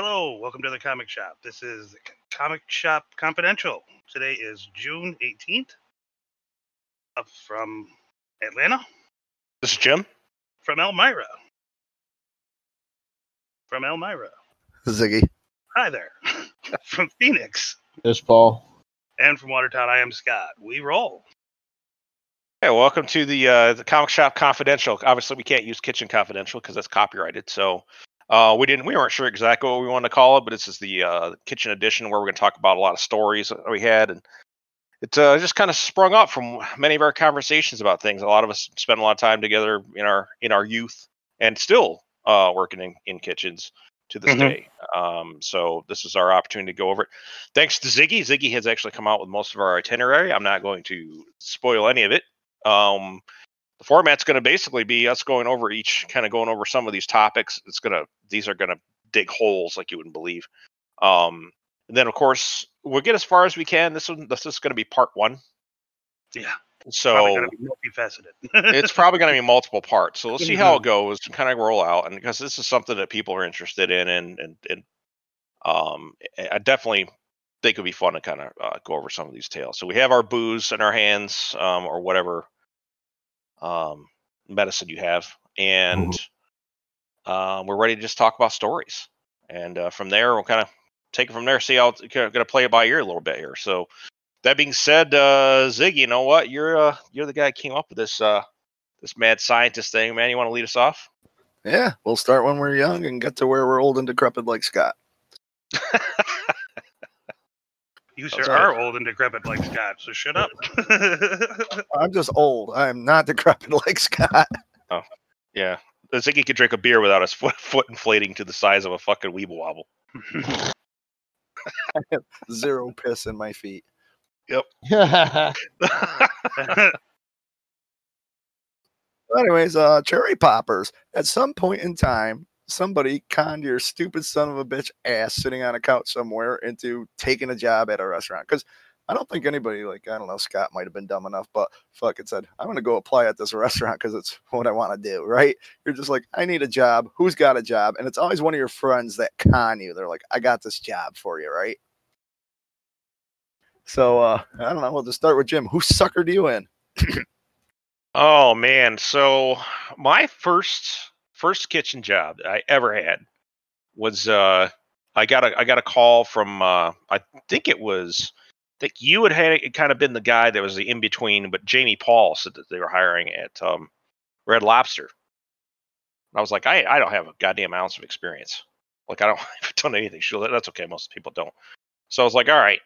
Hello, welcome to the comic shop. This is Comic Shop Confidential. Today is June 18th. Up from Atlanta, This is Jim. from Elmira. From Elmira. Ziggy. Hi there. from Phoenix. This Paul. And from Watertown, I am Scott. We roll. Hey, welcome to the uh, the Comic Shop Confidential. Obviously, we can't use Kitchen Confidential because that's copyrighted. So uh, we didn't. We weren't sure exactly what we wanted to call it, but this is the uh, Kitchen Edition where we're going to talk about a lot of stories that we had, and it uh, just kind of sprung up from many of our conversations about things. A lot of us spent a lot of time together in our in our youth, and still uh, working in, in kitchens to this Mhm. day. Um, so this is our opportunity to go over it. Thanks to Ziggy. Ziggy has actually come out with most of our itinerary. I'm not going to spoil any of it. Um, the format's going to basically be us going over each, kind of going over some of these topics. It's gonna, these are going to dig holes like you wouldn't believe. Um, and then of course we'll get as far as we can. This one, this is going to be part one. Yeah. So going multifaceted. it's probably going to be multiple parts. So let's see how it goes and kind of roll out. And because this is something that people are interested in, and and and um, I- I definitely think it'd be fun to kind of uh, go over some of these tales. So we have our booze in our hands, um, or whatever um, medicine you have, and um, we're ready to just talk about stories. And uh, from there, we'll kind of take it from there. See how it's going to play it by ear a little bit here. So that being said, uh, Zig, you know what? You're uh, you're the guy that came up with this uh, this mad scientist thing, man. You want to lead us off? Yeah, we'll start when we're young and get to where we're old and decrepit like Scott. you That's sir right. are old and decrepit like Scott, so shut up. I'm just old. I'm not decrepit like Scott. Oh, Yeah, I think he could drink a beer without his foot, foot inflating to the size of a fucking weeble wobble. I have Zero piss in my feet. Yep. Anyways, uh, cherry poppers. At some point in time, somebody conned your stupid son of a bitch ass sitting on a couch somewhere into taking a job at a restaurant. Because I don't think anybody, like, I don't know, Scott might have been dumb enough, but fuck it said, I'm going to go apply at this restaurant because it's what I want to do, right? You're just like, I need a job. Who's got a job? And it's always one of your friends that con you. They're like, I got this job for you, right? So, uh, I don't know. We'll just start with Jim. Who suckered you in? Oh man, so my first first kitchen job I ever had was uh I got a I got a call from uh I think it was I think you had had kind of been the guy that was the in between, but Jamie Paul said that they were hiring at um Red Lobster. And I was like, I I don't have a goddamn ounce of experience. Like I don't have done anything. She'll that's okay, most people don't. So I was like, all right.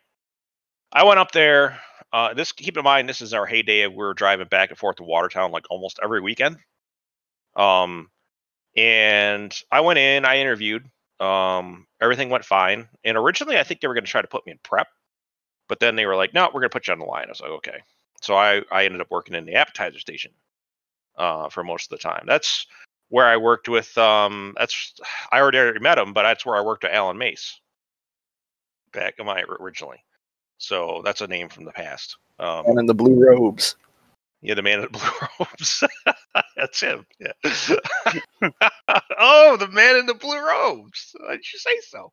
I went up there. Uh, this keep in mind, this is our heyday. We were driving back and forth to Watertown like almost every weekend. Um, and I went in, I interviewed. Um, everything went fine. And originally, I think they were going to try to put me in prep, but then they were like, "No, we're going to put you on the line." I was like, "Okay." So I I ended up working in the appetizer station uh, for most of the time. That's where I worked with. Um, that's I already, met him, but that's where I worked with Alan Mace back in my originally. So that's a name from the past. Um, And in the blue robes. Yeah, the man in the blue robes. that's him. Yeah. oh, the man in the blue robes. Why did you say so?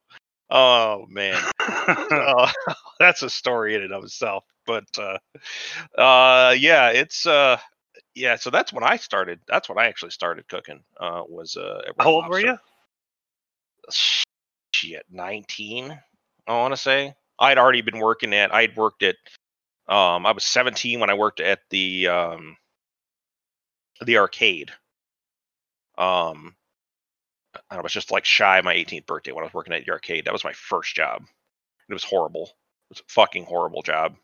Oh man, oh, that's a story in and of itself. But uh, uh, yeah, it's uh, yeah. So that's when I started. That's when I actually started cooking. Uh, was uh, How old were you? shit 19 i want to say i'd already been working at i'd worked at um i was 17 when i worked at the um the arcade um i was just like shy of my 18th birthday when i was working at the arcade that was my first job it was horrible it was a fucking horrible job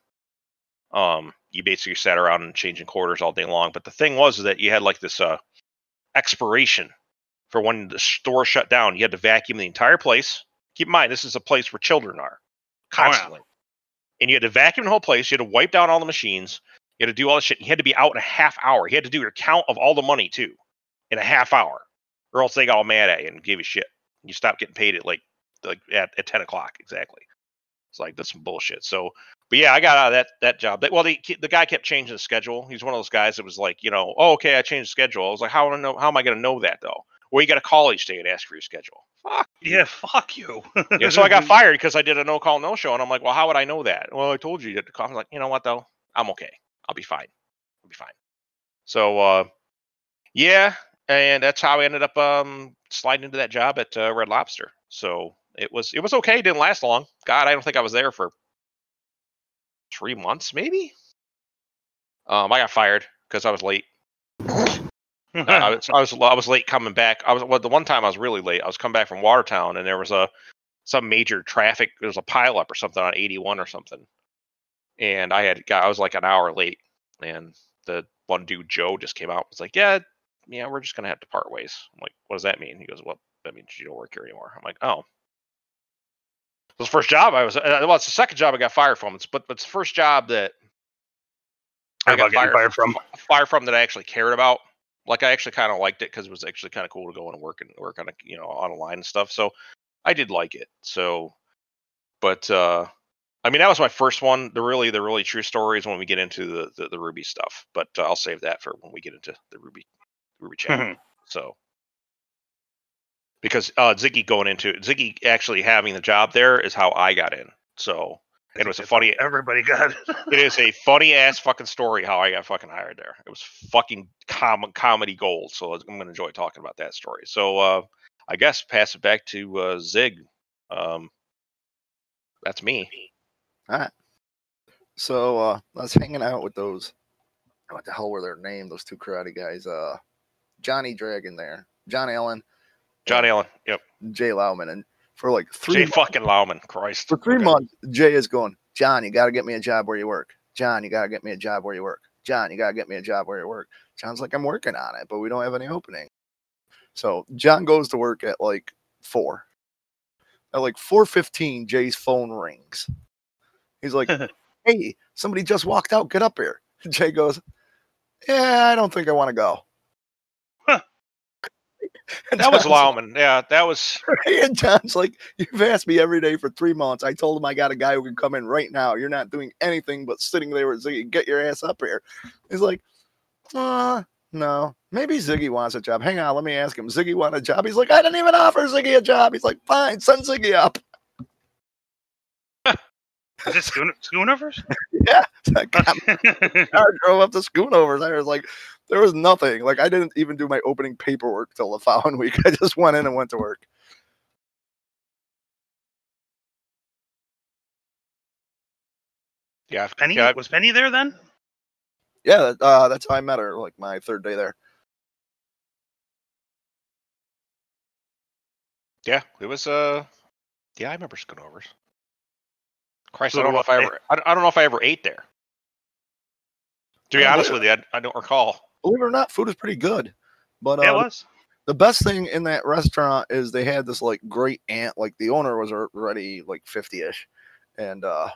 um you basically sat around and changing quarters all day long but the thing was that you had like this uh expiration for when the store shut down. You had to vacuum the entire place. Keep in mind, this is a place where children are Oh, constantly. And you had to vacuum the whole place. You had to wipe down all the machines. You had to do all the shit. You had to be out in a half hour. You had to do your count of all the money too in a half hour, or else they got all mad at you and gave you shit. You stopped getting paid at like like at, at ten o'clock exactly. It's like that's some bullshit. So, but yeah, I got out of that that job. But, well, the the guy kept changing the schedule. He's one of those guys that was like, you know, oh okay, I changed the schedule. I was like, how do I know? How am I going to know that though? Well, you got to call each day and ask for your schedule. Fuck. Yeah, fuck you. Yeah, so I got fired because I did a no call no show, and I'm like, well, how would I know that? Well, I told you had to call. I'm like, you know what though? I'm okay. I'll be fine. I'll be fine. So, uh, yeah, and that's how I ended up um, sliding into that job at uh, Red Lobster. So it was it was okay. Didn't last long. God, I don't think I was there for three months, maybe. Um, I got fired because I was late. I, was, I was I was late coming back. I was well, the one time I was really late. I was coming back from Watertown, and there was a some major traffic. There was a pileup or something on 81 or something, and I had got I was like an hour late, and the one dude Joe just came out and was like, "Yeah, yeah, we're just gonna have to part ways." I'm like, "What does that mean?" He goes, "Well, that means you don't work here anymore." I'm like, "Oh." It was the first job I was. Uh, well, it's the second job I got fired from. It's but, but it's the first job that How about getting fired from? fired from that I actually cared about. Like I actually kind of liked it because it was actually kind of cool to go and work and work on a you know on a line and stuff. So I did like it. So, but uh I mean that was my first one. The really the really true story is when we get into the the, the Ruby stuff. But uh, I'll save that for when we get into the Ruby Ruby chat. Mhm. So because uh Ziggy going into Ziggy actually having the job there is how I got in. So it was a funny Everybody got it. it is a funny ass fucking story how I got fucking hired there. It was fucking com- comedy gold. So I'm gonna enjoy talking about that story. So uh, I guess pass it back to uh, Zig. Um, that's me. All right. So uh, I was hanging out with those. What the hell were their name? Those two karate guys. Uh, Johnny Dragon there, John Allen, John Allen. Yep. Jay Lauman, and for like three Jay months, fucking Lauman. Christ. for three Okay. months, Jay is going. John, you got to get me a job where you work. John, you got to get me a job where you work. John, you got to get me a job where you work. John's like, I'm working on it, but we don't have any opening. So John goes to work at like four. At like four fifteen, Jay's phone rings. He's like, "Hey, somebody just walked out. Get up here." Jay goes, "Yeah, I don't think I want to go." Huh. And That was John's like- Lauman. Yeah, that was. and John's like, You've asked me every day for three months. I told him I got a guy who can come in right now. You're not doing anything but sitting there with Ziggy. Get your ass up here. He's like, uh, no. Maybe Ziggy wants a job. Hang on, let me ask him. Ziggy want a job? He's like, I didn't even offer Ziggy a job. He's like, fine, send Ziggy up. Is it schoon- schoonovers? Yeah. I got my car, drove up to Schoonovers. I was like, there was nothing. Like I didn't even do my opening paperwork till the following week. I just went in and went to work. Yeah. Penny Yeah, was Penny there then? Yeah, uh, that's how I met her. Like my third day there. yeah. It was. Uh. Yeah, I remember Schoonovers. Christ, I don't know if I ever. I don't- know if I ever ate there. To be honest with you, I, I don't recall. Believe it or not, food is pretty good. But Yeah, it uh, was. the best thing in that restaurant is they had this like great aunt. Like the owner was already like fifty ish, and uh,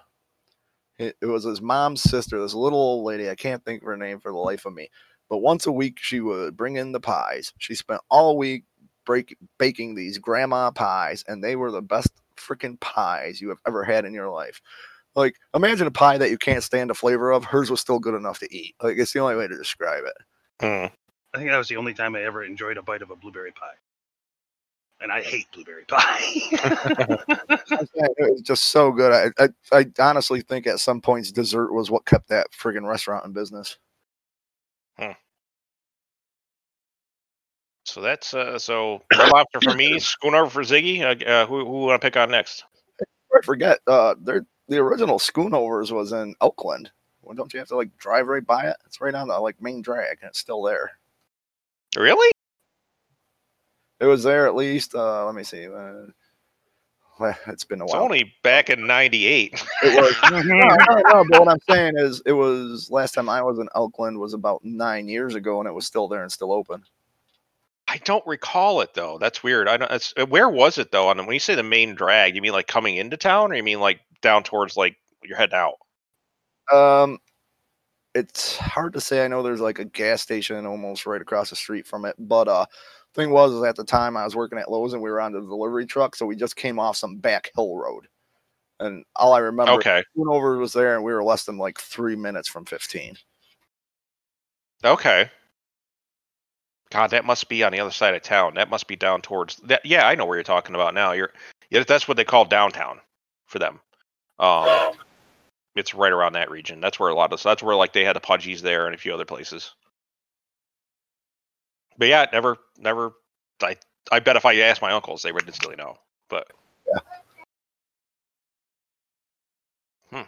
it, it was his mom's sister, this little old lady. I can't think of her name for the life of me. But once a week, she would bring in the pies. She spent all week break, baking these grandma pies, and they were the best freaking pies you have ever had in your life. Like, imagine a pie that you can't stand the flavor of. Hers was still good enough to eat. Like, it's the only way to describe it. Hmm. I think that was the only time I ever enjoyed a bite of a blueberry pie. And I hate blueberry pie. I'm It was just so good. I, I, I honestly think at some points dessert was what kept that friggin' restaurant in business. So that's uh, so Red Lobster for me, Schoonover for Ziggy. Uh, uh, who who want to pick on next? I forget, uh, they're, the original Schoonovers was in Oakland. Well, don't you have to like drive right by it? It's right on the like main drag, and it's still there. Really? It was there at least. Uh, let me see. Uh, it's been a while. It's only back in '98. It was. no, no, no, but what I'm saying is, it was last time I was in Oakland was about nine years ago, and it was still there and still open. I don't recall it though. That's weird. I don't. It's, where was it though? On when you say the main drag, you mean like coming into town, or you mean like down towards like you're heading out? Um, it's hard to say. I know there's like a gas station almost right across the street from it, but uh, thing was is at the time I was working at Lowe's and we were on the delivery truck, so we just came off some back hill road, and all I remember, Okay. over was there, and we were less than like three minutes from 15. Okay. God, that must be on the other side of town. That must be down towards that. Yeah, I know where you're talking about now. You're, yeah, that's what they call downtown for them. Um, it's right around that region. That's where a lot of that's where like they had the Pudgies there and a few other places. But yeah, never, never. I I bet if I asked my uncles, they wouldn't instantly know. But yeah.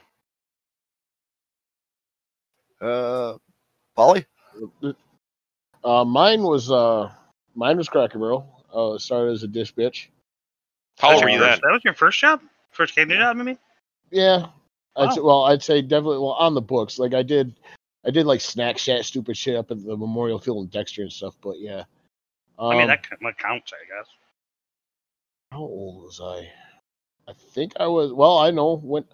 Hmm. Uh, Polly? Uh, mine was uh, mine was Cracker Barrel. Uh, started as a dish bitch. how old That were was you your then? first- That was your first job? First catering job, I mean? Yeah, I'd Wow. say, well, I'd say definitely well on the books. Like I did, I did like snack shack stupid shit up at the Memorial Field in Dexter and stuff. But yeah, um, I mean, that, that counts, I guess. how old was I? I think I was. Well, I know when.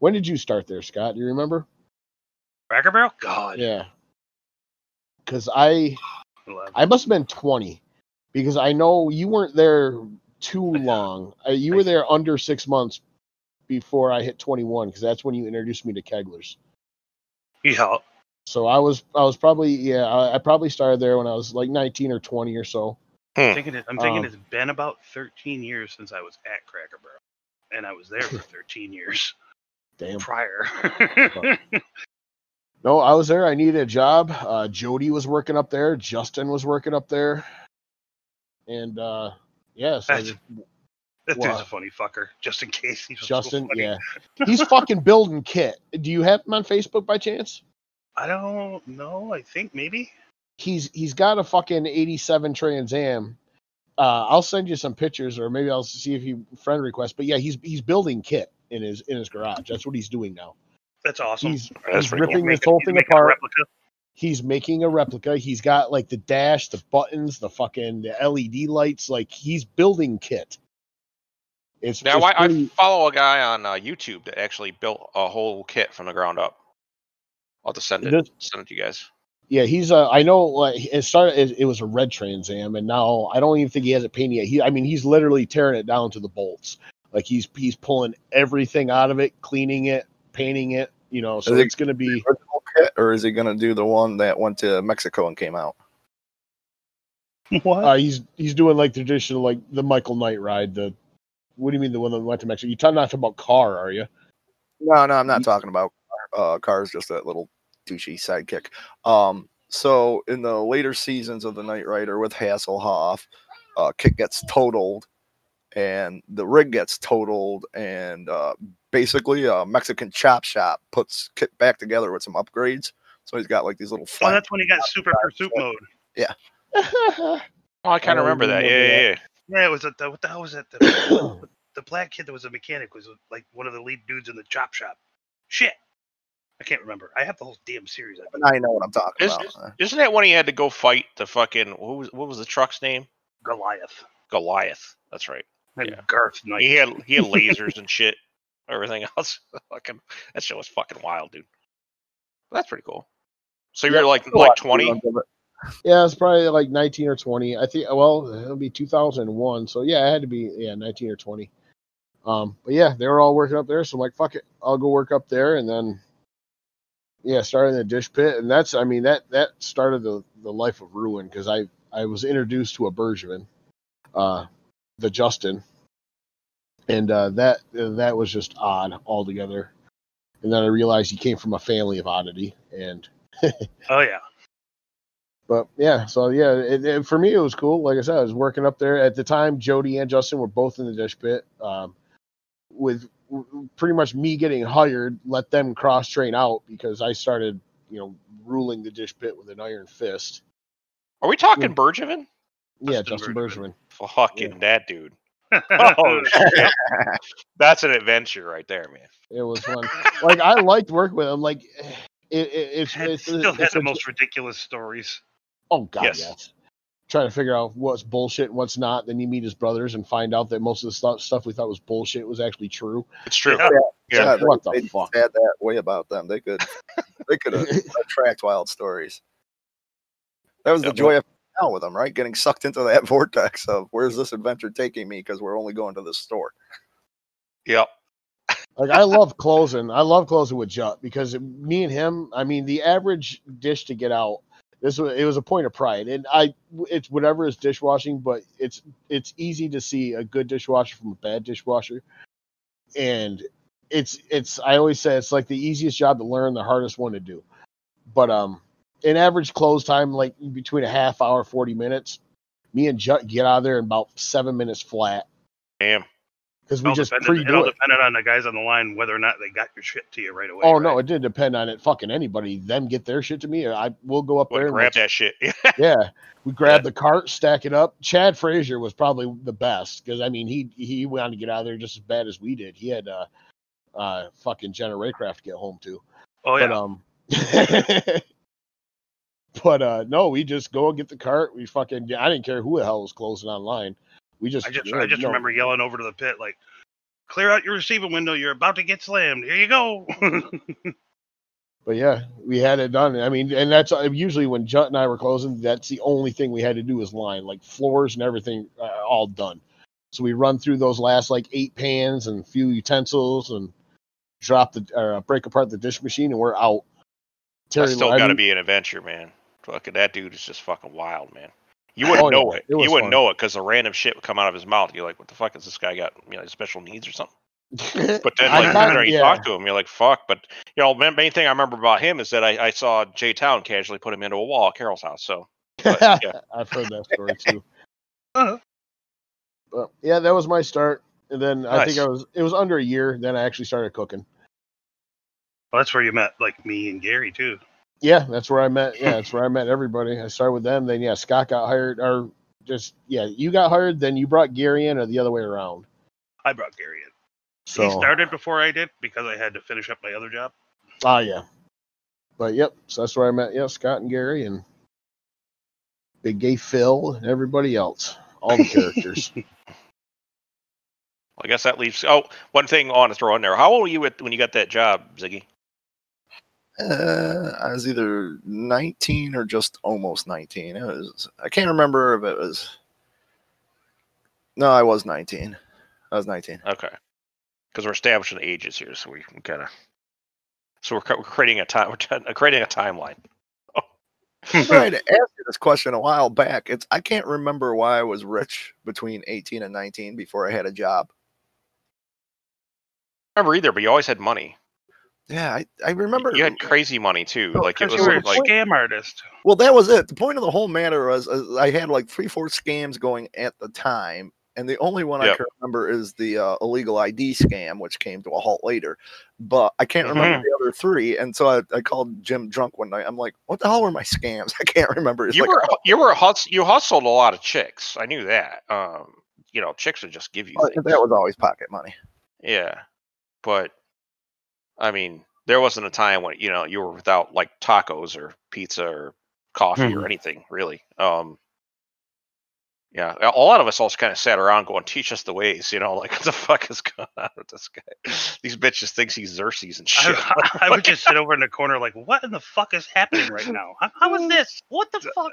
When did you start there, Scott? Do you remember? Cracker Barrel? God. Yeah. Because I I must have been 20 because I know you weren't there too long. Uh, you were there under six months before I hit 21 because that's when you introduced me to Keglers. Yeah. So I was I was probably yeah I, I probably started there when I was like 19 or 20 or so. I'm thinking, it, I'm thinking Um, it's been about 13 years since I was at Cracker Barrel. And I was there for 13 years Damn. prior. No, I was there. I needed a job. Uh, Jody was working up there. Justin was working up there. And uh, yeah, so I just- that dude's a funny fucker, just in case. He's so Justin, funny. yeah, he's fucking building KITT. Do you have him on Facebook by chance? I don't know. I think maybe. he's he's got a fucking 87 Trans Am. Uh, I'll send you some pictures, or maybe I'll see if he friend request. But yeah, he's he's building KITT in his in his garage. That's what he's doing now. That's awesome. He's, That's he's pretty cool. ripping this whole thing apart. replica. He's making a replica. He's got like the dash, the buttons, the fucking the LED lights. Like he's building KITT. It's Now, it's I, I follow a guy on uh, YouTube that actually built a whole kit from the ground up. I'll just send it. This- Send it to you guys. yeah, he's uh, I know like it started. It, it was a red Trans Am, and now I don't even think he has it painted yet. He, I mean, he's literally tearing it down to the bolts. Like he's he's pulling everything out of it, cleaning it, painting it. You know, so Is it- it's gonna be. Original KITT, or is he going to do the one that went to Mexico and came out? What? Uh, he's he's doing like traditional like the Michael Knight ride. The what do you mean the one that went to Mexico? You talking not talking about car, are you? No, no, I'm not Ye- talking about uh, cars. Just that little douchey sidekick. Um, so in the later seasons of the Knight Rider with Hasselhoff, uh, KITT gets totaled, and the rig gets totaled, and uh, basically a Mexican chop shop puts KITT back together with some upgrades. So he's got like these little. Oh, that's when he got super pursuit mode. Yeah. oh, I kind I of remember that. remember Yeah, that. yeah, yeah. Yeah, it was a, the, what the hell was that? The, the black kid that was a mechanic was like one of the lead dudes in the chop shop. Shit. I can't remember. I have the whole damn series. I Now you know what I'm talking Is- about. Uh, Isn't that when he had to go fight the fucking what was what was the truck's name? Goliath. Goliath. That's right. And Yeah. Garth Knight. He had he had lasers and shit. Everything else. fucking that show was fucking wild, dude. That's pretty cool. So you're like like twenty. Yeah, it's probably like 19 or 20. I think. Well, it'll be 2001. So yeah, it had to be yeah 19 or 20. Um, but yeah, they were all working up there. So I'm like, fuck it, I'll go work up there, and then yeah, started in the dish pit, and that's I mean that that started the the life of ruin because I I was introduced to a Bergevin, uh, the Justin, and uh, that that was just odd altogether. And then I realized he came from a family of oddity, and Oh yeah. But yeah, so yeah, it, it- for me it was cool. Like I said, I was working up there at the time. Jody and Justin were both in the dish pit. Um, with pretty much me getting hired, let them cross train out because I started, you know, ruling the dish pit with an iron fist. Are we talking Bergevin? Yeah, Justin Justin Bergevin. Bergevin. Fucking that dude. Oh, shit. That's an adventure right there, man. It was fun. like I liked working with him. Like it, it, it's, Had- it's, Still had it's the a- most ridiculous stories. Oh god, Yes. yes. Trying to figure out what's bullshit and what's not. Then you meet his brothers and find out that most of the stuff stuff we thought was bullshit was actually true. It's true. Yeah. Yeah. they- what the they fuck? had that way about them. They could, they could have attract wild stories. That was the Yeah, joy of now with them, right? Getting sucked into that vortex of where's this adventure taking me? Because we're only going to this store. Yep. Like I love closing. I love closing with Jut because it- me and him. I mean, the average dish to get out This was it was a point of pride, and I it's whatever is dishwashing, but it's it's easy to see a good dishwasher from a bad dishwasher, and it's it's I always say it's like the easiest job to learn, the hardest one to do, but um, an average close time like between a half hour, forty minutes. Me and Jut get out of there in about seven minutes flat Damn. Because we just depended, it pre-do all depended on the guys on the line whether or not they got your shit to you right away. Oh right? no, it didn't depend on it. Fucking anybody. Them get their shit to me. I will go up Boy, there. and grab that shit. Yeah, we grabbed the cart, stack it up. Chad Frazier was probably the best because I mean he he wanted to get out of there just as bad as we did. He had uh uh fucking Jenna Raycraft to get home to. Oh yeah. But um But uh no, we just go and get the cart. We fucking I didn't care who the hell was closing online. We just I just yeah, I just no. remember yelling over to the pit like, "Clear out your receiving window. You're about to get slammed. Here you go." But yeah, we had it done. I mean, and that's uh, usually when Junt and I were closing. That's the only thing we had to do was line, like floors and everything, uh, all done. So we run through those last like eight pans and few utensils and drop the uh, break apart the dish machine, and we're out. That's still got to be an adventure, man. Fucking that dude is just fucking wild, man. You wouldn't Oh, yeah, know it. it You wouldn't fun. know it because the random shit would come out of his mouth. You're like, what the fuck is this guy got? You know, special needs or something? But then, like, thought- you, yeah. talk to him, you're like, fuck. But you know, main, main thing I remember about him is that I, I saw Jay Town casually put him into a wall at Carol's house. So but, yeah. I've heard that story too. Uh-huh. But yeah, that was my start, and then I think Nice. I was it was under a year. Then I actually started cooking. well, that's where you met like me and Gary too. Yeah, that's where I met. Yeah, that's where I met everybody. I started with them. Then yeah, Scott got hired, or just yeah, you got hired. Then you brought Gary in, or the other way around. I brought Gary in. So He started before I did because I had to finish up my other job. ah yeah, but yep. So that's where I met. Yeah, Scott and Gary and Big Gay Phil and everybody else, all the characters. I guess that leaves. Oh, one thing I want to throw in there. How old were you at, when you got that job, Ziggy? Uh, I was either 19 or just almost 19. It was I can't remember if it was. No, I was 19. I was 19. Okay, because we're establishing ages here, so we can kind of. So we're, we're creating a time. We're creating a timeline. I tried to ask you this question a while back. It's I can't remember why I was rich between 18 and 19 before I had a job. I remember either, but you always had money. Yeah, I, I remember. You had crazy money too. No, like it was You were a like scam artist. Well, that was it. The point of the whole matter was uh, I had like three, four scams going at the time, and the only one I can remember is the uh, illegal ID scam, which came to a halt later. But I can't remember the other three, and so I, I called Jim drunk one night. I'm like, "What the hell were my scams? I can't remember." It's you like, were you were a hus- you hustled a lot of chicks. I knew that. Um, you know, chicks would just give you "Oh, that was always pocket money. Yeah, but I mean, there wasn't a time when you know you were without like tacos or pizza or coffee or anything really. Um, yeah, a a lot of us also kind of sat around going, "Teach us the ways," you know, like what the fuck is going on with this guy? These bitches thinks he's Xerxes and shit. I, I would just sit over in the corner like, "What in the fuck is happening right now? How, how is this? What the fuck?"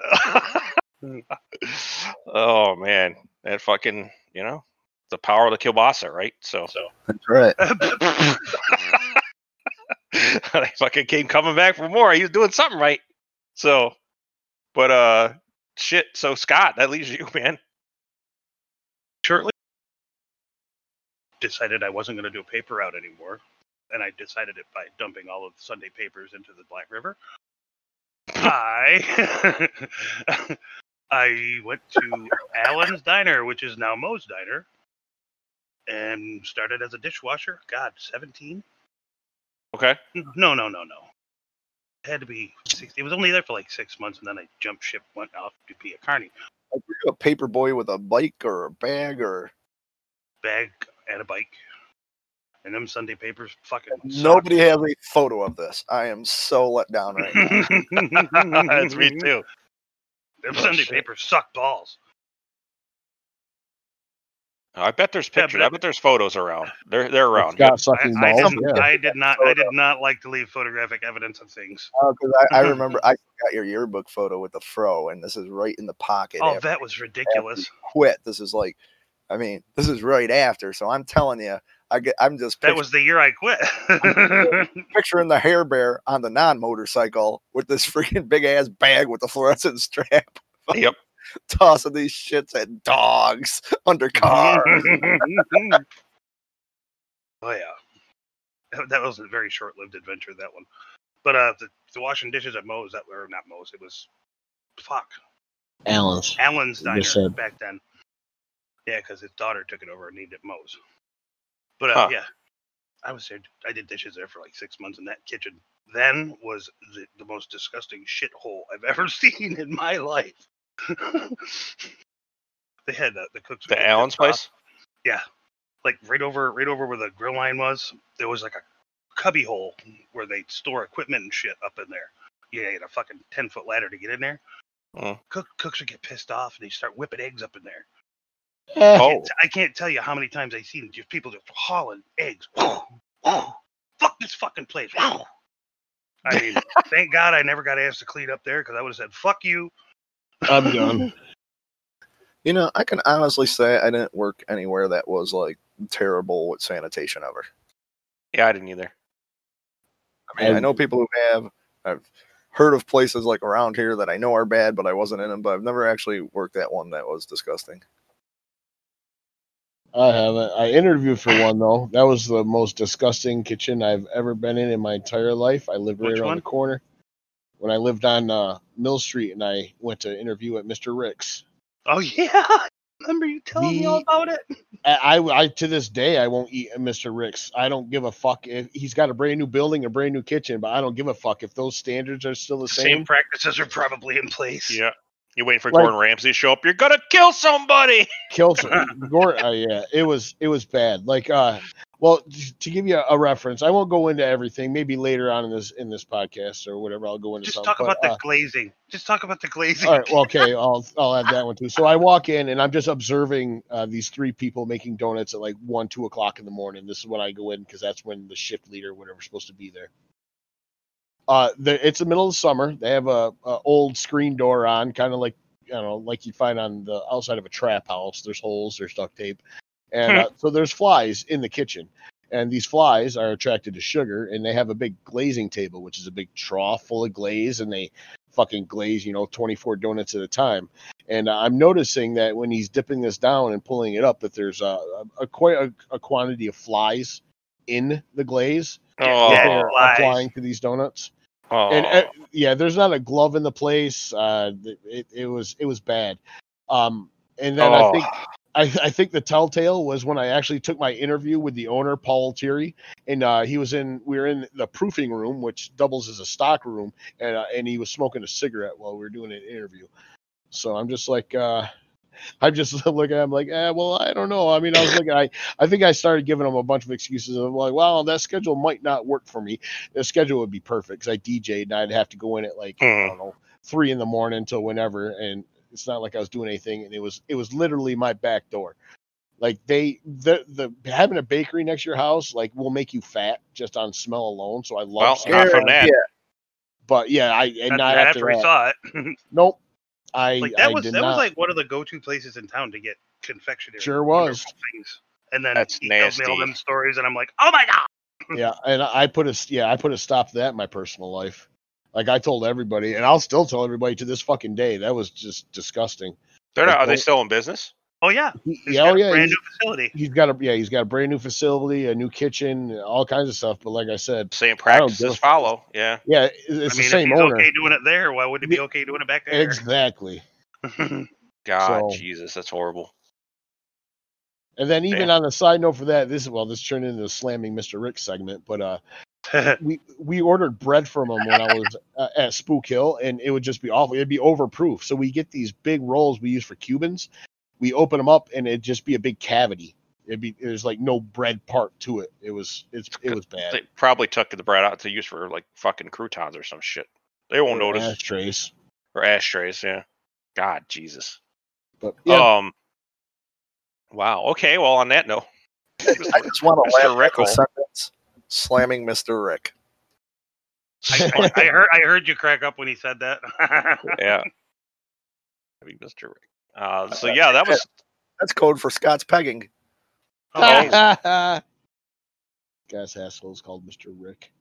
oh man, that fucking you know the power of the kielbasa, right? So, so That's right. They fucking came coming back for more. He was doing something right. So, but uh, shit. So Scott, that leaves you, man. Shortly, decided I wasn't going to do a paper route anymore, and I decided it by dumping all of the Sunday papers into the Black River. I I went to Allen's Diner, which is now Moe's Diner, and started as a dishwasher. God, seventeen? Okay. No, no, no, no. It had to be. Six, it was only there for like six months, and then I jumped ship, went off to be a carny Like, were you a paper boy with a bike or a bag or bag and a bike. And them Sunday papers fucking suck. nobody has a photo of this. I am so let down right now. That's me too. Them Oh, Sunday shit. papers suck balls. Oh, I bet there's Yeah, pictures. but- I bet there's photos around. They're they're around. Scott I, sucking I balls. didn't, yeah. I did not. I did not like to leave photographic evidence of things. Oh, because I, I remember I got your yearbook photo with the fro, and this is right in the pocket. Oh, after that was ridiculous. Quit. This is like I mean, this is right after, so I'm telling you, I get, I'm just That was the year I quit. picturing the hair bear on the non-motorcycle with this freaking big ass bag with the fluorescent strap, Yep. tossing these shits at dogs under cars. oh yeah, that, that was a very short-lived adventure. That one, but uh, the, the washing dishes at Moe's that were not Moe's. It was fuck Allen's. Allen's diner said- back then. Yeah, because his daughter took it over and named it Moe's. But uh, Huh. yeah, I was there. I did dishes there for like six months, in that kitchen then was the, the most disgusting shithole I've ever seen in my life. they had uh, the cooks. The get Allen's pissed off. place. like right over right over where the grill line was, there was like a cubby hole where they store equipment and shit up in there. You had a fucking ten foot ladder to get in there. Mm. Cook, cooks would get pissed off and they start whipping eggs up in there. Oh, I can't tell you how many times I've seen just people just hauling eggs. Oh, fuck this fucking place. I mean, thank God I never got asked to clean up there because I would have said "fuck you." I'm done. You know, I can honestly say I didn't work anywhere that was like terrible with sanitation ever. yeah, I didn't either. I mean, I know people who have. I've heard of places like around here that I know are bad, but I wasn't in them. But I've never actually worked at one that was disgusting. I haven't. I interviewed for one though. That was the most disgusting kitchen I've ever been in in my entire life. I lived right Which around one? the corner. When I lived on uh, Mill Street, and I went to interview at Mr. Rick's. Oh yeah, remember you telling me all about it? I, I, I to this day I won't eat at Mr. Rick's. I don't give a fuck if he's got a brand new building, a brand new kitchen, but I don't give a fuck if those standards are still the Same same. practices are probably in place. Yeah. You waiting for Like- Gordon Ramsay to show up? You're gonna kill somebody. Kill some, Gor- uh, yeah, it was it was bad. Like uh, well, to give you a, a reference, I won't go into everything. Maybe later on in this in this podcast or whatever, I'll go into Just something. talk but, about the uh, glazing. Just talk about the glazing. All right. Well, okay. I'll I'll add that one too. So I walk in and I'm just observing uh, these three people making donuts at like one, two o'clock in the morning. This is when I go in because that's when the shift leader, whatever, is supposed to be there. Uh, the, it's the middle of the summer. They have a, a old screen door on, kind of like you know, like you find on the outside of a trap house. There's holes. There's duct tape, and uh, so there's flies in the kitchen. And these flies are attracted to sugar, and they have a big glazing table, which is a big trough full of glaze, and they fucking glaze, you know, 24 donuts at a time. And uh, I'm noticing that when he's dipping this down and pulling it up, that there's a, a, a quite a, a quantity of flies in the glaze Oh, Yeah, flies. applying to these donuts. Oh. And uh, yeah, there's not a glove in the place. Uh, it, it was it was bad. Um, and then I Oh. think I, I think the telltale was when I actually took my interview with the owner, Paul Thierry, and uh, he was in. We were in the proofing room, which doubles as a stock room, and uh, and he was smoking a cigarette while we were doing an interview. So I'm just like, uh, I'm just looking at him like, eh, well, I don't know. I mean, I was looking, I I think I started giving him a bunch of excuses. I'm like, well, that schedule might not work for me. The schedule would be perfect because I DJ'd and I'd have to go in at like I Hmm. don't know three in the morning till whenever, and it's not like I was doing anything. And it was it was literally my back door. Like they the the having a bakery next to your house like will make you fat just on smell alone. So I love. Well, not from that. Yeah, But yeah, I and After, not after after we that. saw it. Nope. I like that I was did that not. was like one of the go-to places in town to get confectionery. Sure was. Things. And then That's he tells me all them stories, and I'm like, oh my god. yeah, and I put a yeah I put a stop to that in my personal life. Like I told everybody, and I'll still tell everybody to this fucking day. That was just disgusting. They're not. Like, Are they still in business? Oh yeah, He, he's yeah, got oh a yeah, brand he's, new facility. he's got a yeah he's got a brand new facility, a new kitchen, all kinds of stuff. But like I said, Same I don't practices follow. Yeah. yeah, it's I mean, the if same he's owner. okay doing it there, why wouldn't he be okay doing it back there? Exactly. God, So- Jesus, that's horrible. And then even Damn. on the side note for that, this is well, this turned into a slamming Mr. Rick segment, but uh, we we ordered bread from him when I was uh, at Spook Hill, and it would just be awful. It'd be overproof. So we get these big rolls we use for Cubans. We open them up, and it'd just be a big cavity. It'd be there's like no bread part to it. It was it's it was bad. They probably took the bread out to use for like fucking croutons or some shit. They won't notice. ashtrays. Or ashtrays, yeah. God, Jesus. But yeah, Um. Wow. Okay. Well, on that note, I just want to Mr. laugh at sentence slamming Mr. Rick. I, I, I heard I heard you crack up when he said that. yeah. Maybe Mr. Rick. Uh, so yeah, that was That's code for Scott's pegging. Oh, Gas asshole is called Mr. Rick.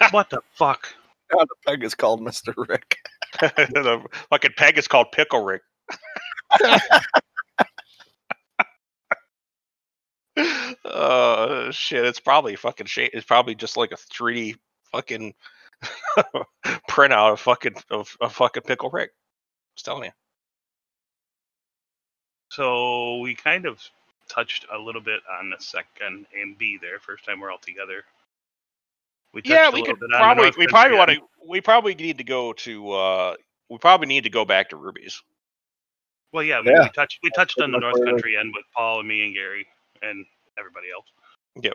what the fuck? Now the peg is called Mr. Rick. the fucking peg is called Pickle Rick. uh shit, it's probably fucking shit. It's probably just like a 3D fucking printout of fucking of, of fucking Pickle Rick. I'm telling you. So we kind of touched a little bit on the second and B there. First time we're all together. We touched Yeah, a we little could bit on the probably we probably want to we probably need to go to uh we probably need to go back to Ruby's. Well, yeah, I mean, Yeah. we touched we touched on the North later. Country end with Paul and me and Gary and everybody else. Yep.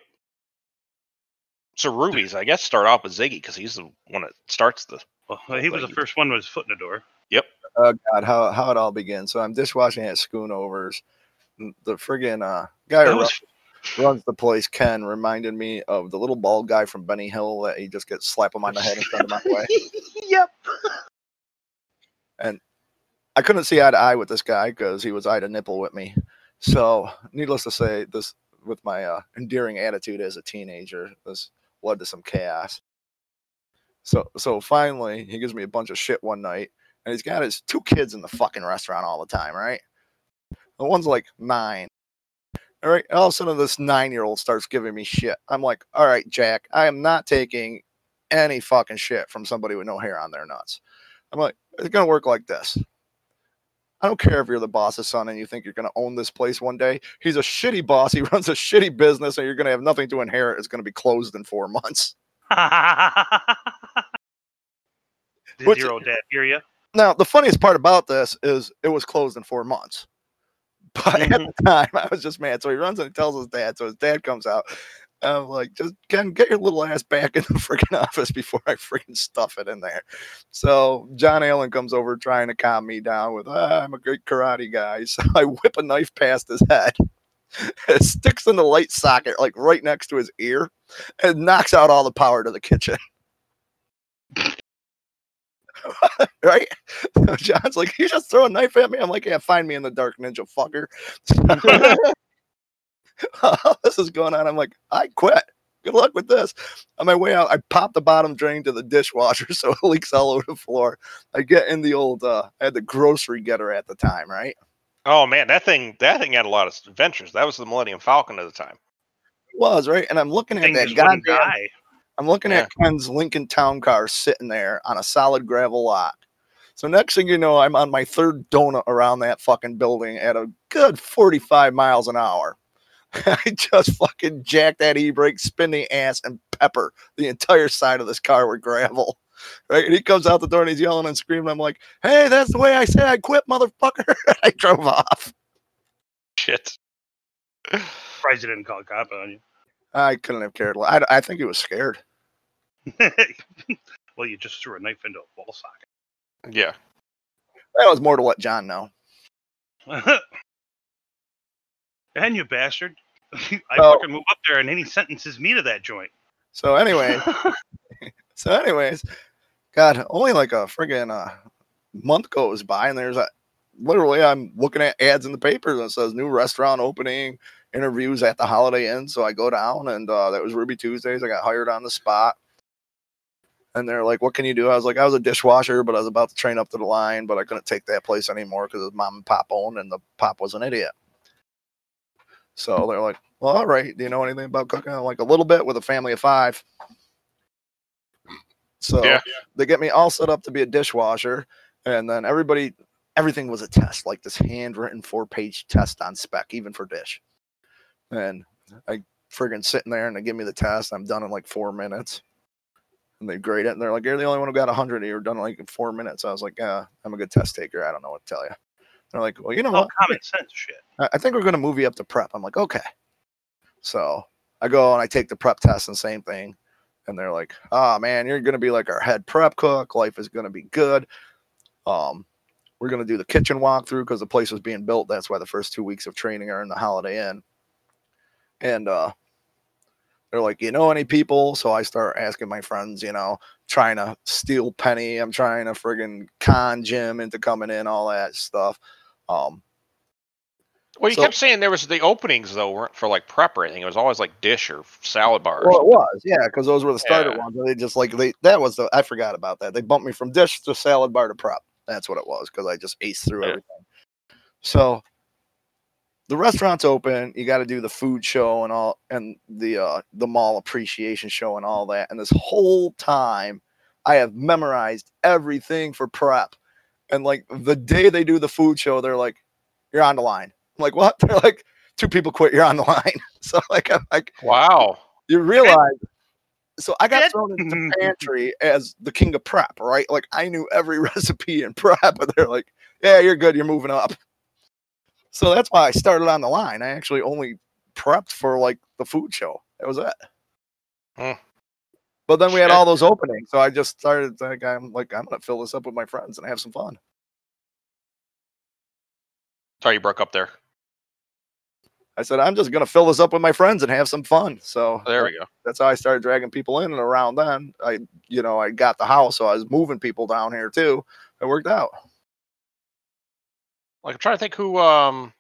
So Ruby's, I guess, start off with Ziggy because he's the one that starts the. Well, he was the first one with his foot in the door. Oh God, how how it all begins. So I'm dishwashing at Schoonovers. The friggin' uh, guy who was runs the place, Ken, reminded me of the little bald guy from Benny Hill that he just gets slap him on the head and send him way. yep. And I couldn't see eye to eye with this guy because he was eye to nipple with me. So, needless to say, this with my uh, endearing attitude as a teenager, this led to some chaos. So, so finally, he gives me a bunch of shit one night, and he's got his two kids in the fucking restaurant all the time, right? The one's like nine. All right, all of a sudden, this nine-year-old starts giving me shit. I'm like, all right, Jack, I am not taking any fucking shit from somebody with no hair on their nuts. I'm like, it's gonna work like this. I don't care if you're the boss's son and you think you're going to own this place one day. He's a shitty boss. He runs a shitty business, and you're going to have nothing to inherit. It's going to be closed in four months. Did your old dad hear you? Now, the funniest part about this is it was closed in four months. But at the time, I was just mad. So he runs and he tells his dad. So his dad comes out. I'm like, just Ken, get your little ass back in the freaking office before I freaking stuff it in there. So John Allen comes over trying to calm me down with, ah, I'm a great karate guy. So I whip a knife past his head. It sticks in the light socket, like right next to his ear, and knocks out all the power to the kitchen. right? John's like, you just throw a knife at me? I'm like, yeah, find me in the dark, ninja fucker. this is going on. I'm like, I quit. Good luck with this. On my way out, I pop the bottom drain to the dishwasher so it leaks all over the floor. I get in the old, uh, I had the grocery getter at the time, right? Oh man, that thing that thing had a lot of adventures. That was the Millennium Falcon at the time. It was, right? And I'm looking at that goddamn die. I'm looking at Ken's Lincoln Town car sitting there on a solid gravel lot. So next thing you know, I'm on my third donut around that fucking building at a good 45 miles an hour. I just fucking jack that e-brake, spin the ass, and pepper the entire side of this car with gravel. Right? And he comes out the door and he's yelling and screaming. I'm like, hey, that's the way I say I'd quit, motherfucker. I drove off. Shit. Surprised you didn't call a cop on I couldn't have cared. I, I think he was scared. well, you just threw a knife into a wall socket. Yeah. That was more to let John know. and you bastard. I Oh. fucking move up there and any sentences me to that joint. So anyway, So, anyways, God, only like a friggin' uh, month goes by, and there's a literally I'm looking at ads in the papers and it says new restaurant opening, interviews at the Holiday Inn. So I go down, and uh, that was Ruby Tuesdays. I got hired on the spot, and they're like, "What can you do?" I was like, "I was a dishwasher, but I was about to train up to the line, but I couldn't take that place anymore because mom and pop owned, and the pop was an idiot." So they're like, "Well, all right. Do you know anything about cooking?" I'm like, "A little bit with a family of five. So Yeah. they get me all set up to be a dishwasher, and then everybody, everything was a test, like this handwritten four-page test on spec, even for dish. And I friggin' sitting there, and they give me the test. I'm done in like four minutes, and they grade it, and they're like, "You're the only one who got a hundred. You're done in like four minutes." I was like, "Yeah, I'm a good test taker. I don't know what to tell you." They're like, "Well, you know what? common sense shit. I I think we're going to move you up to prep. I'm like, okay. So I go and I take the prep test and same thing. And they're like, oh man, you're going to be like our head prep cook. Life is going to be good. Um, we're going to do the kitchen walkthrough because the place was being built. That's why the first two weeks of training are in the Holiday Inn. And uh, they're like, you know any people? So I start asking my friends, you know, trying to steal Penny. I'm trying to friggin' con Jim into coming in, all that stuff. Um, Well, you So- kept saying there was the openings though weren't for like prep or anything. It was always like dish or salad bar. or Well, it was, yeah, because those were the starter Yeah. ones. They just like they that was the I forgot about that. They bumped me from dish to salad bar to prep. That's what it was because I just aced through Yeah. everything. So the restaurant's open. You got to do the food show and all, and the uh, the mall appreciation show and all that. And this whole time, I have memorized everything for prep. And like the day they do the food show, they're like, "You're on the line." I'm like, "What?" They're like, two people quit. You're on the line." So like, I'm like, Wow. you realize. So I got thrown into the pantry as the king of prep, right? Like I knew every recipe in prep, but they're like, "Yeah, you're good. You're moving up." So that's why I started on the line. I actually only prepped for like the food show. That was it. Hmm. But then we had all those openings, so I just started like I'm like I'm gonna fill this up with my friends and have some fun. Sorry, you broke up there. I said I'm just gonna fill this up with my friends and have some fun. So there we go. that's how I started dragging people in and around then. I, you know, I got the house, so I was moving people down here too. It worked out. Like I'm trying to think who um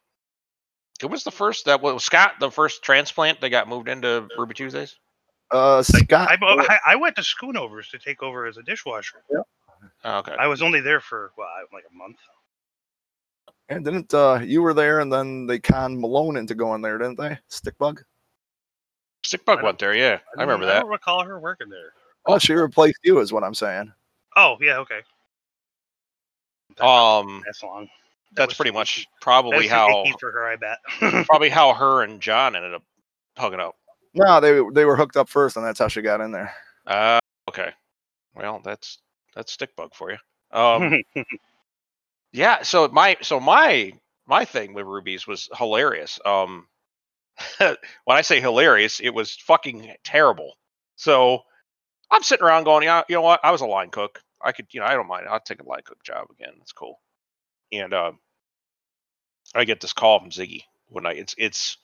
who was the first that was Scott the first transplant that got moved into Ruby Tuesdays? Uh, Scott, I, I, I went to Schoonovers to take over as a dishwasher. Oh, okay. I was only there for well, like a month. and didn't uh, you were there, and then they conned Malone into going there, didn't they? Stickbug. Stickbug went there, yeah. I don't- remember I that. don't recall her working there. Oh, she replaced you, is what I'm saying. Oh yeah, okay. Um That's long. That that's pretty much probably was how icky for her, I bet. probably how her and John ended up hooking up. No, they they were hooked up first, and that's how she got in there. Uh okay. Well, that's that's Stickbug for you. Um Yeah, so my so my my thing with rubies was hilarious. Um when I say hilarious, it was fucking terrible. So I'm sitting around going, yeah, you know what? I was a line cook. I could, you know, I don't mind. I'll take a line cook job again. That's cool. And uh, I get this call from Ziggy one night. It's it's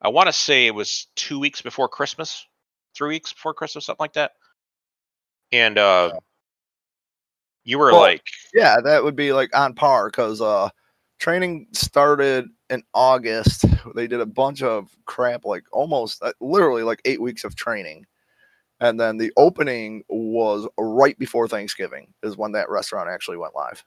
I want to say it was two weeks before Christmas, three weeks before Christmas, something like that. And uh, you were Well, like, Yeah, that would be like on par because uh, training started in August. They did a bunch of crap, like almost uh, literally like eight weeks of training. And then the opening was right before Thanksgiving, is when that restaurant actually went live.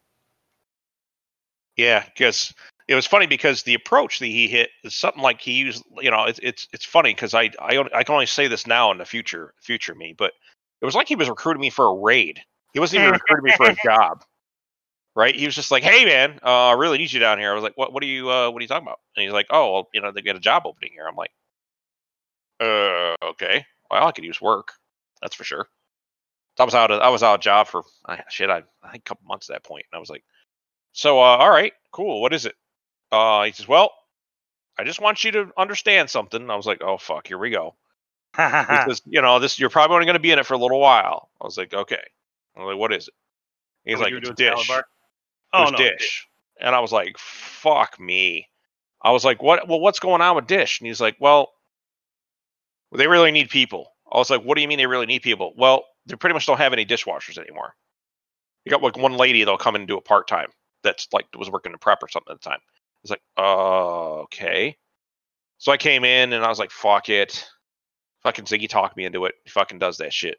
Yeah, because it was funny because the approach that he hit is something like he used. You know, it's it's it's funny because I I I can only say this now in the future future me, but it was like he was recruiting me for a raid. He wasn't even recruiting me for a job, right? He was just like, "Hey, man, uh, I really need you down here." I was like, "What? What are you? Uh, what are you talking about?" And he's like, "Oh, well, you know, they got a job opening here." I'm like, "Uh, okay. Well, I could use work. That's for sure." So I was out. Of, I was out of job for shit. I, I think a couple months at that point, and I was like. So, uh, all right, cool. What is it? Uh, he says, well, I just want you to understand something. I was like, oh fuck, here we go. because, you know, this you're probably only going to be in it for a little while. I was like, okay. I was like, what is it? He's like, it's were doing, salad dish. It Oh no, dish. And I was like, fuck me. I was like, what? Well, what's going on with dish? And he's like, well, they really need people. I was like, what do you mean they really need people? Well, they pretty much don't have any dishwashers anymore. You got like one lady that'll come in and do it part time. That's like was working in prep or something at the time. It's like, uh, okay. So I came in and I was like, fuck it. Fucking Ziggy talked me into it. He fucking does that shit.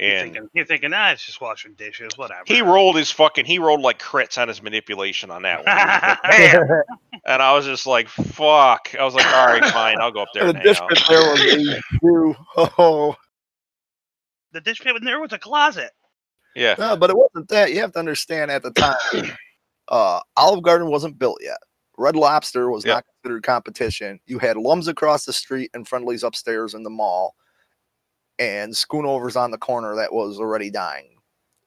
You're And thinking, you're thinking, ah, it's just washing dishes, whatever. he rolled his fucking he rolled like crits on his manipulation on that one. Like, and I was just like, fuck. I was like, all right, fine, I'll go up there the and hang dish pit there was a. Oh, the dish pit in there was a closet. Yeah. no, but it wasn't that. You have to understand at the time, uh, Olive Garden wasn't built yet. Red Lobster was Yep. not considered competition. You had Lums across the street and Friendly's upstairs in the mall, and Schoonovers on the corner that was already dying.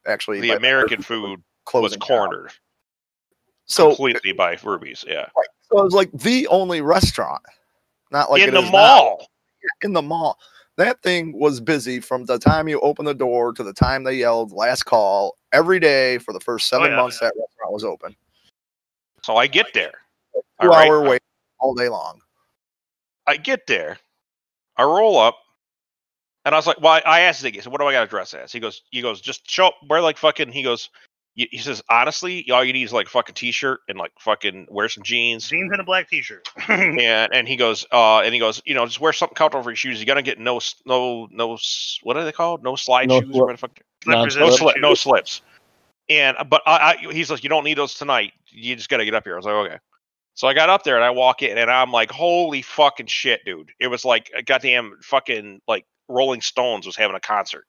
Actually, The American food was down. cornered So, completely by Ruby's. Yeah. so it was like the only restaurant, not like in the is now. mall. in the mall. That thing was busy from the time you opened the door to the time they yelled last call every day for the first seven oh, yeah. months that restaurant was open. So I get there. Two All right. hour wait all day long. I get there. I roll up. And I was like, well, I I asked Ziggy, so what do I got to dress as? He goes, he goes, just show up, wear like fucking, he goes, he says honestly, all you need is like a fucking t-shirt and like fucking wear some jeans. Jeans and a black T-shirt. And and he goes, uh, and he goes, you know, just wear something comfortable for your shoes. You gotta get no no no what are they called? No slide No shoes. slip. or what the fuck? No, No, slip, no slips. And but I, I he's like, you don't need those tonight. You just gotta get up here. I was like, okay. So I got up there and I walk in and I'm like, holy fucking shit, dude! It was like a goddamn fucking like Rolling Stones was having a concert.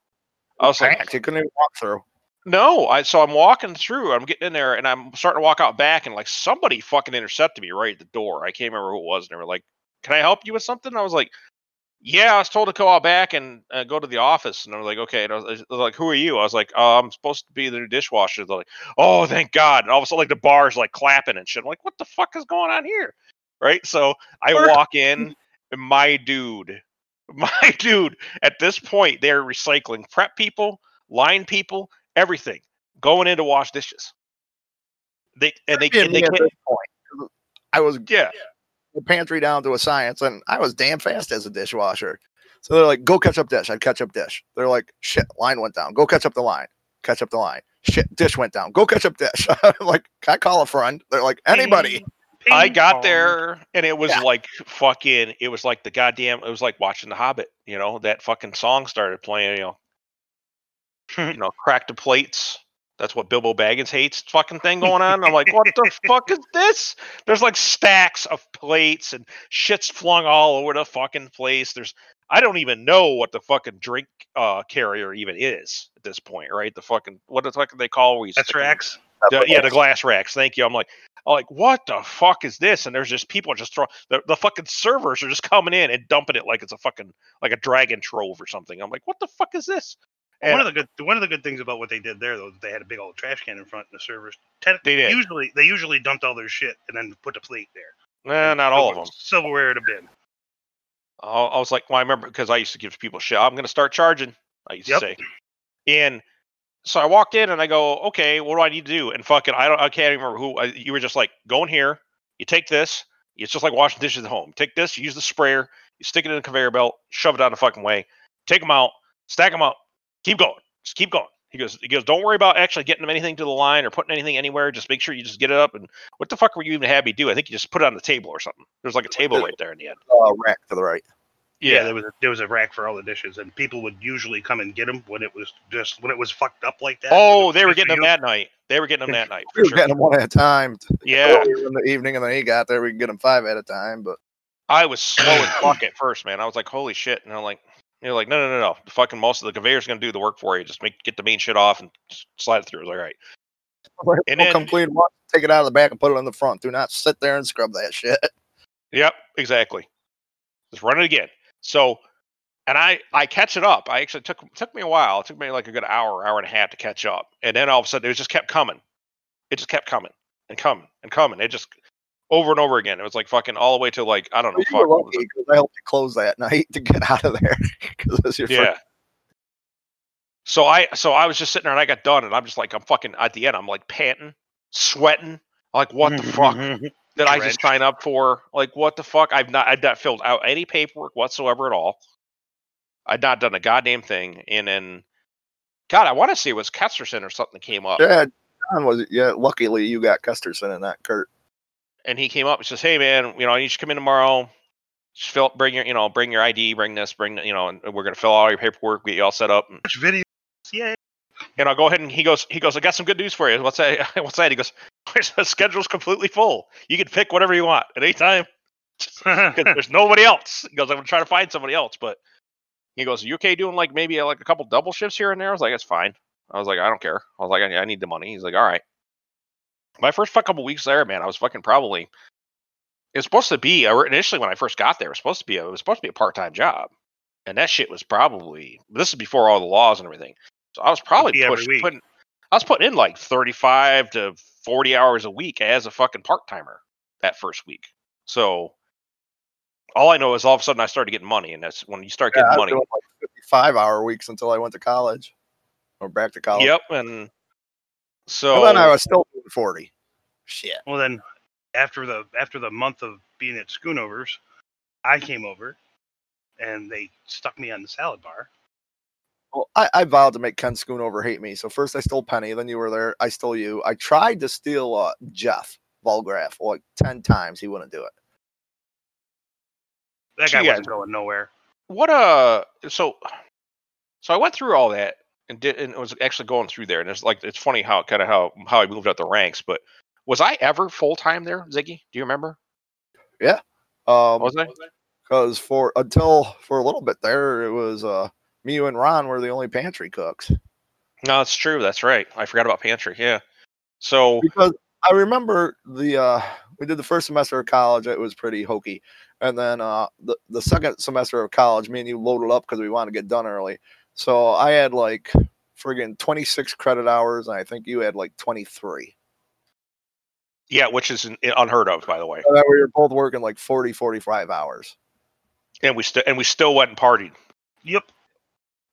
I was like, Packed. You couldn't even walk through. no, I so I'm walking through. I'm getting in there, and I'm starting to walk out back, and like somebody fucking intercepted me right at the door. I can't remember who it was, and they were like, "Can I help you with something?" I was like, "Yeah." I was told to go out back and uh, go to the office, and I was like, "Okay." And I was, I was like, "Who are you?" I was like, uh, "I'm supposed to be the new dishwasher." They're like, "Oh, thank God!" And all of a sudden, like the bar's like clapping and shit. I'm like, "What the fuck is going on here?" Right? So I walk in, and my dude, my dude. At this point, they're recycling prep people, line people, everything going in to wash dishes. They and they, Yeah, and they can't. I was Yeah, the pantry down to a science, and I was damn fast as a dishwasher. So they're like, "Go catch up dish." I'd catch up dish. They're like, "Shit, line went down. Go catch up the line. Catch up the line. Shit, dish went down. Go catch up dish." I'm like, "Can I call a friend?" They're like, "Anybody." I got there and it was Yeah. like fucking. It was like the goddamn. It was like watching The Hobbit. You know that fucking song started playing. You know, you know, crack the plates. That's what Bilbo Baggins hates. Fucking thing going on. I'm like, what the fuck is this? There's like stacks of plates and shit's flung all over the fucking place. There's I don't even know what the fucking drink uh carrier even is at this point, right? The fucking what the fuck do they call these? That's racks. the- yeah, the glass racks. Thank you. I'm like, I'm like, what the fuck is this? And there's just people just throwing the, the fucking servers are just coming in and dumping it like it's a fucking like a dragon trove or something. I'm like, what the fuck is this? One of the good one of the good things about what they did there though, they had a big old trash can in front of the servers. Ten- They did. Usually they usually dumped all their shit and then put the plate there. eh, not all of them. Silverware a bin. I I was like, well, I remember because I used to give people shit. I'm going to start charging. I used Yep. to say, and so I walked in and I go, okay, what do I need to do? And fucking, I don't, I can't even remember who. I, you were just like, go in here. You take this. It's just like washing dishes at home. Take this. You use the sprayer. You stick it in the conveyor belt. Shove it down the fucking way. Take them out. Stack them up. Keep going. Just keep going. He goes, he goes, don't worry about actually getting them anything to the line or putting anything anywhere. Just make sure you just get it up. And what the fuck were you even have me do? I think you just put it on the table or something. There's like a table right there in the end. Uh, rack to the right. Yeah, there was a, there was a rack for all the dishes, and people would usually come and get them when it was just when it was fucked up like that. Oh, they were getting them that night. They were getting them that night We for were sure. getting them one at a time. Yeah, in the evening, and then he got there. We could get them five at a time. But I was slow as fuck at first, man. I was like, holy shit, and I'm like, you're like, no, no, no, no. The fucking most of the conveyor's gonna do the work for you. Just make get the main shit off and slide it through. I was like, all right. And we'll then- come clean take it out of the back and put it in the front. Do not sit there and scrub that shit. Yep, exactly. Just run it again. So, and I I catch it up. I actually took took me a while. It took me like a good hour, hour and a half to catch up. And then all of a sudden, it just kept coming. It just kept coming and coming and coming. It just over and over again. It was like fucking all the way to like I don't know. Fuck, lucky it? I helped you close that night to get out of there because it's your yeah. first. So I so I was just sitting there and I got done and I'm just like I'm fucking at the end I'm like panting, sweating. Like what the fuck did I just sign up for? Like what the fuck? I've not I've not filled out any paperwork whatsoever at all. I'd not done a goddamn thing. And then God, I want to say it was Kesterson or something that came up. Yeah, John was. Yeah, luckily you got Kesterson and not Kurt. And he came up and says, Hey man, you know, I need you to come in tomorrow. Just fill bring your you know, bring your ID, bring this, bring you know, and we're gonna fill out all your paperwork, get you all set up. And videos. Yeah. and I'll go ahead and he goes, he goes, I got some good news for you. What's that? What's that? He goes, the schedule's completely full. You can pick whatever you want at any time. there's nobody else. He goes, I'm gonna try to find somebody else, but he goes, you okay doing like maybe uh, like a couple double shifts here and there? I was like, it's fine. I was like, I don't care. I was like, I, I need the money. He's like, all right. My first couple weeks there, man, I was fucking probably. It was supposed to be or initially when I first got there. It was supposed to be a, it was supposed to be a part time job, and that shit was probably this is before all the laws and everything. So I was probably be pushed, putting, I was putting in like thirty five to forty hours a week as a fucking part timer that first week. So all I know is all of a sudden I started getting money, and that's when you start Yeah, getting I was money. doing like fifty-five hour weeks until I went to college or back to college. Yep, and so And then I was still doing forty. Shit. Well then, after the after the month of being at Schoonovers, I came over, and they stuck me on the salad bar. Well, I, I vowed to make Ken Schoonover hate me. So first I stole Penny, then you were there. I stole you. I tried to steal uh, Jeff Volgraph like ten times. He wouldn't do it. That guy Yeah. wasn't going nowhere. What uh so so I went through all that and did and was actually going through there and it's like it's funny how kind of how how I moved up the ranks, but was I ever full time there, Ziggy? Do you remember? Yeah, um, Was I? because for until for a little bit there, it was uh me, you, and Ron were the only pantry cooks. No, it's true. That's right. I forgot about pantry. Yeah. So Because I remember the uh we did the first semester of college, it was pretty hokey. And then uh the, the second semester of college, me and you loaded up because we wanted to get done early. So I had like friggin' 26 credit hours, and I think you had like 23. yeah, which is eh, unheard of, by the way. So that we were both working like 40, 45 hours. And we still and we still went and partied. Yep.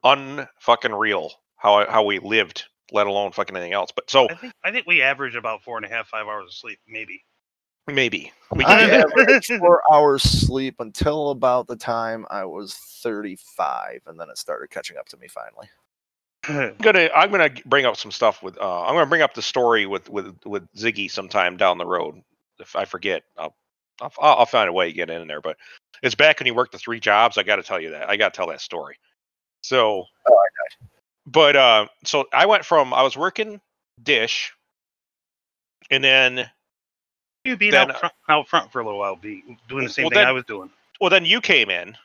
Unfucking real. How how we lived, let alone fucking anything else. But so I think I think we averaged about four and a half, five hours of sleep, maybe. Maybe we I can do averaged four hours sleep until about the time I was 35, and then it started catching up to me finally. I'm gonna I'm gonna bring up some stuff with uh I'm gonna bring up the story with with with Ziggy sometime down the road. If I forget, I'll I'll, I'll find a way to get in there. But it's back when he worked the three jobs. I got to tell you that. I got to tell that story. So, Oh, but uh, so I went from I was working dish, and then you being Then, out front, out front for a little while, be doing the same Well, thing then- I was doing. well then you came in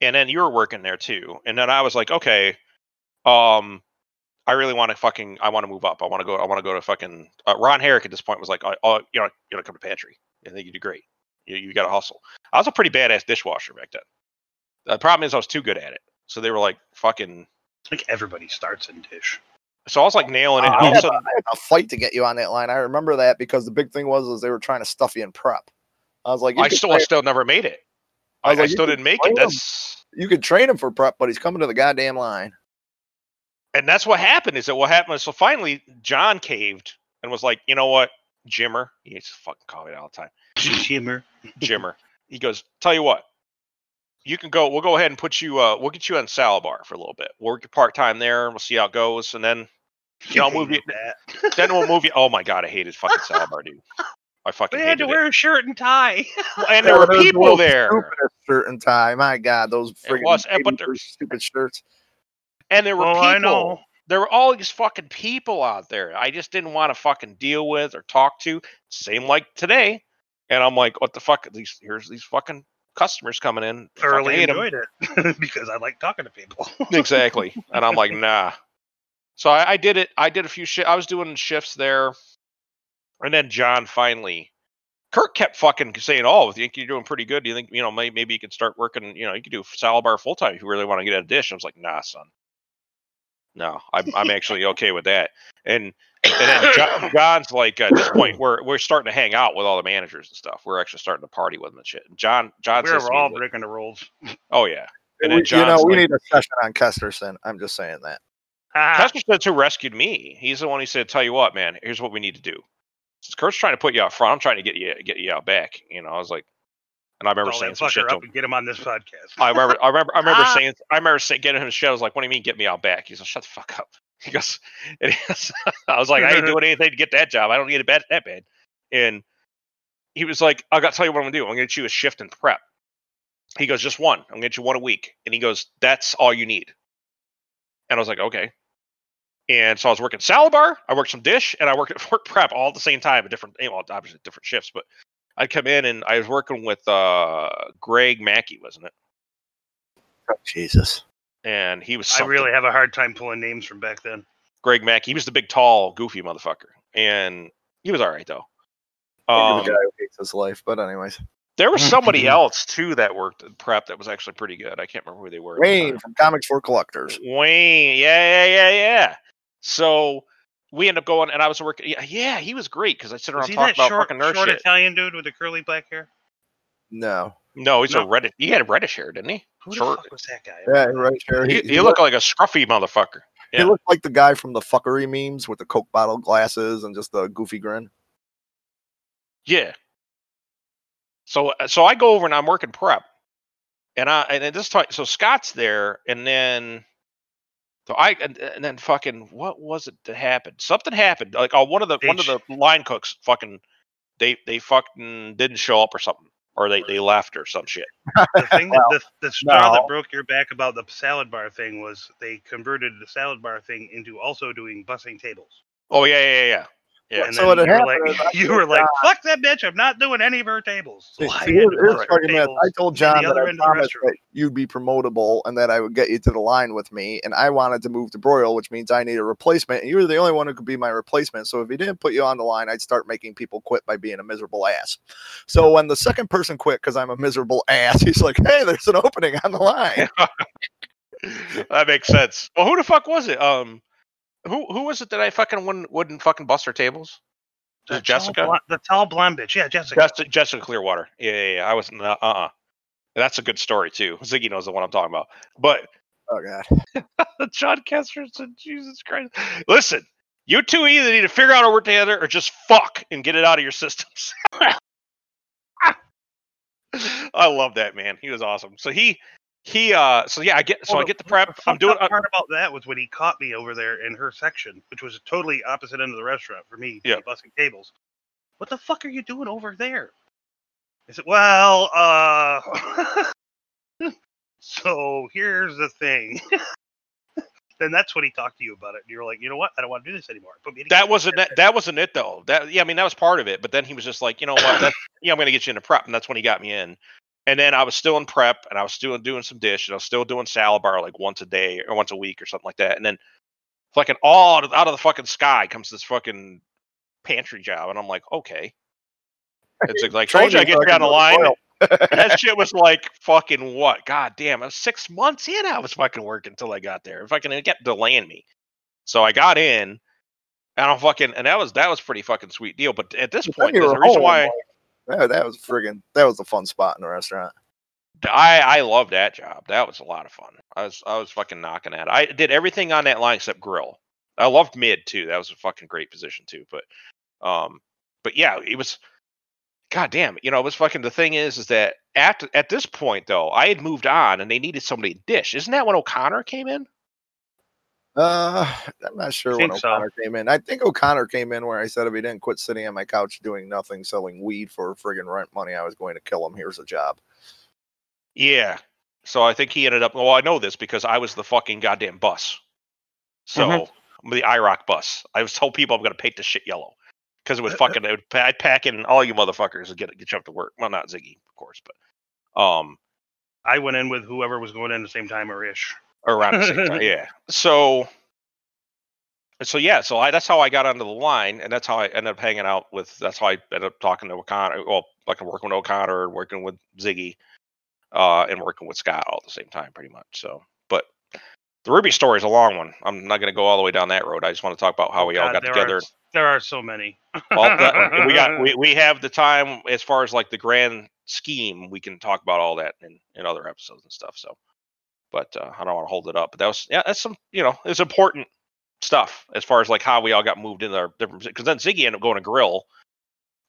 and then you were working there too and then i was like okay um i really want to fucking i want to move up. I want to go i want to go to fucking uh, ron herrick at this point was like oh, oh you know you know come to pantry i think you do great. You, you got to hustle. I was a pretty badass dishwasher back then. The problem is i was too good at it. So they were like fucking Like everybody starts in dish. So i was like nailing it and uh, I all a had, sudden I had a fight to get you on that line. I remember that because the big thing was is they were trying to stuff you in prep. I was like, i still i still never made it I i, was I still didn't make train it him. that's you could train him for prep, but he's coming to the goddamn line. and that's what happened is that what happened so finally john caved and was like you know what jimmer he used to fucking call me all the time Jimmer, jimmer he goes tell you what you can go we'll go ahead and put you uh we'll get you on Salabar for a little bit work your part-time there and we'll see how it goes and then you know, I'll move you that. then we'll move you oh my god i hated fucking Salabar dude i fucking They had to wear a shirt and tie. it and there were people there Shirt and tie. My God, those friggin' was, but 80s stupid shirts. and there were Oh, people I know. there were all these fucking people out there I just didn't want to fucking deal with or talk to. Same like today. And I'm like, what the fuck? These here's these fucking customers coming in. I Thoroughly enjoyed it because I like talking to people. exactly. And I'm like, nah. So I, I did it. I did a few shit. I was doing shifts there, and then John finally. Kirk kept fucking saying, "Oh, I think you're doing pretty good. Do you think you know maybe, maybe you could start working? You know, you could do salad bar full time if you really want to get a dish." I was like, "Nah, son. No, I'm I'm actually okay with that." And and then John, John's like, at this point, we're we're starting to hang out with all the managers and stuff. We're actually starting to party with them and shit. And John John we says, to were me, all like, breaking the rules. "Oh yeah." And then We- you know, we like- need a session on Kesterson. I'm just saying that. Ah, Kesterson who rescued me. He's the one who said, "Tell you what, man. Here's what we need to do. Since Kurt's trying to put you out front, I'm trying to get you get you out back." You know, I was like, and I remember call saying some shit to him. and get him on this podcast. I remember, I remember, I remember Ah. saying, I remember saying, getting him the show. I was like, "What do you mean, get me out back?" He's like, "Shut the fuck up." He goes, he goes I was like, "I ain't doing anything to get that job. I don't need it bad that bad." And he was like, "I got to tell you what I'm gonna do. I'm gonna get you a shift and prep." He goes, "Just one. I'm gonna get you one a week." And he goes, "That's all you need." And I was like, "Okay." And so I was working salad bar, I worked some dish, and I worked at work prep all at the same time at different, know, obviously different shifts. But I'd come in and I was working with uh Greg Mackey, wasn't it? Oh, Jesus. And he was I really have a hard time pulling names from back then. Greg Mackey. He was the big, tall, goofy motherfucker, and he was all right though. You're Um, the guy who hates his life, but anyways. there was somebody else too that worked at prep that was actually pretty good. I can't remember who they were. at the Wayne from Comics for Collectors. Wayne, yeah, yeah, yeah, yeah. So we end up going, and I was working. Yeah, yeah he was great because I sit around talking about short, fucking nerd short shit. Italian dude with the curly black hair? No. No, he's a No. reddish. He had reddish hair, didn't he? Who Short. the fuck was that guy? Yeah, right here. He, He, he, he, looked looked, like a scruffy motherfucker. he yeah. looked like the guy from the fuckery memes with the Coke bottle glasses and just the goofy grin. Yeah. So uh, so I go over and I'm working prep, and I and at this time so Scott's there, and then So I and, and then fucking what was it that happened? Something happened. Like oh, one of the one of the line cooks fucking they they fucking didn't show up or something, or they they left or some shit. The thing that the, the straw no. that broke your back about the salad bar thing was they converted the salad bar thing into also doing busing tables. Oh yeah yeah yeah. Yeah. And So then you were like, you were like, fuck that bitch! I'm not doing any of her tables. So See, here's- here's bus fucking tables I told John that I end of the promised that you'd be promotable and that I would get you to the line with me. And I wanted to move to Broil, which means I need a replacement. And you were the only one who could be my replacement. So if he didn't put you on the line, I'd start making people quit by being a miserable ass. So when the second person quit because I'm a miserable ass, he's like, "Hey, there's an opening on the line." that makes sense. Well, who the fuck was it? Um, who who was it that I fucking wouldn't wouldn't fucking bust her tables? The Jessica? blonde- the tall blonde bitch. Yeah, Jessica. Jessica, Jessica Clearwater. Yeah, yeah, yeah. I was uh uh. That's a good story too. Ziggy knows the one I'm talking about. But oh god. The John Kester said, "Jesus Christ!" Listen, you two either need to figure out how to work together or just fuck and get it out of your systems. I love that man. He was awesome. So he he uh so yeah I get so I get the prep. I'm doing up part about that was when he caught me over there in her section, which was a totally opposite end of the restaurant for me. Yeah. busting tables. What the fuck are you doing over there? I said, well, uh, so here's the thing. then that's when he talked to you about it. And you're like, you know what? I don't want to do this anymore. That wasn't that, that wasn't it though. That yeah, I mean that was part of it. But then he was just like, you know what? Yeah, I'm gonna get you into prep, and that's when he got me in. And then I was still in prep, and I was still doing some dish, and I was still doing salad bar like once a day or once a week or something like that. And then fucking all out of, out of the fucking sky comes this fucking pantry job, and I'm like, okay. It's like, like told you I get on the line. that shit was like fucking what? God damn, I was six months in. I was fucking working until I got there. If I can get delaying me. So I got in, and I'm fucking, and that was that was pretty fucking sweet deal. But at this point, you there's were a reason why like, that, that was friggin' that was a fun spot in the restaurant. I I love that job. That was a lot of fun. I was I was fucking knocking at it. I did everything on that line except grill. I loved mid too. That was a fucking great position too. But um, but yeah, it was. God damn, it! you know, it was fucking. The thing is, is that at at this point though, I had moved on and they needed somebody to dish. Isn't that when O'Connor came in? Uh, I'm not sure when think so. O'Connor came in. I think O'Connor came in where I said if he didn't quit sitting on my couch doing nothing, selling weed for friggin' rent money, I was going to kill him. Here's a job. Yeah. So I think he ended up. Well, I know this because I was the fucking goddamn bus. So Mhm. I'm the IROC bus. I was told people I'm gonna paint the shit yellow because it was fucking. It would, I'd pack in all you motherfuckers and get get you up to work. Well, not Ziggy, of course, but um, I went in with whoever was going in the same time or ish. Around the same time. Yeah. So. So yeah, so I that's how I got onto the line, and that's how I ended up hanging out with. That's how I ended up talking to O'Connor. Well, fucking working with O'Connor, and working with Ziggy, uh, and working with Scott all at the same time, pretty much. So, but the Ruby story is a long one. I'm not going to go all the way down that road. I just want to talk about how we all got there together. Are, there are so many. That, we got we, we have the time as far as like the grand scheme. We can talk about all that in in other episodes and stuff. So, but uh, I don't want to hold it up. But that was yeah, that's some you know it's important stuff as far as like how we all got moved into our different because then Ziggy ended up going to grill,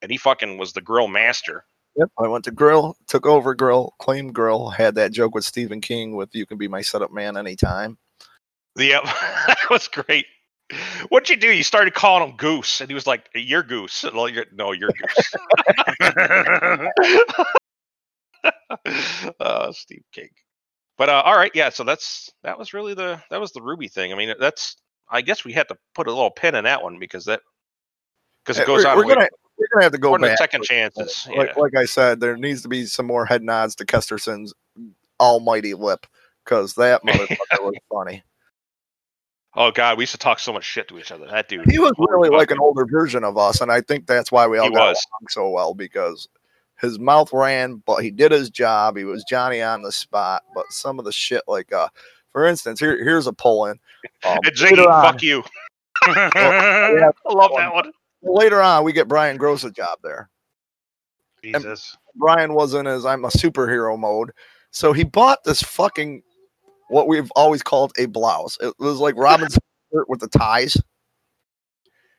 and he fucking was the grill master. Yep. I went to Grill, took over Grill, claimed Grill, had that joke with Stephen King with "You can be my setup man anytime." Yep, that was great. What'd you do? You started calling him Goose, and he was like, "You're Goose." Well, you're, no, you're Goose. uh, Steve King. But uh, all right, yeah. So that's that was really the that was the Ruby thing. I mean, that's I guess we had to put a little pin in that one because that because it goes we're, on. we're gonna we're gonna have to go back. second chances. Yeah. Like, like I said, there needs to be some more head nods to Kesterson's almighty lip because that motherfucker was funny. oh God, we used to talk so much shit to each other. That dude. He was really like an older version of us, and I think that's why we all He got was. along so well because his mouth ran, but he did his job. He was Johnny on the spot. But some of the shit, like uh, for instance, here here's a pull in. Um, And Ziggy, later on- fuck you. yeah, I love that one. later on, we get Brian Gross a job there. Jesus. Brian wasn't as I'm a superhero mode. So he bought this fucking what we've always called a blouse. It was like Robin's shirt with the ties.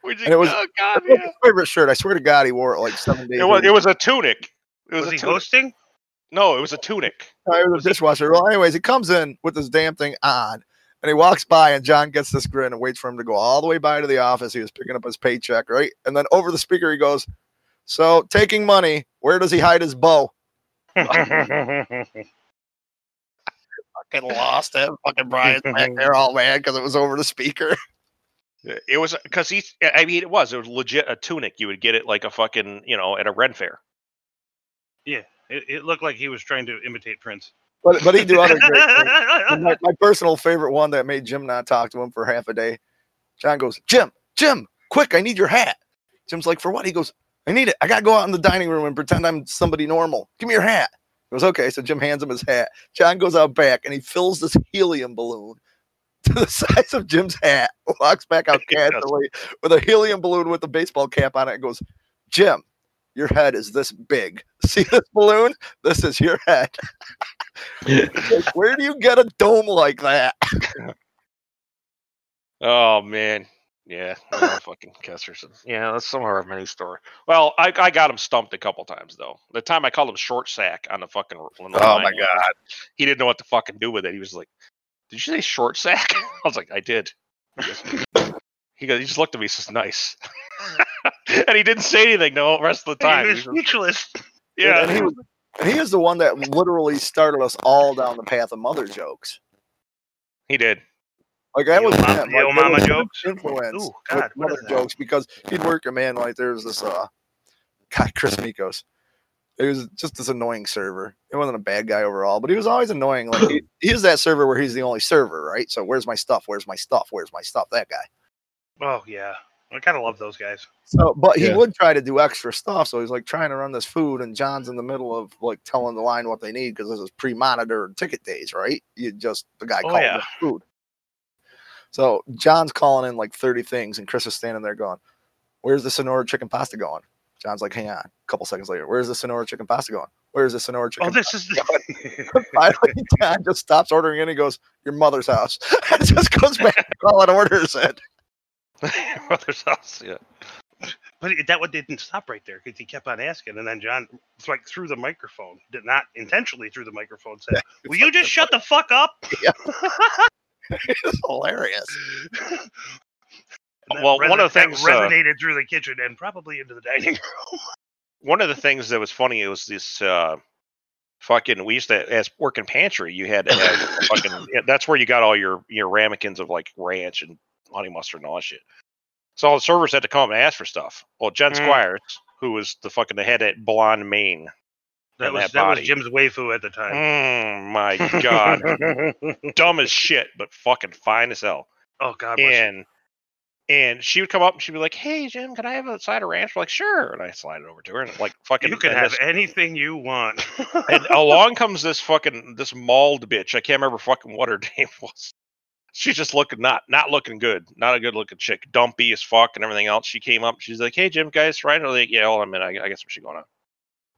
We just- And it was- oh God, It was yeah. his favorite shirt. I swear to God, he wore it like seven days. It was it was a tunic. It was, Was a he tunic. hosting? No, it was a tunic. Uh, it was a dishwasher. Well, anyways, he comes in with this damn thing on, And he walks by, and John gets this grin and waits for him to go all the way by to the office. He was picking up his paycheck, right? And then over the speaker, he goes, So, taking money, where does he hide his bow? Fucking lost it. Fucking Brian's back there all mad because it was over the speaker. Uh, it was because he's. I mean, it was. It was legit a tunic. You would get it like a fucking, you know, at a Ren fair. yeah, it, it looked like he was trying to imitate Prince. But, but he do other great things. My, my personal favorite one that made Jim not talk to him for half a day. John goes, Jim, Jim, quick, I need your hat. Jim's like, for what? He goes, I need it. I gotta go out in the dining room and pretend I'm somebody normal. Give me your hat. He goes, okay. So Jim hands him his hat. John goes out back and he fills this helium balloon to the size of Jim's hat, walks back out casually with a helium balloon with a baseball cap on it and goes, Jim, your head is this big. See this balloon? This is your head. Like, where do you get a dome like that? Oh man, yeah, fucking Kesterson. Yeah, that's some of our many story. Well, I I got him stumped a couple times though. The time I called him short sack on the fucking. Oh Oh my God. He didn't know what to fucking do with it. He was like, "Did you say short sack?" I was like, "I did." He goes, he just looked at me. He says, "Nice," and he didn't say anything the whole rest of the time. he He was was speechless. yeah, And he was and he is the one that literally started us all down the path of mother jokes. he did. Like that The was old mama- the Like, mama was jokes? Influence Ooh, God, what mother jokes because he'd work a man like there's this uh God Chris Mikos. He was just this annoying server. It wasn't a bad guy overall, but he was always annoying. Like he, he's that server where he's the only server, right? So where's my stuff? Where's my stuff? Where's my stuff? That guy. Oh yeah, I kind of love those guys. So, but he Yeah. would try to do extra stuff. So he's like trying to run this food, and John's in the middle of like telling the line what they need because this is pre-monitor ticket days, right? You just the guy Oh, calling yeah. the food. So John's calling in like thirty things, and Chris is standing there going, "Where's the Sonora chicken pasta going?" John's like, "Hang on." A couple seconds later, "Where's the Sonora chicken pasta going?" Where's the Sonora oh, chicken? Oh, this is the. Finally, John just stops ordering in. He goes, "Your mother's house." and just goes back to calling orders in. Mother's house. Yeah. But that one didn't stop right there because he kept on asking, and then John, like through the microphone, did not intentionally through the microphone, said, "Will you just shut the fuck up?" It's hilarious. Well, one of the things, uh, resonated through the kitchen and probably into the dining room. one of the things that was funny it was this uh fucking we used to as working pantry you had to have fucking that's where you got all your your ramekins of like ranch and honey mustard and all that shit so all the servers had to come and ask for stuff well jen Mm. squires who was the fucking the head at blonde maine That was that that was. Jim's waifu at the time. mm, my god dumb as shit but fucking fine as hell oh God, and and she would come up and she'd be like, "Hey Jim, can I have a side of ranch?" I'm like, "Sure." And I slide it over to her and like fucking. you can and have this- anything you want. and along comes this fucking this mauled bitch. I can't remember fucking what her name was. She's just looking not not looking good, not a good looking chick, dumpy as fuck and everything else. She came up, she's like, "Hey Jim, guys, right?" And I'm like, "Yeah, hold on a minute, I, I guess what's she going on?"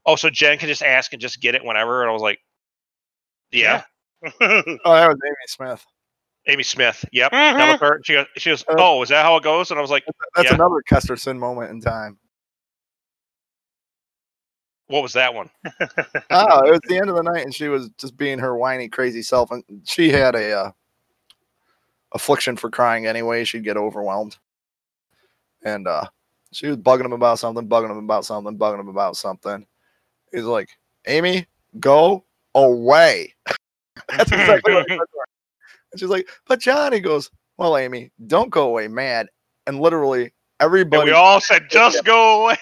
Oh, so Jen can just ask and just get it whenever, and I was like, "Yeah, Oh, that was Amy Smith. Amy Smith, yep, Mhm. that was her." She goes, "She goes, Uh, oh, is that how it goes?" And I was like, That's Yeah. another Kesterson moment in time. "What was that one?" Oh, it was the end of the night, and she was just being her whiny, crazy self, and she had a uh, affliction for crying anyway. She'd get overwhelmed, and uh, she was bugging him about something, bugging him about something, bugging him about something. He's like, "Amy, go away." That's exactly what he said to her. And she's like, "But John," he goes, "Well, Amy, don't go away mad." And literally And everybody, we all said, "Just go away."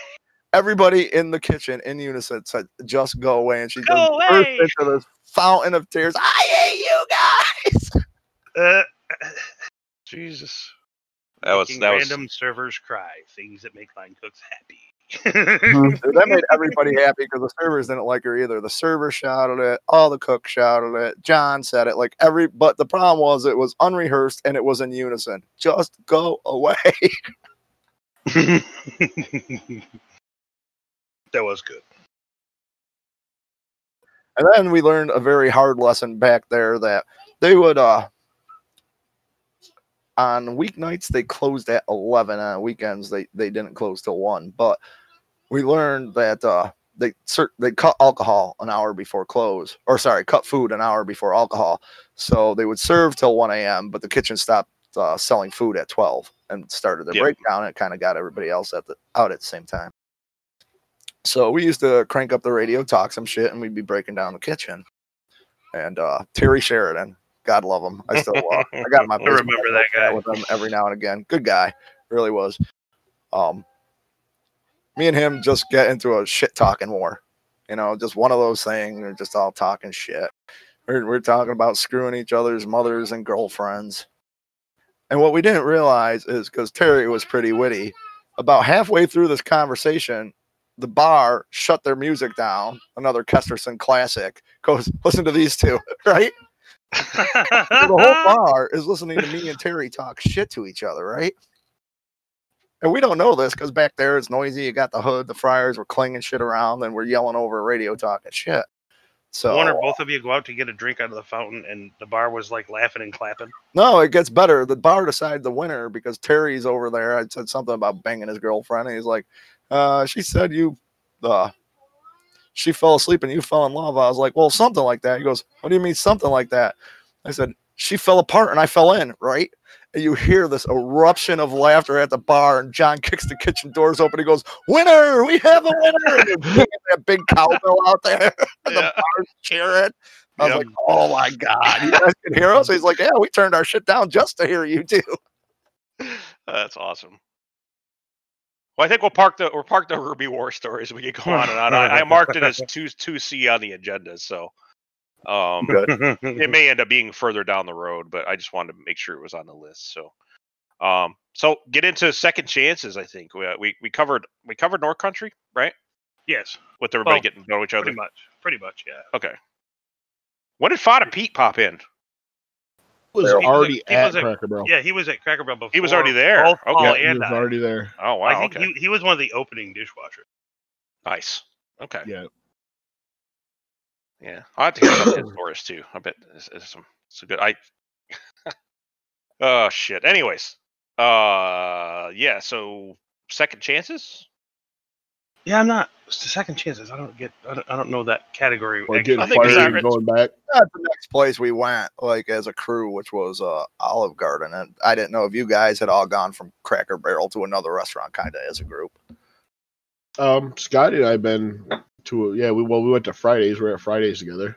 everybody in the kitchen in unison said, "Just go away," and she Go just burst away! into this fountain of tears. I hate you guys. Uh, Jesus, that was making that was random servers cry. Things that make line cooks happy. Dude, that made everybody happy because the servers didn't like her either. The server shouted it, all the cooks shouted it, John said it, like every. But the problem was it was unrehearsed and it was in unison. Just go away. that was good. And then we learned a very hard lesson back there that they would uh on weeknights they closed at 11 on weekends they they didn't close till 1 but we learned that uh they they cut alcohol an hour before close, or sorry, cut food an hour before alcohol. So they would serve till 1 a.m., but the kitchen stopped uh, selling food at 12 and started the Yep. breakdown. It kind of got everybody else at the out at the same time. So we used to crank up the radio, talk some shit, and we'd be breaking down the kitchen. And uh, Terry Sheridan, God love him, I still love. I got my I remember that guy. with him every now and again. Good guy, really was. Um, me and him just get into a shit talking war. You know, just one of those things. We're just all talking shit. We're, we're talking about screwing each other's mothers and girlfriends. And what we didn't realize is because Terry was pretty witty, about halfway through this conversation, the bar shut their music down. Another Kesterson classic goes, listen to these two, right? The whole bar is listening to me and Terry talk shit to each other, right? And we don't know this because back there it's noisy. You got the hood, the fryers were clanging shit around, and we're yelling over radio talking shit. So One or both of you go out to get a drink out of the fountain, and the bar was like laughing and clapping. no, it gets better. The bar decided the winner because Terry's over there. I said something about banging his girlfriend, and he's like, uh, "She said you, uh, she fell asleep and you fell in love." I was like, "Well, something like that." He goes, "What do you mean something like that?" I said, "She fell apart and I fell in, right?" And you hear this eruption of laughter at the bar, and John kicks the kitchen doors open. He goes, "Winner! We have a winner!" And they're bringing that big cowbell out there, and the Yeah. bar's cheering. I was Yeah. like, "Oh my god, you guys can hear us?" He's like, "Yeah, we turned our shit down just to hear you too." That's awesome. Well, I think we'll park the we'll park the Ruby War stories. We can go on and on. I, I marked it as two two C on the agenda, so um, it may end up being further down the road, but I just wanted to make sure it was on the list. So, um, so get into second chances. I think we we, we covered we covered North Country, right? yes, With everybody Well, getting to know each other. pretty much. Pretty much, yeah. Okay. When did Fada Pete pop in? was He was already he at was a- Cracker Barrel. Yeah, he was at Cracker Barrel before. He was already there. Both Okay. Yeah, he was I. already there. Oh wow. I think okay. he, he was one of the opening dishwashers. Nice. Okay. Yeah. Yeah, I have to hear about his stories too. I bet it's, it's some it's a good. I. oh shit. Anyways, uh, yeah. So second chances. Yeah, I'm not. Second chances. I don't get. I don't, I don't know that category. Like actually. getting I think fired and going back. That's the next place we went, like as a crew, which was uh, Olive Garden, and I didn't know if you guys had all gone from Cracker Barrel to another restaurant, kind of as a group. Um, Scotty and I've been to yeah. We well we went to Fridays. We're at Fridays together.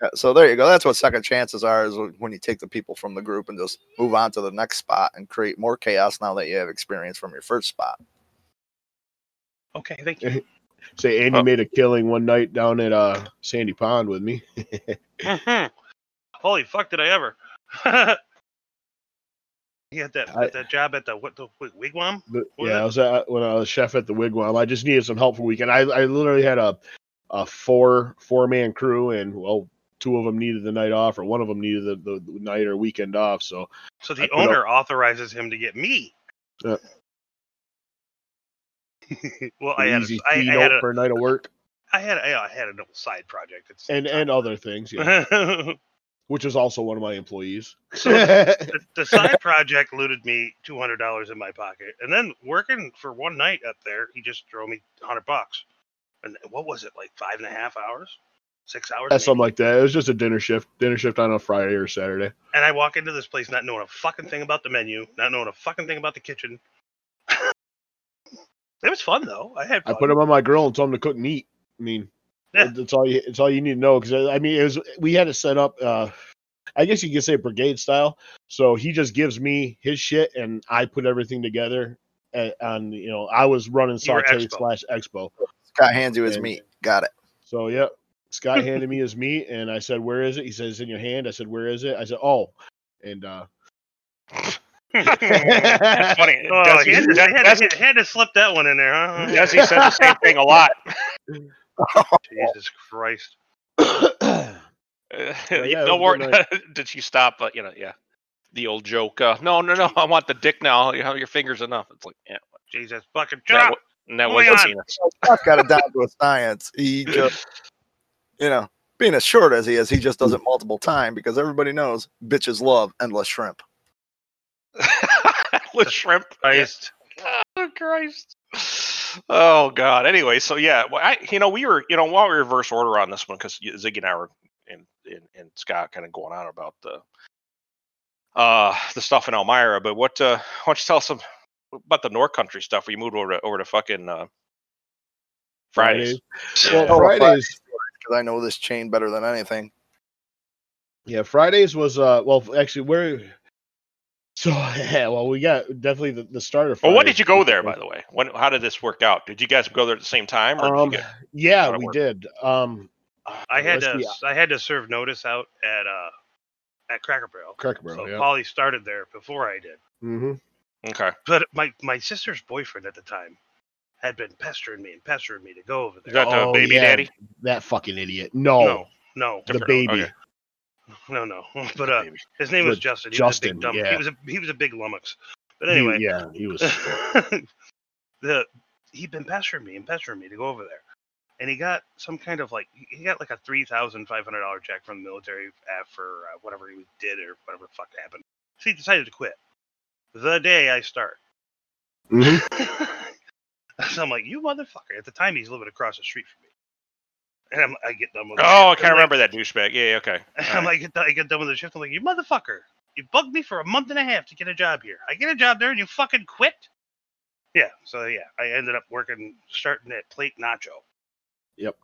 Yeah, so there you go. That's what second chances are: is when you take the people from the group and just move on to the next spot and create more chaos. Now that you have experience from your first spot. okay, thank you. Say Andy Oh. made a killing one night down at uh Sandy Pond with me. Mhm. Holy fuck! Did I ever? he had that I- that job at the what the wigwam. Was yeah? I was at, when I was chef at the Wigwam. I just needed some help for weekend. I I literally had a a four four man crew, and well, two of them needed the night off, or one of them needed the, the, the night or weekend off. So So the up- owner authorizes him to get me. Yeah. well, I had, a, I, fee had a, for a night of work, I had, a, I had a little side project. It's and and other things, yeah, the, which is also one of my employees. So- the side project looted me two hundred dollars in my pocket, and then working for one night up there, he just threw me hundred bucks. And what was it like five and a half hours, six hours? That's something like that. It was just a dinner shift, dinner shift on a Friday or Saturday. and I walk into this place not knowing a fucking thing about the menu, not knowing a fucking thing about the kitchen. it was fun though. I had. I put him on my grill and told him to cook meat. I mean, Yeah. that's all you. It's all you need to know because I mean, it was we had it set up. uh I guess you could say brigade style. So he just gives me his shit, and I put everything together. And, and you know, I was running You were saute expo. slash expo. Scott hands you his And- meat. Got it. So yeah, Scott handed me his meat, and I said, "Where is it?" He says, "It's in your hand." I said, "Where is it?" I said, "Oh," and uh, That's funny. Oh, Desi, he had, to, he had, to, he had to slip that one in there, huh? Desi said the same thing a lot. Jesus Christ. Uh, yeah, you it know, was a Ward, good did you stop? But you know, yeah, the old joke. Uh, no, no, no. I want the dick now. You know, your fingers enough. It's like, yeah, Jesus fucking that, chop. and that Moving was on. penis. Scott's got it down to a science. He just, you know, being as short as he is, he just does it multiple time because everybody knows bitches love endless shrimp. With shrimp. Christ. Oh Christ. Oh God. Anyway, so yeah, well, I you know we were you know while we reverse order on this one because Ziggy and I were and, and and Scott kind of going on about the uh the stuff in Elmira. But what uh why don't you tell us some about the North Country stuff where you moved over to over to fucking uh Fridays? Well, Oh, Fridays. because I know this chain better than anything. Yeah, Fridays was uh well actually where so yeah, well we got definitely the, the starter. Well, when did you go there, by the way? When how did this work out? Did you guys go there at the same time, or did Um you get, yeah, we work? did. Um I had to see, I had to serve notice out at uh at Cracker Barrel. Cracker Barrel, so yeah. Polly started there before I did. hmm okay? But my my sister's boyfriend at the time had been pestering me and pestering me to go over Is there. that the Oh, baby yeah. daddy? That fucking idiot. No, No, no, the baby. okay. no, no. But uh, his name was Justin. He Justin, was a big dumb. yeah. He was a he was a big lummox. But He- anyway, yeah, he was. the he'd been pestering me and pestering me to go over there, and he got some kind of like he got like a three thousand five hundred dollar check from the military for uh, whatever he did or whatever the fuck happened. So he decided to quit the day I start. Mhm. so I'm like, you motherfucker! At the time, he's living across the street from me, and I'm, I get done with. the Oh, I can't I'm like- remember that douchebag. Yeah, yeah, okay. I'm like, get I get done with the shift. I'm like, you motherfucker! You bugged me for a month and a half to get a job here. I get a job there, and you fucking quit. Yeah. So yeah, I ended up working, starting at Plate Nacho. Yep.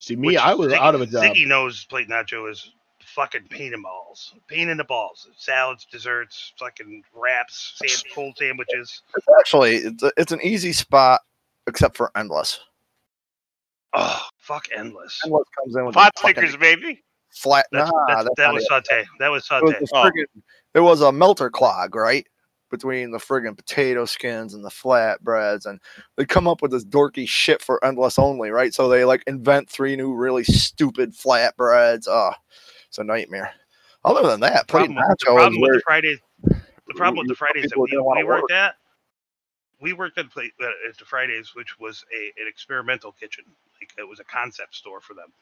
See me, which I was Ziggy- out of a job. Ziggy knows Plate Nacho is fucking pain in the balls, pain in the balls. Salads, desserts, fucking wraps, sam- cold sandwiches. It's actually it's, a, it's an easy spot except for endless. Oh, fuck, endless. Endless comes in with Pot stickers, baby. flat. That's, nah, that's, that's that not was it. saute. That was It was, saute. the Oh. friggin- it was a melter clog, right? Between the friggin' potato skins and the flatbreads, and they come up with this dorky shit for endless only, right? So they like invent three new really stupid flatbreads. Oh, it's a nightmare. Other than that, plate problem, with, the nacho is problem with where the Fridays, the problem with the Fridays that people we, we worked work. at, we worked at, uh, at the Fridays, which was a an experimental kitchen. Like it was a concept store for them.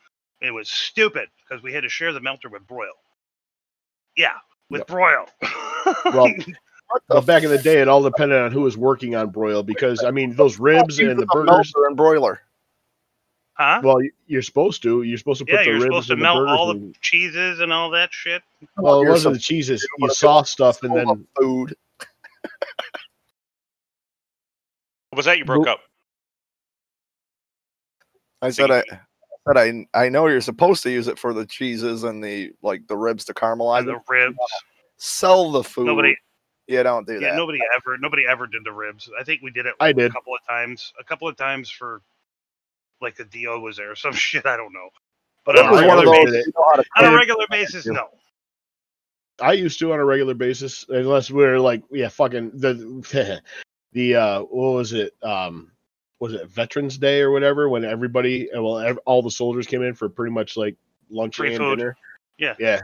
It was stupid because we had to share the melter with Broil. Yeah, with Yep. Broil. Well, Well, back in the day, it all depended on who was working on broil because I mean those ribs and the burgers. melter and broiler. huh? Well, you're supposed to. You're supposed to put Yeah, the you're ribs supposed to and the melt burgers. all the in- cheeses and all that shit. well, it You're wasn't the cheeses. You saw stuff and then food. What was that? You broke up. I said I said I I know you're supposed to use it for the cheeses and the like the ribs to caramelize And the ribs. Sell the food. Nobody, You don't do yeah, that. Yeah, nobody ever, nobody ever did the ribs. I think we did it. I did. a couple of times. A couple of times for like the DO was there or some shit. I don't know. But on a, one of regular those. did it. you know how to on a regular basis, no. I used to on a regular basis, unless we're like, yeah, fucking the the uh, what was it? Um, was it Veterans Day or whatever? When everybody, uh, well, ev- all the soldiers came in for pretty much like lunch Free and food. dinner. Yeah. yeah.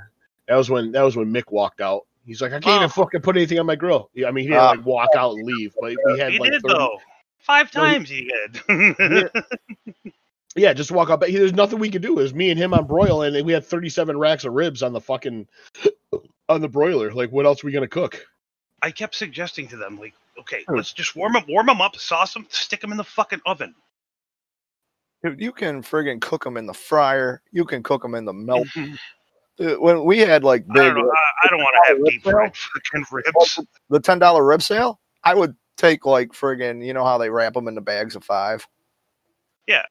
That was when that was when Mick walked out. He's like, I can't even Oh. fucking put anything on my grill. Yeah, I mean, he didn't Ah. like walk out and leave, but we had He like did 30 though. Five No, he- times he did. Yeah, just walk out. But there's nothing we could do. It was me and him on broil, and we had 37 racks of ribs on the fucking on the broiler. Like, what else are we gonna cook? I kept suggesting to them, like, okay, Hmm. let's just warm them, warm them up, sauce them, stick them in the fucking oven. Dude, you can friggin' cook them in the fryer. You can cook them in the melt. Dude, When we had like I big don't know. I, I don't want to have deep fried fucking ribs. the ten dollar rib sale, I would take like friggin' you know how they wrap them in the bags of five. Yeah.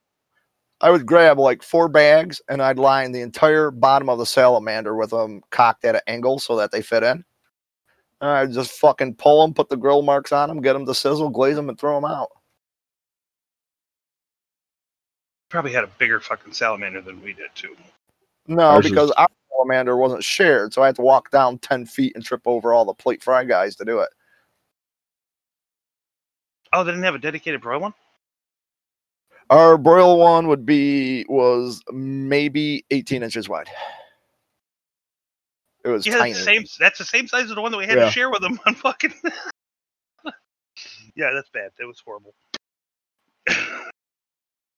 I would grab like four bags and I'd line the entire bottom of the salamander with them cocked at an angle so that they fit in. And I'd just fucking pull them, put the grill marks on them, get them to sizzle, glaze them, and throw them out. Probably had a bigger fucking salamander than we did too. No, Ours is- because our salamander wasn't shared, so I had to walk down ten feet and trip over all the plate fry guys to do it. Oh, they didn't have a dedicated broil one. Our broil one would be was maybe 18 inches wide. It was Yeah, tiny. that's the same. That's the same size as the one that we had Yeah. to share with them on fucking. yeah, that's bad. That was horrible.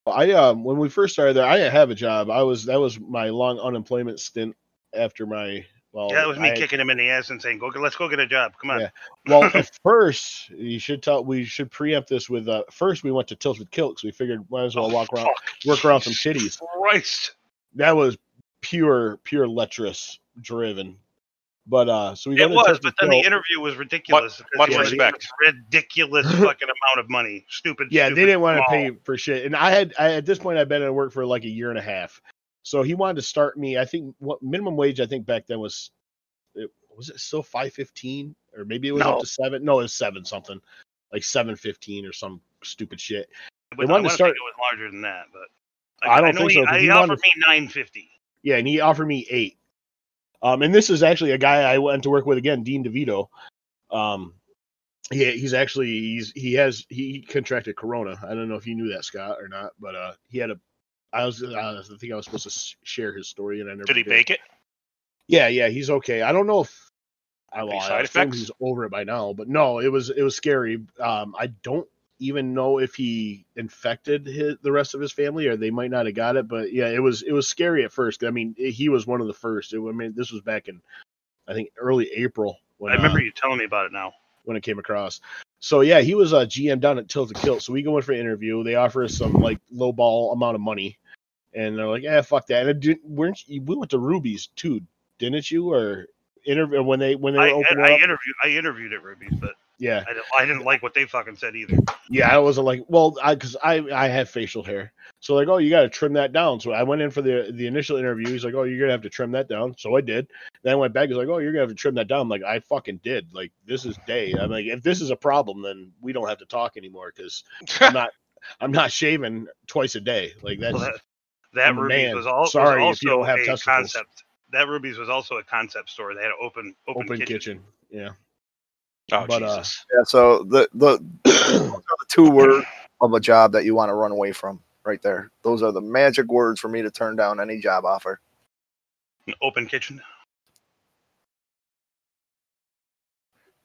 I um when we first started there, I didn't have a job. I was that was my long unemployment stint after my Well, yeah, that was me I- kicking him in the ass and saying, "Go, let's go get a job. Come on." Yeah. Well, first, you should tell. We should preempt this with. Uh, first, we went to Tilts with Kilts. We figured might as well Oh, walk around, work around some titties. Christ. That was pure, pure lecherous driven. But uh, so we go It was, Tilts but with then the interview was ridiculous. because much it respect. Ridiculous fucking amount of money. Stupid. Yeah, stupid they didn't want to pay for shit. And I had, I at this point, I'd been at work for like a year and a half. So he wanted to start me. I think what minimum wage I think back then was, it, was it still five fifteen or maybe it was up to seven? No, it was seven something, like seven fifteen or some stupid shit. But They wanted to to start- think it was larger than that, but I don't know think he, so, 'cause I, he he wanted- offered me nine fifty. Yeah, and he offered me eight. Um, and this is actually a guy I went to work with again, Dean DeVito. Um, he, he's actually he's he has he contracted corona. I don't know if you knew that Scott or not, but uh, he had a. I was uh, I think I was supposed to share his story, and I never Did he make it? Yeah, yeah, he's okay. I don't know if I, well, I effects? he's over it by now, but no, it was it was scary. Um, I don't even know if he infected his, the rest of his family, or they might not have got it. But yeah, it was it was scary at first. I mean, he was one of the first. It, I mean, this was back in I think early April when I remember uh, you telling me about it now. when it came across. So yeah, he was a GM down at Tilted Kilt. So we go in for an interview. They offer us some like low ball amount of money, and they're like, "Yeah, fuck that." And didn't, weren't you, we went to Ruby's too, didn't you? Or interview when they when they were I, opening I up? interviewed I interviewed at Ruby's, but yeah, I didn't, I didn't like what they fucking said either. yeah. I wasn't like, well, I because I I have facial hair, so like, oh, you got to trim that down. So I went in for the the initial interview. He's like, oh, you're gonna have to trim that down. So I did. Then I went back. He's like, oh, you're gonna have to trim that down. I'm like, I fucking did. Like this is day. I'm like, if this is a problem, then we don't have to talk anymore because I'm not I'm not shaving twice a day. Like that's Well, that that Ruby's was, all, Sorry was if you also don't have a testicles. concept. That Ruby's was also a concept store. They had an open open, open kitchen. kitchen. Yeah. Oh But, uh, Yeah, so the the, the two words of a job that you want to run away from right there. Those are the magic words for me to turn down any job offer. An open kitchen.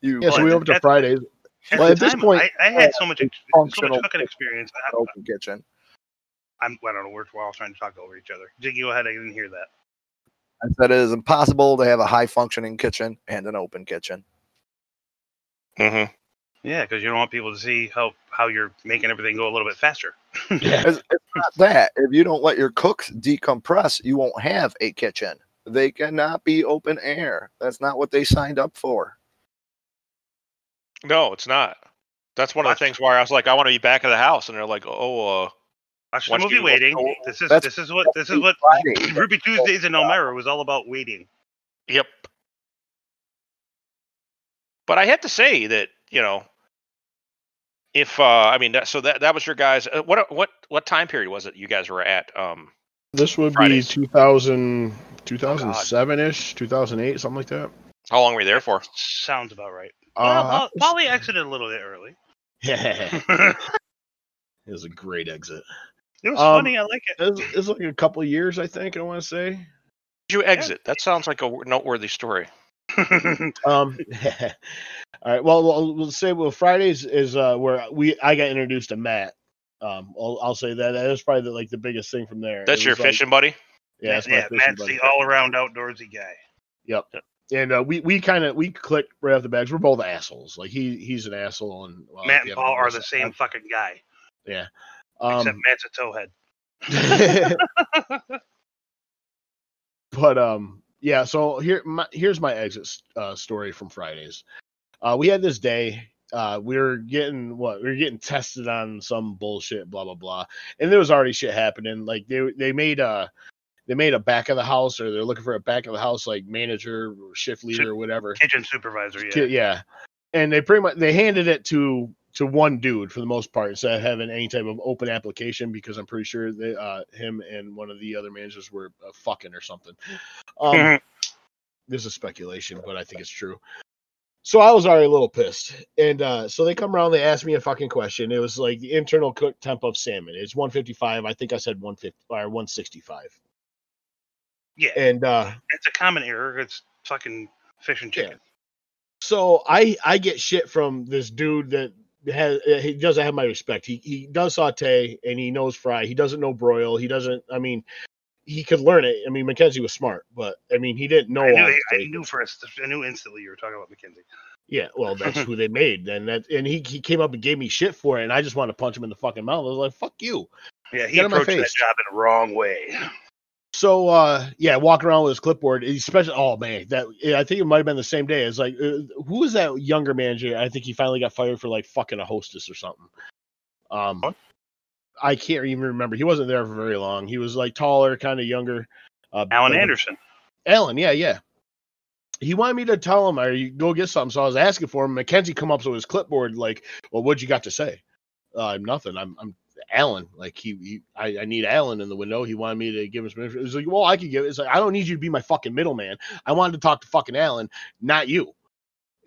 You Yeah, so we at- went to at- Fridays. At Well, the at this time, point- I, I had so much ex- so functional much cooking experience. I, open kitchen. I'm I don't know. We're, we're all trying to talk over each other. Ziggy, go ahead. I didn't hear that. I said it is impossible to have a high functioning kitchen and an open kitchen. Hmm Yeah, because you don't want people to see how how you're making everything go a little bit faster. Yeah. It's, it's not that. If you don't let your cooks decompress, you won't have a kitchen. They cannot be open air. That's not what they signed up for. No, it's not. That's one of the things where I was like, I want to be back at the house, and they're like, oh, uh, Watch the movie Waiting. This is that's- this is what this is what Friday. Ruby Tuesdays in Elmira was all about waiting. yep. But I have to say that you know, if uh, I mean, that, so that that was your guys. Uh, what what what time period was it you guys were at? Um, This would Fridays. be 2000, 2007 ish, 2008, something like that. how long were you there for? Sounds about right. Uh, well, I was- Polly exited a little bit early. Yeah, it was a great exit. It was Um, funny. I like it. It was, it was like a couple of years, I think. I want to say. Did you exit? That sounds like a noteworthy story. Um, all right. Well, we'll, we'll say well Fridays is uh, where we I got introduced to Matt. Um, I'll, I'll say that that is probably the, like the biggest thing from there. That's It your was like- fishing buddy. yeah, that's my yeah, fishing Matt's buddy. the all-around outdoorsy guy. Yep. And uh, we we kind of we clicked right off the bags. We're both assholes. Like he he's an asshole, and well, Matt and Paul are noticed, the same fucking guy, Yeah. Um, except Matt's a towhead. but um yeah so here my, here's my exit uh, story from fridays uh we had this day uh we were getting what we were getting tested on some bullshit blah blah blah and there was already shit happening like they they made a they made a back of the house or they're looking for a back of the house like manager or shift leader or whatever Kitchen supervisor. Yeah. Yeah. And they pretty much they handed it to to one dude for the most part instead of having any type of open application because I'm pretty sure that uh him and one of the other managers were uh, fucking or something. Um this is speculation, but I think it's true. So I was already a little pissed. And uh so they come around, they asked me a fucking question. It was like the internal cook temp of salmon. It's 155. I think I said 150 or 165. yeah, And uh it's a common error. It's fucking fish and Yeah. chicken. so I I get shit from this dude that has uh, he doesn't have my respect. He he does saute and he knows fry. He doesn't know broil. He doesn't. I mean, he could learn it. I mean, Mackenzie was smart, but I mean, he didn't know. I knew, all I, I knew first. I knew instantly you were talking about Mackenzie. Yeah, well, that's who they made. And that, and he, he came up and gave me shit for it, and I just wanted to punch him in the fucking mouth. I was like, "Fuck you." Yeah, he approached that job in the wrong way. So, uh, yeah, walking around with his clipboard, especially. Oh man, that I think it might have been the same day. It's like, uh, who was that younger manager? I think he finally got fired for like fucking a hostess or something. Um, What? I can't even remember. He wasn't there for very long. He was like taller, kind of younger. Uh, Alan a Anderson. Alan, yeah, yeah. He wanted me to tell him, or you go get something. So I was asking for him. Mackenzie come up to his clipboard, like, "Well, what'd you got to say?" Uh, nothing. I'm, I'm Alan. Like he, he I, I need Alan in the window. He wanted me to give him some. It was like, well, I could give. It's like I don't need you to be my fucking middleman. I wanted to talk to fucking Alan, not you.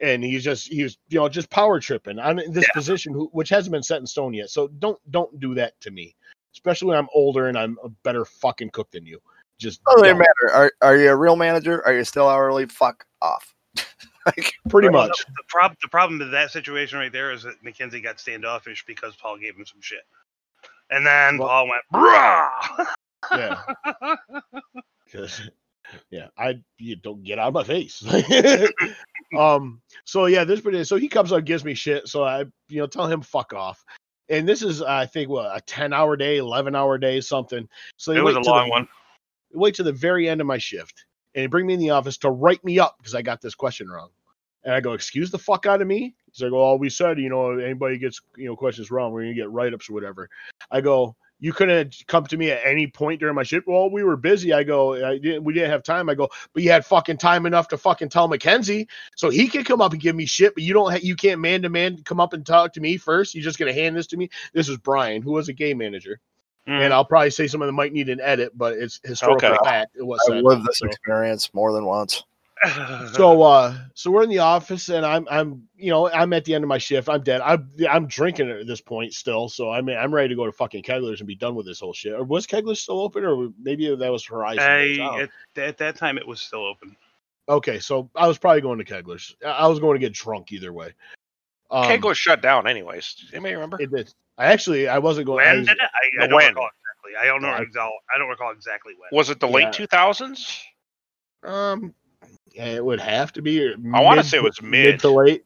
And he's just he was you know just power tripping. I'm in this Yeah. position, who, which hasn't been set in stone yet. So don't don't do that to me, especially when I'm older and I'm a better fucking cook than you. Just Doesn't even don't. matter. Are are you a real manager? Are you still hourly? Fuck off. like, pretty Well, much. The, prob- the problem with that situation right there is that Mackenzie got standoffish because Paul gave him some shit. And then Well- Paul went, brah! Yeah. 'Cause, yeah, I you don't get out of my face. um. So yeah, this but so he comes up and gives me shit. So I you know tell him fuck off. And this is I think what a ten hour day, eleven hour day, something. So it was a long the, one. Wait to the very end of my shift and bring me in the office to write me up because I got this question wrong. And I go, excuse the fuck out of me. He's like, well, we said, you know, anybody gets, you know, questions wrong, we're gonna get write ups or whatever. I go, you couldn't come to me at any point during my shift. Well, we were busy. I go, I didn't, we didn't have time. I go, but you had fucking time enough to fucking tell Mackenzie, so he could come up and give me shit. But you don't, ha- you can't man to man come up and talk to me first. You're just gonna hand this to me. This is Brian, who was a game manager, Mm. and I'll probably say something that might need an edit, but it's historical Okay. fact. It was I've lived this So- experience more than once. So uh so we're in the office and i'm i'm you know i'm at the end of my shift i'm dead i'm i'm drinking at this point still so i mean i'm ready to go to fucking kegler's and be done with this whole shit or was kegler's still open or maybe that was horizon I I, at, at that time, it was still open. okay so i was probably going to kegler's i I was going to get drunk either way um, Kegler shut down, anyways. Anybody remember? it did i actually i wasn't going I was- did it? I, I don't when? recall exactly. I don't know. I- I don't recall exactly when. Was it the Yeah. late two thousands? um yeah, it would have to be I wanna say it was mid mid. to late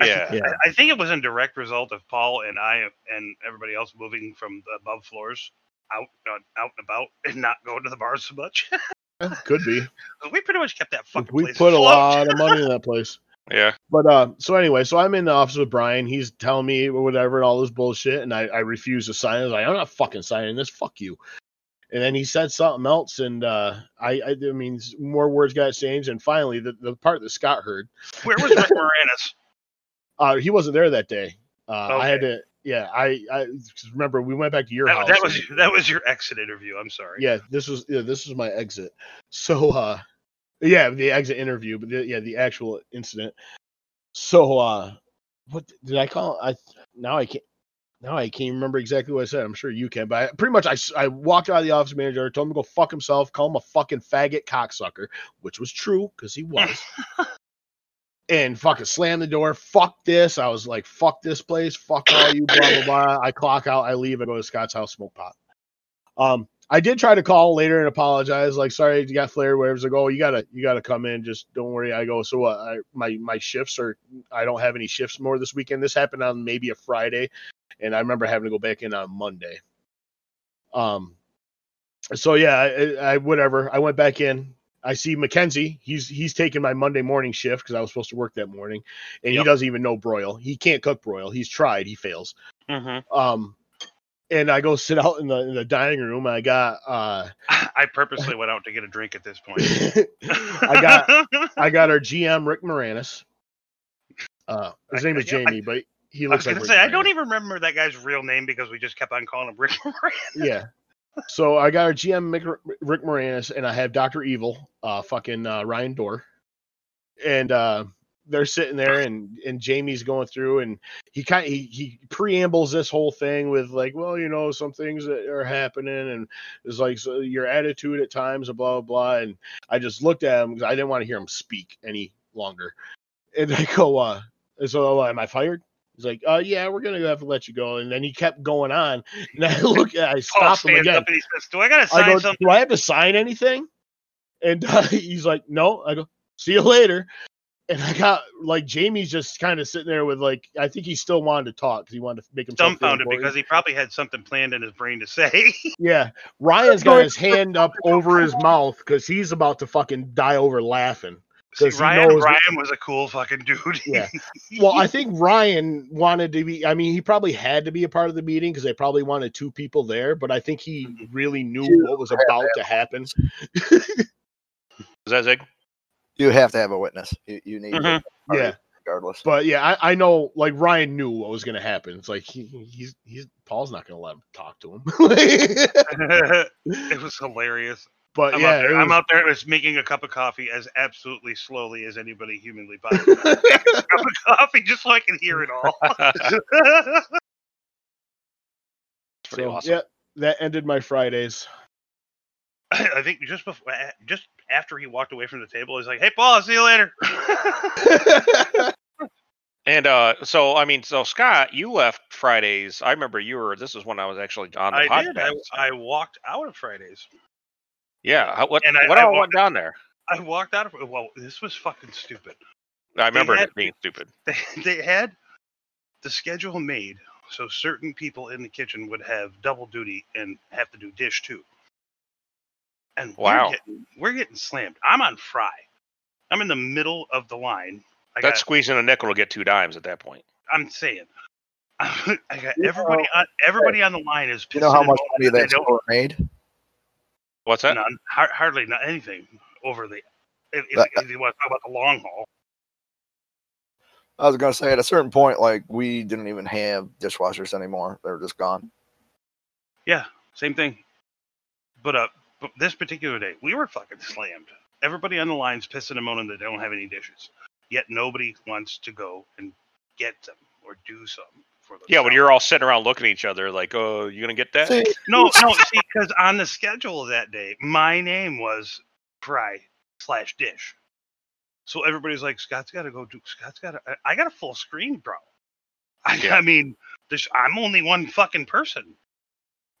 Yeah. yeah I, I think it was in direct result of Paul and I and everybody else moving from the above floors out uh, out and about and not going to the bars so much. could be we pretty much kept that fucking we put a lot of money in that place Yeah. But uh, so anyway, so I'm in the office with Brian. He's telling me whatever and all this bullshit, and I, I refuse to sign. I was like, I'm not fucking signing this. Fuck you. And then he said something else, and uh, I, I, I mean, more words got changed and finally, the, the part that Scott heard, Where was Rick Moranis? uh, he wasn't there that day. Uh, I had to, yeah, I, I remember we went back to your That, house. that was and- that was your exit interview. I'm sorry. yeah, this was yeah, this was my exit. So uh yeah, the exit interview, but the, yeah, the actual incident. So uh what did I call I now I can't now I can't remember exactly what I said. I'm sure you can, but I, pretty much I, I walked out of the office manager, told him to go fuck himself, call him a fucking faggot cocksucker, which was true because he was. and fucking slammed the door. Fuck this. I was like, fuck this place. Fuck all you, blah, blah, blah. I clock out. I leave. I go to Scott's house, smoke pot. Um, I did try to call later and apologize. Like, sorry, you got flared. Whatever. Like, oh, you gotta, you gotta come in. Just don't worry. I go. So what? I, my my shifts are. I don't have any shifts more this weekend. This happened on maybe a Friday, and I remember having to go back in on Monday. Um. So yeah, I, I whatever. I went back in. I see Mackenzie. He's he's taking my Monday morning shift because I was supposed to work that morning, and he doesn't even know broil. He can't cook broil. He's tried. He fails. Mm-hmm. Um, and I go sit out in the in the dining room. I got uh, I purposely went out to get a drink at this point. I got I got our GM Rick Moranis. Uh, his I- name is yeah, I- Jamie, but he I was like gonna say I don't even remember that guy's real name because we just kept on calling him Rick Moran. yeah. So I got our GM Mick- Rick Moranis, and I have Doctor Evil, uh, fucking uh, Ryan Dorr, and uh, they're sitting there, and and Jamie's going through, and he kind he he preambles this whole thing with like, well, you know, some things that are happening, and it's like so your attitude at times, and blah blah blah, and I just looked at him because I didn't want to hear him speak any longer, and I go, uh, so oh, am I fired? He's like, "Uh, yeah, we're gonna have to let you go." And then he kept going on, and I look at, I stopped him again. up and he says, "Do I gotta I go, something?" "Do I have to sign anything?" And uh, he's like, "No." I go, "See you later." And I got like Jamie's just kind of sitting there with like I think he still wanted to talk because he wanted to make himself feel Dumbfounded because he probably had something planned in his brain to say. Yeah, Ryan's got his hand up over his mouth because he's about to fucking die over laughing. See, 'Cause Ryan, knows- Ryan was a cool fucking dude. Yeah. Well, I think Ryan wanted to be. I mean, he probably had to be a part of the meeting because they probably wanted two people there. But I think he really knew what was about to happen. Is that Zig? You have to have a witness. You, you need Mhm. to, Yeah, regardless. but yeah, I, I know. Like Ryan knew what was going to happen. It's like he, he's he's Paul's not going to let him talk to him. it was hilarious. But I'm, yeah, out there, it I'm out there just making a cup of coffee as absolutely slowly as anybody humanly possible. cup of coffee just so I can hear it all. pretty so, awesome. Yeah, that ended my Fridays. I think just before, just after he walked away from the table, he's like, "Hey, Paul, I'll see you later." And uh, so I mean, so Scott, you left Fridays. I remember you were. This is when I was actually on the I podcast. did. I, I walked out of Fridays. Yeah. How, what and I- what I all wa- went down there? I walked out of. Well, this was fucking stupid. I remember had- it being stupid. They, they had the schedule made so certain people in the kitchen would have double duty and have to do dish too. And Wow. we're getting, we're getting slammed. I'm on fry. I'm in the middle of the line. I That's got, squeezing a nickel to get two dimes at that point. I'm saying. I got You everybody know- on everybody on the line is You know how much money they that don't- store made? What's that? none, har- hardly not anything over the if, if, That- if you want to talk about the long haul. I was gonna say at a certain point, like we didn't even have dishwashers anymore. They were just gone. Yeah, same thing. But uh, but this particular day, we were fucking slammed. Everybody on the line's pissing and moaning that they don't have any dishes. Yet nobody wants to go and get them or do something for them. Yeah, when you're all sitting around looking at each other like, "Oh, you gonna get that?" See, no, no, see, because on the schedule that day, my name was fry slash dish. So everybody's like, Scott's got to go do. Scott's got to. I got a full screen, bro. I, Yeah. I mean, this, I'm only one fucking person.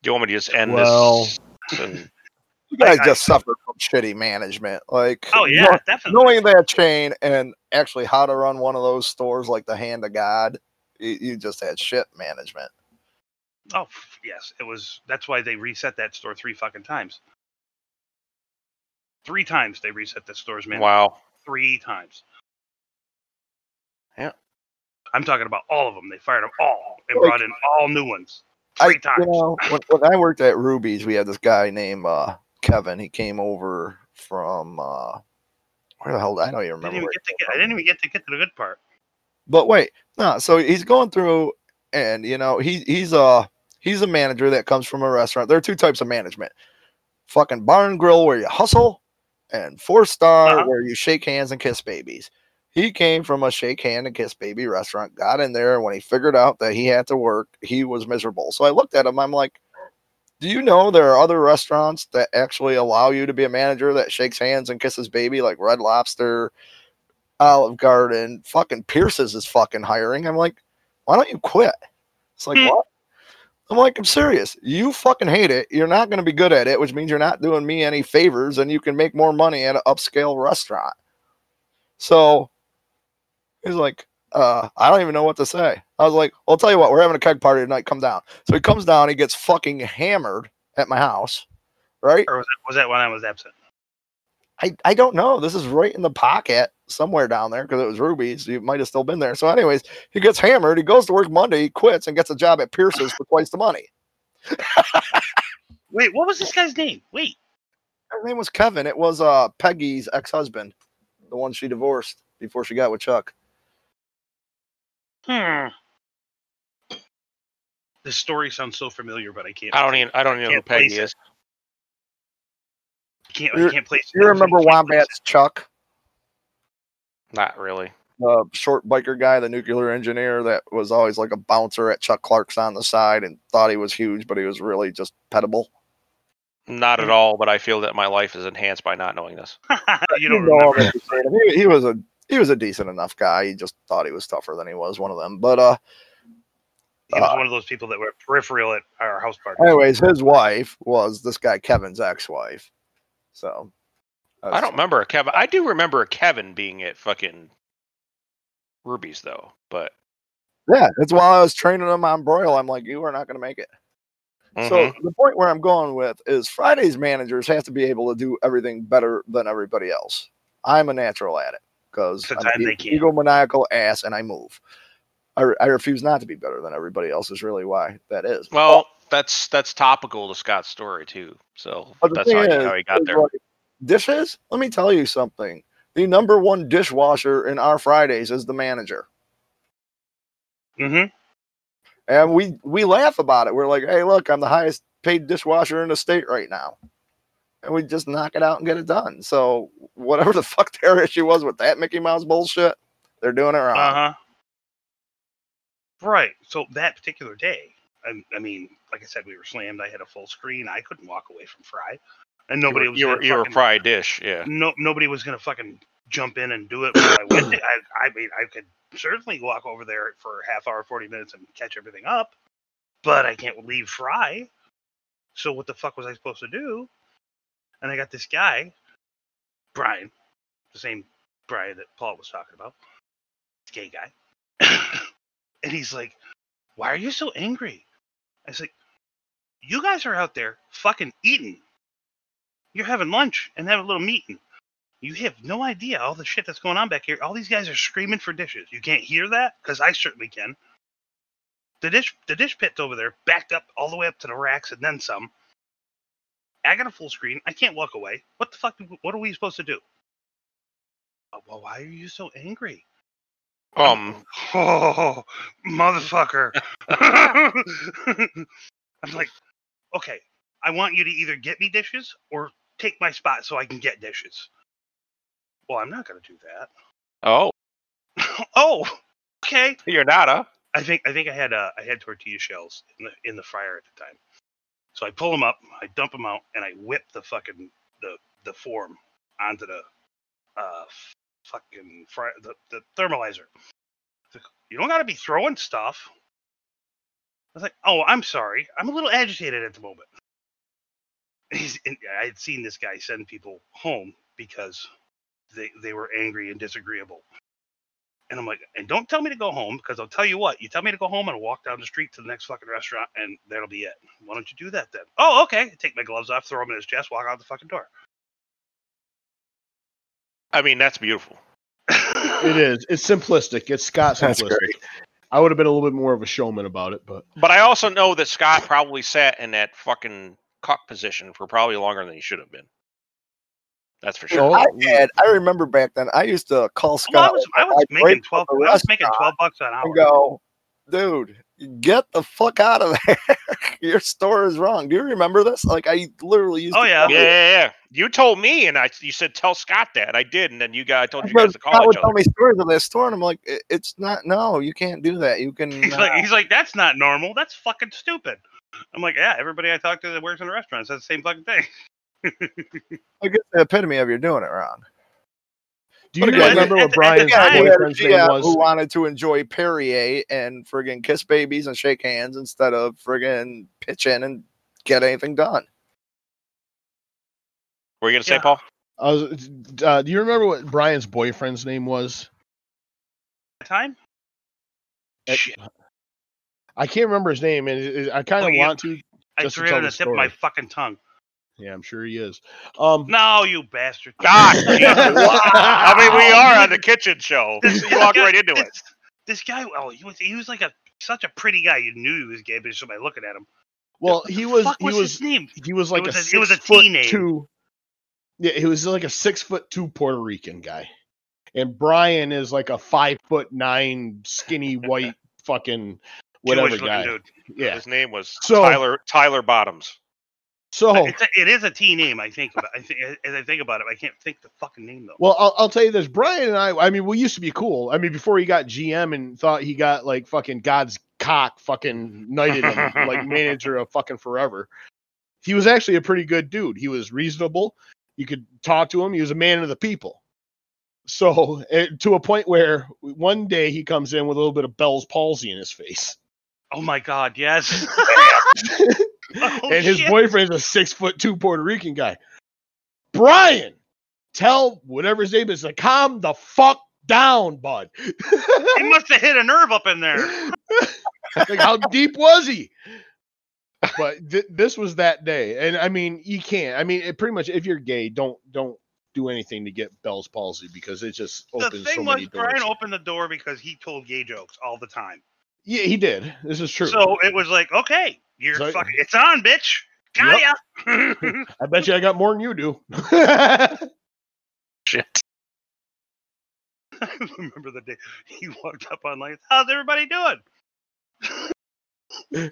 Do you want me to just end Well- this? And, you guys I- just suffered from shitty management. Like, Oh yeah, know- definitely. knowing that chain and actually how to run one of those stores like the hand of God, you, just had shit management. Oh yes, it was. That's why they reset that store three fucking times. Three times they reset the store's man. wow. Three times. Yeah. I'm talking about all of them. They fired them all and Like- brought in all new ones. I, Three times. You know, when, when I worked at Ruby's, we had this guy named uh, Kevin. He came over from uh, where the hell? I don't even I remember. didn't even get he to came get. I didn't even get to get to the good part. But wait, no. So he's going through, and you know, he he's a he's a manager that comes from a restaurant. There are two types of management: fucking barn grill where you hustle, and four star Uh-huh. where you shake hands and kiss babies. He came from a shake hand and kiss baby restaurant. Got in there, and when he figured out that he had to work, he was miserable. So I looked at him. I'm like. Do you know there are other restaurants that actually allow you to be a manager that shakes hands and kisses baby, like Red Lobster, Olive Garden, fucking Pierce's is fucking hiring. I'm like, why don't you quit? It's like, Hmm. what? I'm like, I'm serious. You fucking hate it. You're not going to be good at it, which means you're not doing me any favors and you can make more money at an upscale restaurant. So he's like, uh, I don't even know what to say. I was like, well, I'll tell you what, we're having a keg party tonight. Come down. So he comes down, he gets fucking hammered at my house, right? Or was that, was that when I was absent? I, I don't know. This is right in the pocket somewhere down there because it was Ruby's. You might have still been there. So, anyways, he gets hammered. He goes to work Monday. He quits and gets a job at Pierce's for twice the money. Wait, what was this guy's name? Wait. His name was Kevin. It was uh Peggy's ex husband, the one she divorced before she got with Chuck. Hmm. This story sounds so familiar, but I can't. I don't even. I don't even know who Peggy is. it. is. Can't. You're- can't place. You remember Wombat's Chuck, Not really. the short biker guy, the nuclear engineer that was always like a bouncer at Chuck Clark's on the side and thought he was huge, but he was really just pettable. Not at all. But I feel that my life is enhanced by not knowing this. you don't know remember. you see. He, he was a he was a decent enough guy. He just thought he was tougher than he was. One of them, but uh, He was Uh, one of those people that were peripheral at our house party. Anyways, his wife was this guy Kevin's ex-wife. So I don't remember a Kevin. I do remember a Kevin being at fucking Ruby's though, but Yeah, that's while I was training him on broil. I'm like, you are not going to make it. So Mhm. the point where I'm going with is Friday's managers have to be able to do everything better than everybody else. I'm a natural at it because I'm an e- egomaniacal ass and I move. I, re- I refuse not to be better than everybody else. Is really why that is. well, that's that's topical to Scott's story too. So that's how, he- is, how he got there. like, dishes. Let me tell you something. The number one dishwasher in our Fridays is the manager. Mm-hmm. And we we laugh about it. We're like, hey, look, I'm the highest paid dishwasher in the state right now. And we just knock it out and get it done. So whatever the fuck their issue was with that Mickey Mouse bullshit, they're doing it wrong. Uh huh. Right. So that particular day, I, I mean, like I said, we were slammed. I had a full screen. I couldn't walk away from Fry, and nobody you were was. you were, you were fucking- fried dish, yeah. No, nobody was gonna fucking jump in and do it. I went. I, I mean, I could certainly walk over there for a half hour, forty minutes, and catch everything up, but I can't leave Fry. So what the fuck was I supposed to do? And I got this guy, Brian, the same Brian that Paul was talking about, this gay guy, and he's like, "Why are you so angry?" I was like, "You guys are out there fucking eating. You're having lunch and have a little meeting. You have no idea all the shit that's going on back here. All these guys are screaming for dishes. You can't hear that because I certainly can. The dish, the dish pit's over there, backed up all the way up to the racks and then some. I got a full screen. I can't walk away. What the fuck? do- What are we supposed to do? "Uh, Well, why are you so angry? Um, Oh, motherfucker. I'm like, okay, I want you to either get me dishes or take my spot so I can get dishes. Well, I'm not going to do that. oh, oh, okay. you're not, huh? I think I think I had uh, I had tortilla shells in the in the fryer at the time. So I pull them up, I dump them out, and I whip the fucking the the form onto the uh fucking fry the, the thermalizer. Like, You don't got to be throwing stuff. I was like, oh, I'm sorry, I'm a little agitated at the moment. He's, and I had seen this guy send people home because they they were angry and disagreeable. And I'm like, and don't tell me to go home because I'll tell you what, you tell me to go home and I'll walk down the street to the next fucking restaurant and that'll be it. Why don't you do that then? Oh, okay. Take my gloves off, throw them in his chest, walk out the fucking door. I mean, that's beautiful. It is. It's simplistic. It's Scott That's simplistic. great. I would have been a little bit more of a showman about it, but But I also know that Scott probably sat in that fucking cock position for probably longer than he should have been. That's for sure. Oh, I had, I remember back then, I used to call Well, I Scott was, I was making twelve. from the I was making twelve bucks an hour. go, dude, get the fuck out of there. Your store is wrong. Do you remember this? Like, I literally used Oh, to yeah. Yeah, yeah, yeah. You told me, and I you said tell Scott that, I did, and then you guys I told you But guys to Scott call would each tell me stories of that store, and I'm like, it's not. No, you can't do that. You can. He's uh, like, he's like, that's not normal. That's fucking stupid. I'm like, yeah. Everybody I talk to that works in a restaurant says the same fucking thing. I get the epitome of you're doing it wrong. do you But again, remember what Brian's time- Yeah, we had a boyfriend's name was? who wanted to enjoy Perrier and friggin' kiss babies and shake hands instead of friggin' pitch in and get anything done. Were you gonna say, Yeah. Paul? I was, uh, do you remember what Brian's boyfriend's name was? Time? Shit. I can't remember his name, and it- it- I kind Oh, of yeah. want to. I just to threw it tell the the tip of my fucking tongue. Yeah, I'm sure he is. Um, No, you bastard. God, Jesus. I mean, we are on the kitchen show. This- You walk this right guy- into it. this- This guy, oh, he was he was like a such a pretty guy. You knew he was gay, but just by looking at him. well, What he was, he was, was his name? he was like was a a- six it was a foot two. Yeah, he was like a six foot two Puerto Rican guy, and Brian is like a five foot nine skinny white fucking whatever guy. dude. Yeah. His name was So- Tyler Tyler Bottoms. So It's a, it is a T name. I think about. I think as I think about it, I can't think the fucking name though. Well, I'll, I'll tell you this. Brian and I, I mean, we used to be cool. I mean, before he got GM and thought he got like fucking God's cock fucking knighted him, like manager of fucking forever. He was actually a pretty good dude. He was reasonable. You could talk to him. He was a man of the people. So eh, to a point where one day he comes in with a little bit of Bell's palsy in his face. Oh my God, yes. Oh, and his shit. boyfriend's a six foot two Puerto Rican guy. Brian, tell whatever his name is to calm the fuck down, bud. He must have hit a nerve up in there. like how deep was he? But th- this was that day, and I mean, you can't. I mean, it pretty much if you're gay, don't don't do anything to get Bell's palsy because it just The opens thing so was, many doors. Brian opened the door because he told gay jokes all the time. Yeah, he did. This is true. So it was like, okay, you're So- fucking, it's on, bitch. Got ya. I bet you I got more than you do. Shit. I remember the day he walked up on like, how's everybody doing? Says,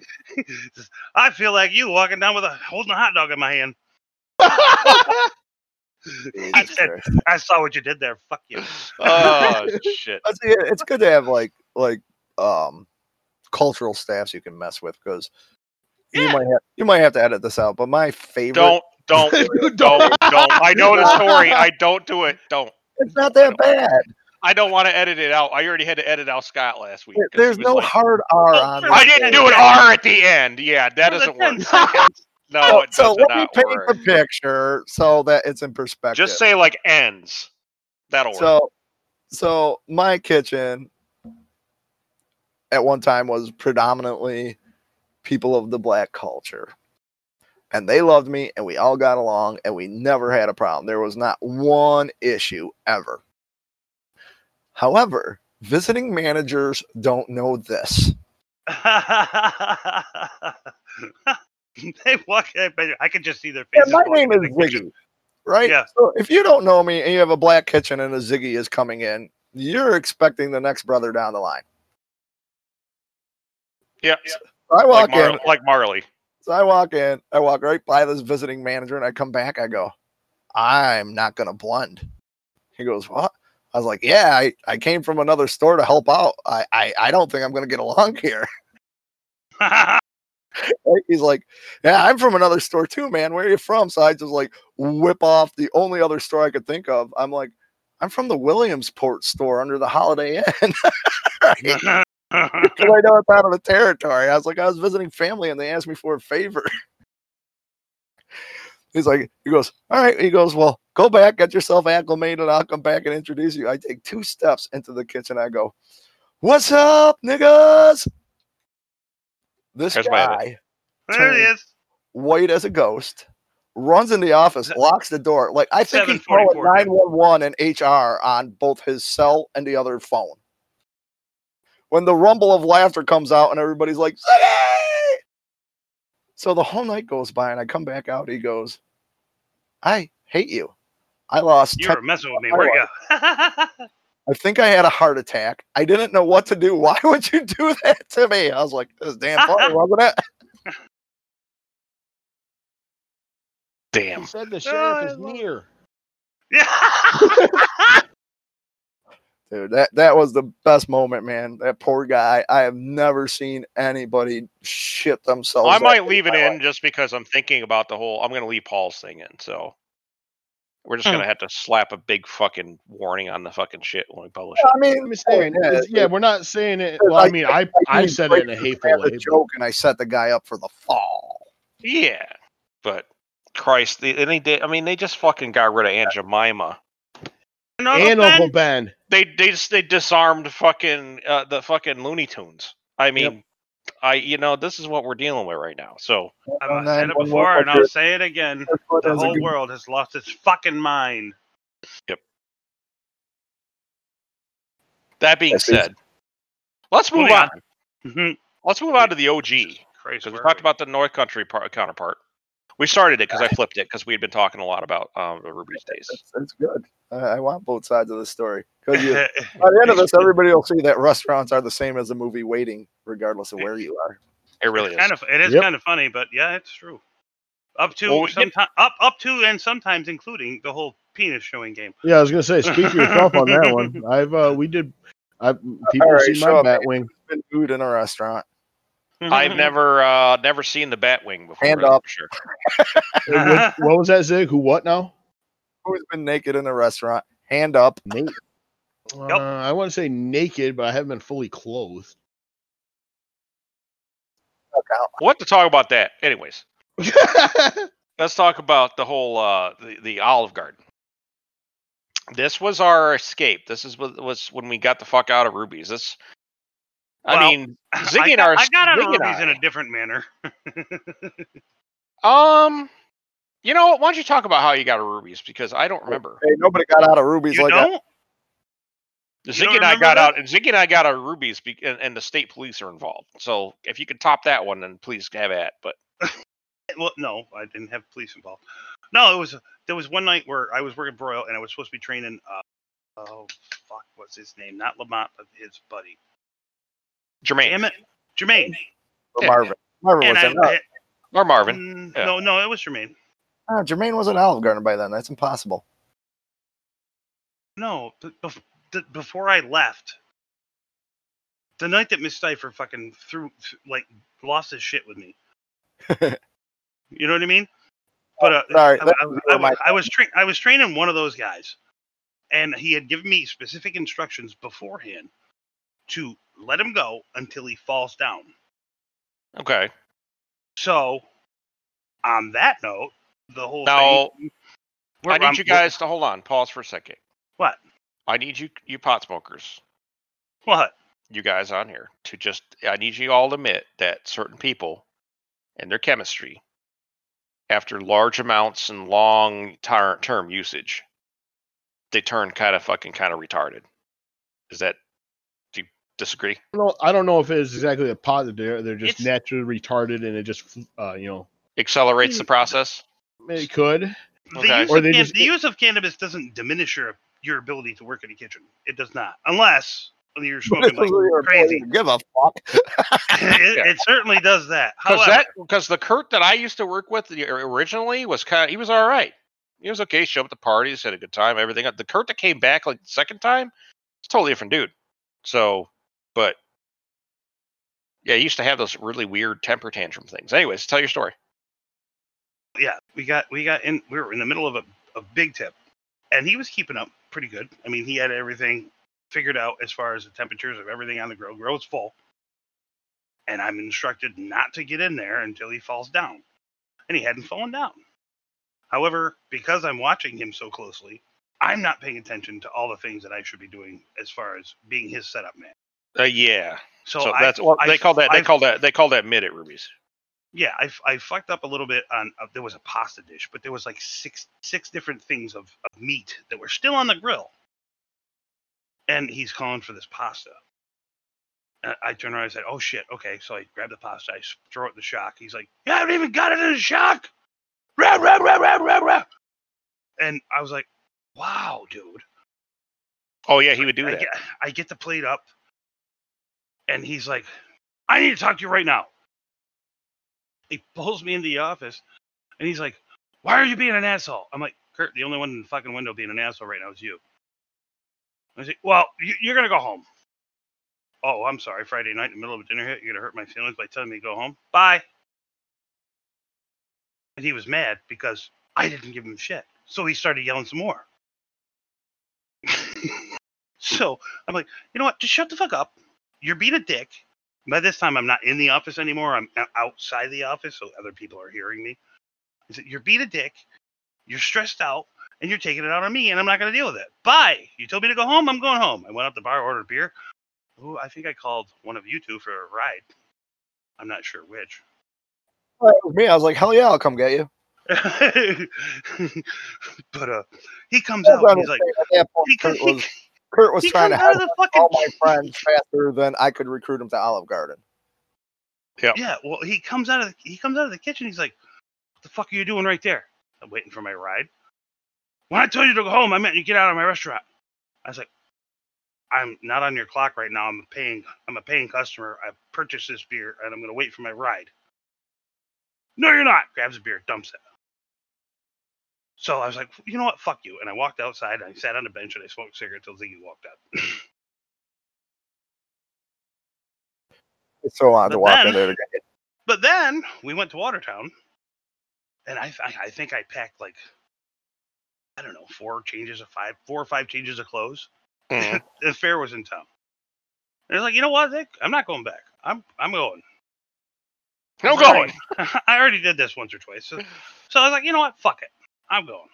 I feel like you walking down with a holding a hot dog in my hand. I said, I saw what you did there. Fuck you. Oh shit. It's good to have like like um cultural staffs you can mess with because you might have you might have to edit this out. But my favorite, Don't don't Dude, don't don't. I know the story. I don't do it. Don't. it's not that bad. I don't want to edit it out. I already had to edit out Scott last week. There's no like, hard R on. I didn't do an R at the end. Yeah, that For doesn't work. No, So, it so does let me paint work. the picture so that it's in perspective. Just say like ends. That'll work. So, so my kitchen at one time was predominantly people of the black culture. And they loved me and we all got along and we never had a problem. There was not one issue ever. However, visiting managers don't know this. they walk. I bet- I can just see their Yeah, faces. my name is kitchen. Ziggy, right? Yeah. So if you don't know me and you have a black kitchen and a Ziggy is coming in, you're expecting the next brother down the line. Yeah, So I walk like, Mar- in, like Marley. So I walk in, I walk right by this visiting manager, and I come back. I go, I'm not gonna blend. He goes, What? I was like, Yeah, I, I came from another store to help out. I, I, I don't think I'm gonna get along here. He's like, Yeah, I'm from another store too, man. Where are you from? So I just like whip off the only other store I could think of. I'm like, I'm from the Williamsport store under the Holiday Inn. Right? 'Cause I know it's out of the territory. I was like, I was visiting family and they asked me for a favor. He's like, he goes, all right. He goes, well, go back, get yourself acclimated. I'll come back and introduce you. I take two steps into the kitchen. I go, what's up, niggas? This edit. guy, there he is. white as a ghost, runs in the office, locks the door. Like I think he's calling 744, nine one one and HR on both his cell and the other phone. When the rumble of laughter comes out and everybody's like, "Ziggy!" so the whole night goes by and I come back out. He goes, "I hate you. I lost. You 10 were messing with me, I weren't you? I think I had a heart attack. I didn't know what to do. Why would you do that to me? I was like, this is damn funny, wasn't it? Damn. He said the oh, sheriff I is near. yeah. Dude, that that was the best moment, man. That poor guy. I have never seen anybody shit themselves. I might leave it in life. just because I'm thinking about the whole. I'm going to leave Paul's thing in. So we're just Hmm. going to have to slap a big fucking warning on the fucking shit when we publish I it. mean, I'm saying, yeah, is- yeah, we're not saying it. Well, I I- mean, I I mean, said it in a hateful way. joke, and I set the guy up for the fall. Yeah, but Christ, they, and they did. I mean, they just fucking got rid of Aunt Jemima. And Uncle And Ben? Uncle Ben. They they just they disarmed fucking uh, the fucking Looney Tunes. I mean, I you know this is what we're dealing with right now. So I've said it before, and I'll say it again. The whole good- world has lost its fucking mind. Yep. That being Yes, please. said, let's move Moving on. on. Mhm. Let's move on to the OG Christ, because we where talked about the North Country par- counterpart. We started it because I flipped it because we had been talking a lot about um, the Ruby's days. That's, that's good. I, I want both sides of the story because by the end of this, everybody will see that restaurants are the same as the movie Waiting, regardless of where you are. It really is. kind of it is Yep. kind of funny, but yeah, it's true. Up to Well, we- sometime, up up to and sometimes including the whole penis showing game. Yeah, I was gonna say, speak for yourself on that one. I've uh, we did. I people All right, see my up, bat wing. Been food in a restaurant. I've never uh, never seen the Batwing before. Hand up. sure. what, what was that, Zig? Who? What now? Who's been naked in a restaurant? Hand up. Nate. Uh, I want to say naked, but I haven't been fully clothed. what to talk about that? Anyways, let's talk about the whole uh the, the Olive Garden. This was our escape. This is what was when we got the fuck out of Ruby's. This, I Well, mean, Ziggy I and got, our I got out of Ziggy and Ruby's in I- a different manner. Um, you know, what, why don't you talk about how you got a Ruby's because I don't remember. Hey, nobody got out of Ruby's you like that. don't? You Ziggy don't and I got that? out, and Ziggy and I got our Ruby's, be, and, and the state police are involved. So if you could top that one, then please have at. But Well, no, I didn't have police involved. No, it was there was one night where I was working for Royal and I was supposed to be training. Uh, oh fuck, what's his name? Not Lamont, but his buddy. Jermaine Damn it, Jermaine. Or Yeah. Marvin. Marvin And was I, in. No, I- or Marvin, mm, yeah. no, no, it was Jermaine. no, Jermaine was in Olive Garden by then. That's impossible. No, b- before I left, the night that Miss Stifer fucking threw, like, lost his shit with me. you know what I mean? But uh, Sorry, I, that I- was I- I was tra- I was training one of those guys, and he had given me specific instructions beforehand to let him go until he falls down. okay. So, on that note, the whole Now, thing. I need I'm- you guys to hold on, pause for a second. What? I need you, you pot smokers, What? you guys on here, to just. I need you all to admit that certain people and their chemistry, after large amounts and long tar- term usage, they turn kind of fucking kind of retarded. Is that? Do you disagree? I don't know- I don't know if it's exactly a positive. They're, they're just It's- naturally retarded, and it just, uh, you know, Accelerates the Mm. process. it could. The, Okay. use Or of they can- just- the use of cannabis doesn't diminish your your ability to work in a kitchen. It does not, unless you're smoking like crazy. Give a fuck. it, Yeah. it certainly does that. Because that because the Kurt that I used to work with originally was kind of he was all right. He was okay. Show up at the parties, had a good time, everything. The Kurt that came back like the second time, it's a totally different dude. So, but yeah, he used to have those really weird temper tantrum things. Anyways, tell your story. yeah, we got we got in. We were in the middle of a, a big tip, and he was keeping up pretty good. I mean, he had everything figured out as far as the temperatures of everything on the grill. Grill's full, and I'm instructed not to get in there until he falls down, and he hadn't fallen down. However, because I'm watching him so closely, I'm not paying attention to all the things that I should be doing as far as being his setup man. Uh, yeah. So, So, I, that's well, I- they call that they I- call that they call that mid at Ruby's. yeah, I, I fucked up a little bit on. Uh, there was a pasta dish, but there was like six six different things of, of meat that were still on the grill, and he's calling for this pasta. And I turn around and said, "Oh shit, okay." So I grab the pasta, I throw it in the shock. He's like, "You haven't even got it in the shock." Rah, rah, rah, rah, rah, rah. And I was like, "Wow, dude." Oh yeah, he would do I that. get, I get the plate up, and he's like, "I need to talk to you right now." He pulls me into the office, and he's like, "Why are you being an asshole?" I'm like, "Kurt, the only one in the fucking window being an asshole right now is you." I say, "Well, you, you're gonna go home." Oh, I'm sorry. Friday night in the middle of a dinner hit, you're gonna hurt my feelings by telling me to go home. Bye. And he was mad because I didn't give him shit, so he started yelling some more. so I'm like, you know what? Just shut the fuck up. You're being a dick. By this time, I'm not in the office anymore. I'm outside the office, so other people are hearing me. I said, You're being a dick. You're stressed out, and you're taking it out on me, and I'm not going to deal with it. Bye. You told me to go home. I'm going home. I went out the bar, ordered beer. Ooh, I think I called one of you two for a ride. I'm not sure which. Well, it was me. I was like, hell yeah, I'll come get you. but uh, he comes out and he's like, At that point, he, he, Kurt was he trying to comes out of help the fucking all my friends faster than I could recruit them to Olive Garden. Yeah. Yeah, well, he comes out of the, he comes out of the kitchen. He's like, "What the fuck are you doing right there?" I'm waiting for my ride. When I told you to go home, I meant you get out of my restaurant. I was like, "I'm not on your clock right now. I'm a paying I'm a paying customer. I purchased this beer, and I'm gonna wait for my ride." No, you're not. Grabs a beer, dumps it. So I was like, "You know what? Fuck you." And I walked outside. And I sat on a bench and I smoked a cigarette until Ziggy walked out. It's so on to walk then- in there to get But then we went to Watertown, and I, I I think I packed like I don't know four changes of five, four or five changes of clothes. Mhm. the fair was in town. And I was like, you know what, Vic? I'm not going back. I'm I'm going. No I've already- going. I already did this once or twice. So, so I was like, you know what? Fuck it. I'm going.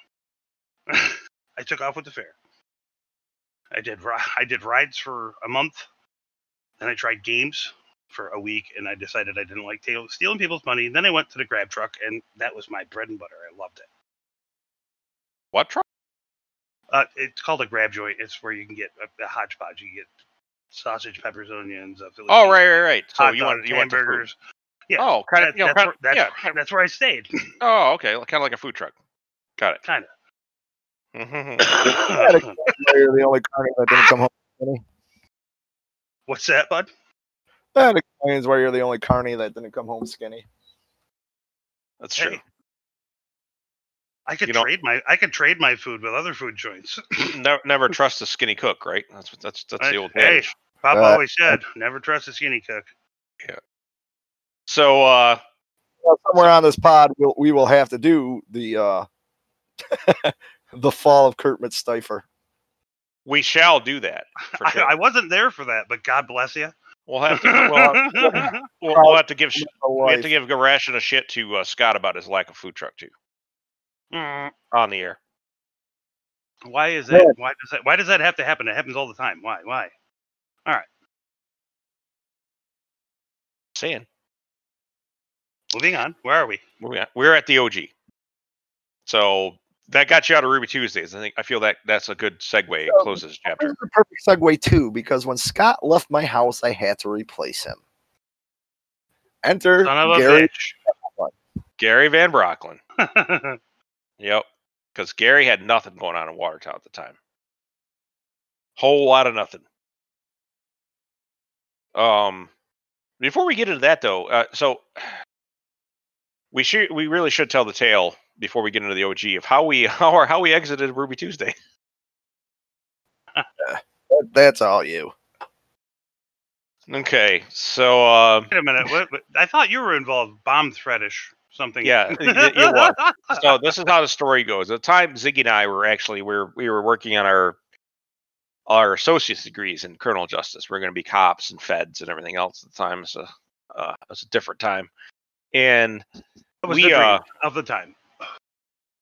I took off with the fair. I did I did rides for a month. Then I tried games for a week, and I decided I didn't like stealing people's money. Then I went to the grab truck, and that was my bread and butter. I loved it. What truck? Uh, it's called a grab joint. It's where you can get a, a hodgepodge. You get sausage, peppers, onions. A Philly Oh, right, right, right. So you want you want hamburgers. Yeah, Oh, kind That- of, you know, that's, kind where, of, that's, yeah. that's where I stayed. Oh, okay, kind of like a food truck. Got it. kind of. You're the only carny that didn't come home skinny. What's that, bud? That explains why you're the only carny that didn't come home skinny. That's Hey, true. I could You know- trade my I could trade my food with other food joints. never, never trust a skinny cook, right? That's what- that's that's the I- old hey. adage. Papa Uh, always said, "Never trust a skinny cook." Yeah. So, uh, Well, somewhere on this pod, we'll, we will have to do the uh, the fall of Kurt Mitzsteifer. we shall do that for I, sure. I wasn't there for that, but God bless you. we'll have to we'll, we'll, we'll have to give we have to give a ration of shit to uh, Scott about his lack of food truck too Mm, on the air. why is that? Why does that? Why does that have to happen? It happens all the time. Why? Why? All right. Saying Moving on. Where are we? moving on. we're at the OG. So that got you out of Ruby Tuesdays. I think I feel that that's a good segue. So- closes chapter. is the perfect segue too, because when Scott left my house, I had to replace him. Enter Son of a Gary. Gary Van Brocklin. Yep. Because Gary had nothing going on in Watertown at the time. Whole lot of nothing. Um, before we get into that though, uh, so we should we really should tell the tale before we get into the OG of how we how or how we exited Ruby Tuesday. That's all you. Okay, so uh, Wait a minute. What, what- I thought you were involved. Bomb threadish something. Yeah, y- y- you was. so this is how the story goes. At the time, Ziggy and I were actually we were we were working on our our associate's degrees in criminal justice. We are going to be cops and feds and everything else at the time. So uh, it was a different time. And It was we, uh, of the time.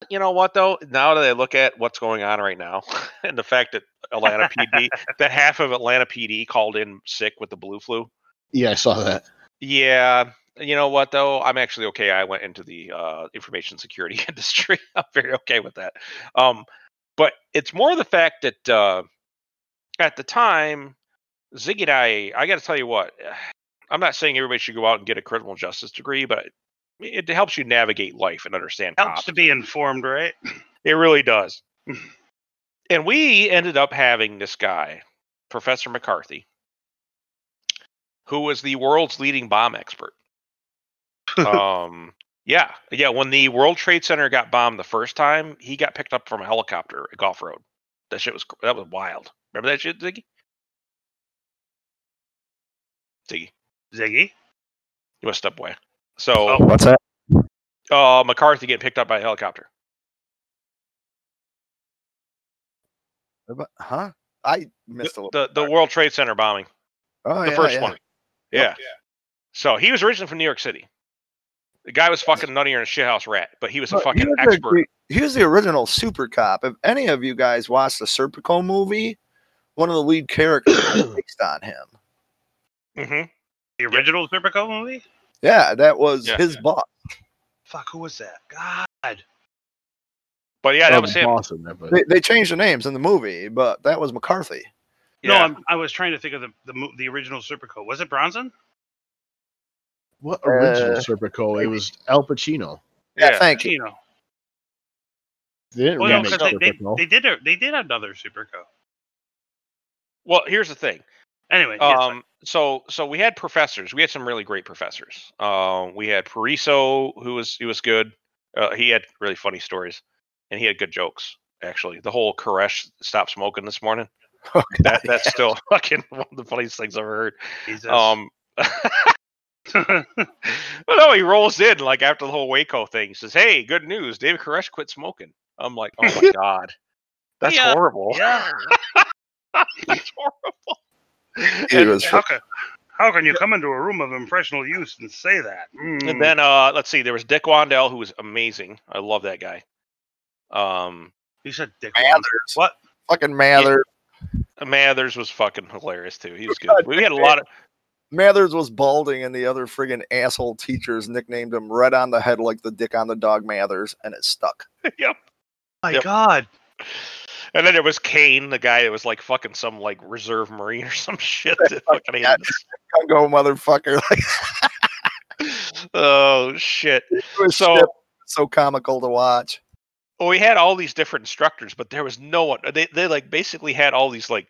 You know what though? Now that I look at what's going on right now, and the fact that Atlanta PD, that half of Atlanta PD called in sick with the blue flu. Yeah, I saw that. Yeah, you know what though? I'm actually okay. I went into the uh, information security industry. I'm very okay with that. Um, but it's more the fact that uh, at the time, Ziggy and I, I got to tell you what. I'm not saying everybody should go out and get a criminal justice degree, but it, helps you navigate life and understand. Helps cops. to be informed, right? It really does. and we ended up having this guy, Professor McCarthy, who was the world's leading bomb expert. um, yeah, yeah. When the World Trade Center got bombed the first time, he got picked up from a helicopter at Gulf Road. That shit was that was wild. Remember that shit, Ziggy? Ziggy, Ziggy. you must step away. So, Oh. What's that? uh, McCarthy getting picked up by a helicopter. Huh? I missed a little. the, the World Trade Center bombing. oh, the yeah, first yeah. one. Yeah. Yeah. So he was originally from New York City. The guy was fucking nuttier than a shithouse rat, but he was a But fucking he was the- expert. he was the original super cop. If any of you guys watched the Serpico movie, one of the lead characters based on him. Mm-hmm. The original Serpico movie? Yeah, that was Yeah. his boss. Fuck, who was that? God. But yeah, that was him. Awesome. that, but- They, they changed the names in the movie, but that was McCarthy. No, I'm, I was trying to think of the the, the original Serpico. Was it Bronson? What original Uh, Serpico? It was Al Pacino. Yeah, yeah. thank you. You. They didn't Well, no, remake because they, they, they did a, they did another Serpico. Well, here's the thing. Anyway, Um, so so we had professors. We had some really great professors. Um, we had Pariso, who was he was good. Uh, he had really funny stories, and he had good jokes. Actually, the whole Koresh stop smoking this morning. Oh, That that's still fucking one of the funniest things I've ever heard. Jesus. Um, Well, no, he rolls in like after the whole Waco thing. He says, "Hey, good news! David Koresh quit smoking." I'm like, "Oh my god, that's Yeah. horrible! yeah. that's horrible." He was How could, How can you come into a room of impressional use and say that? And Mm. then uh, let's see, there was Dick Wandell, who was amazing. I love that guy. Um, he said Dick. Wand- Mathers. What? Fucking Mathers. Mathers was fucking hilarious too. He was good. God We had a lot of Mathers was balding, and the other friggin' asshole teachers nicknamed him "Red on the Head" like the dick on the dog Mathers, and it stuck. yep. My Yep. God. And then there was Kane, the guy that was like fucking some like reserve marine or some shit. That fucking hated Yeah. us. Go motherfucker! Like Oh shit. it was So shit. so comical to watch. well, we had all these different instructors, but there was no one. They they like basically had all these like,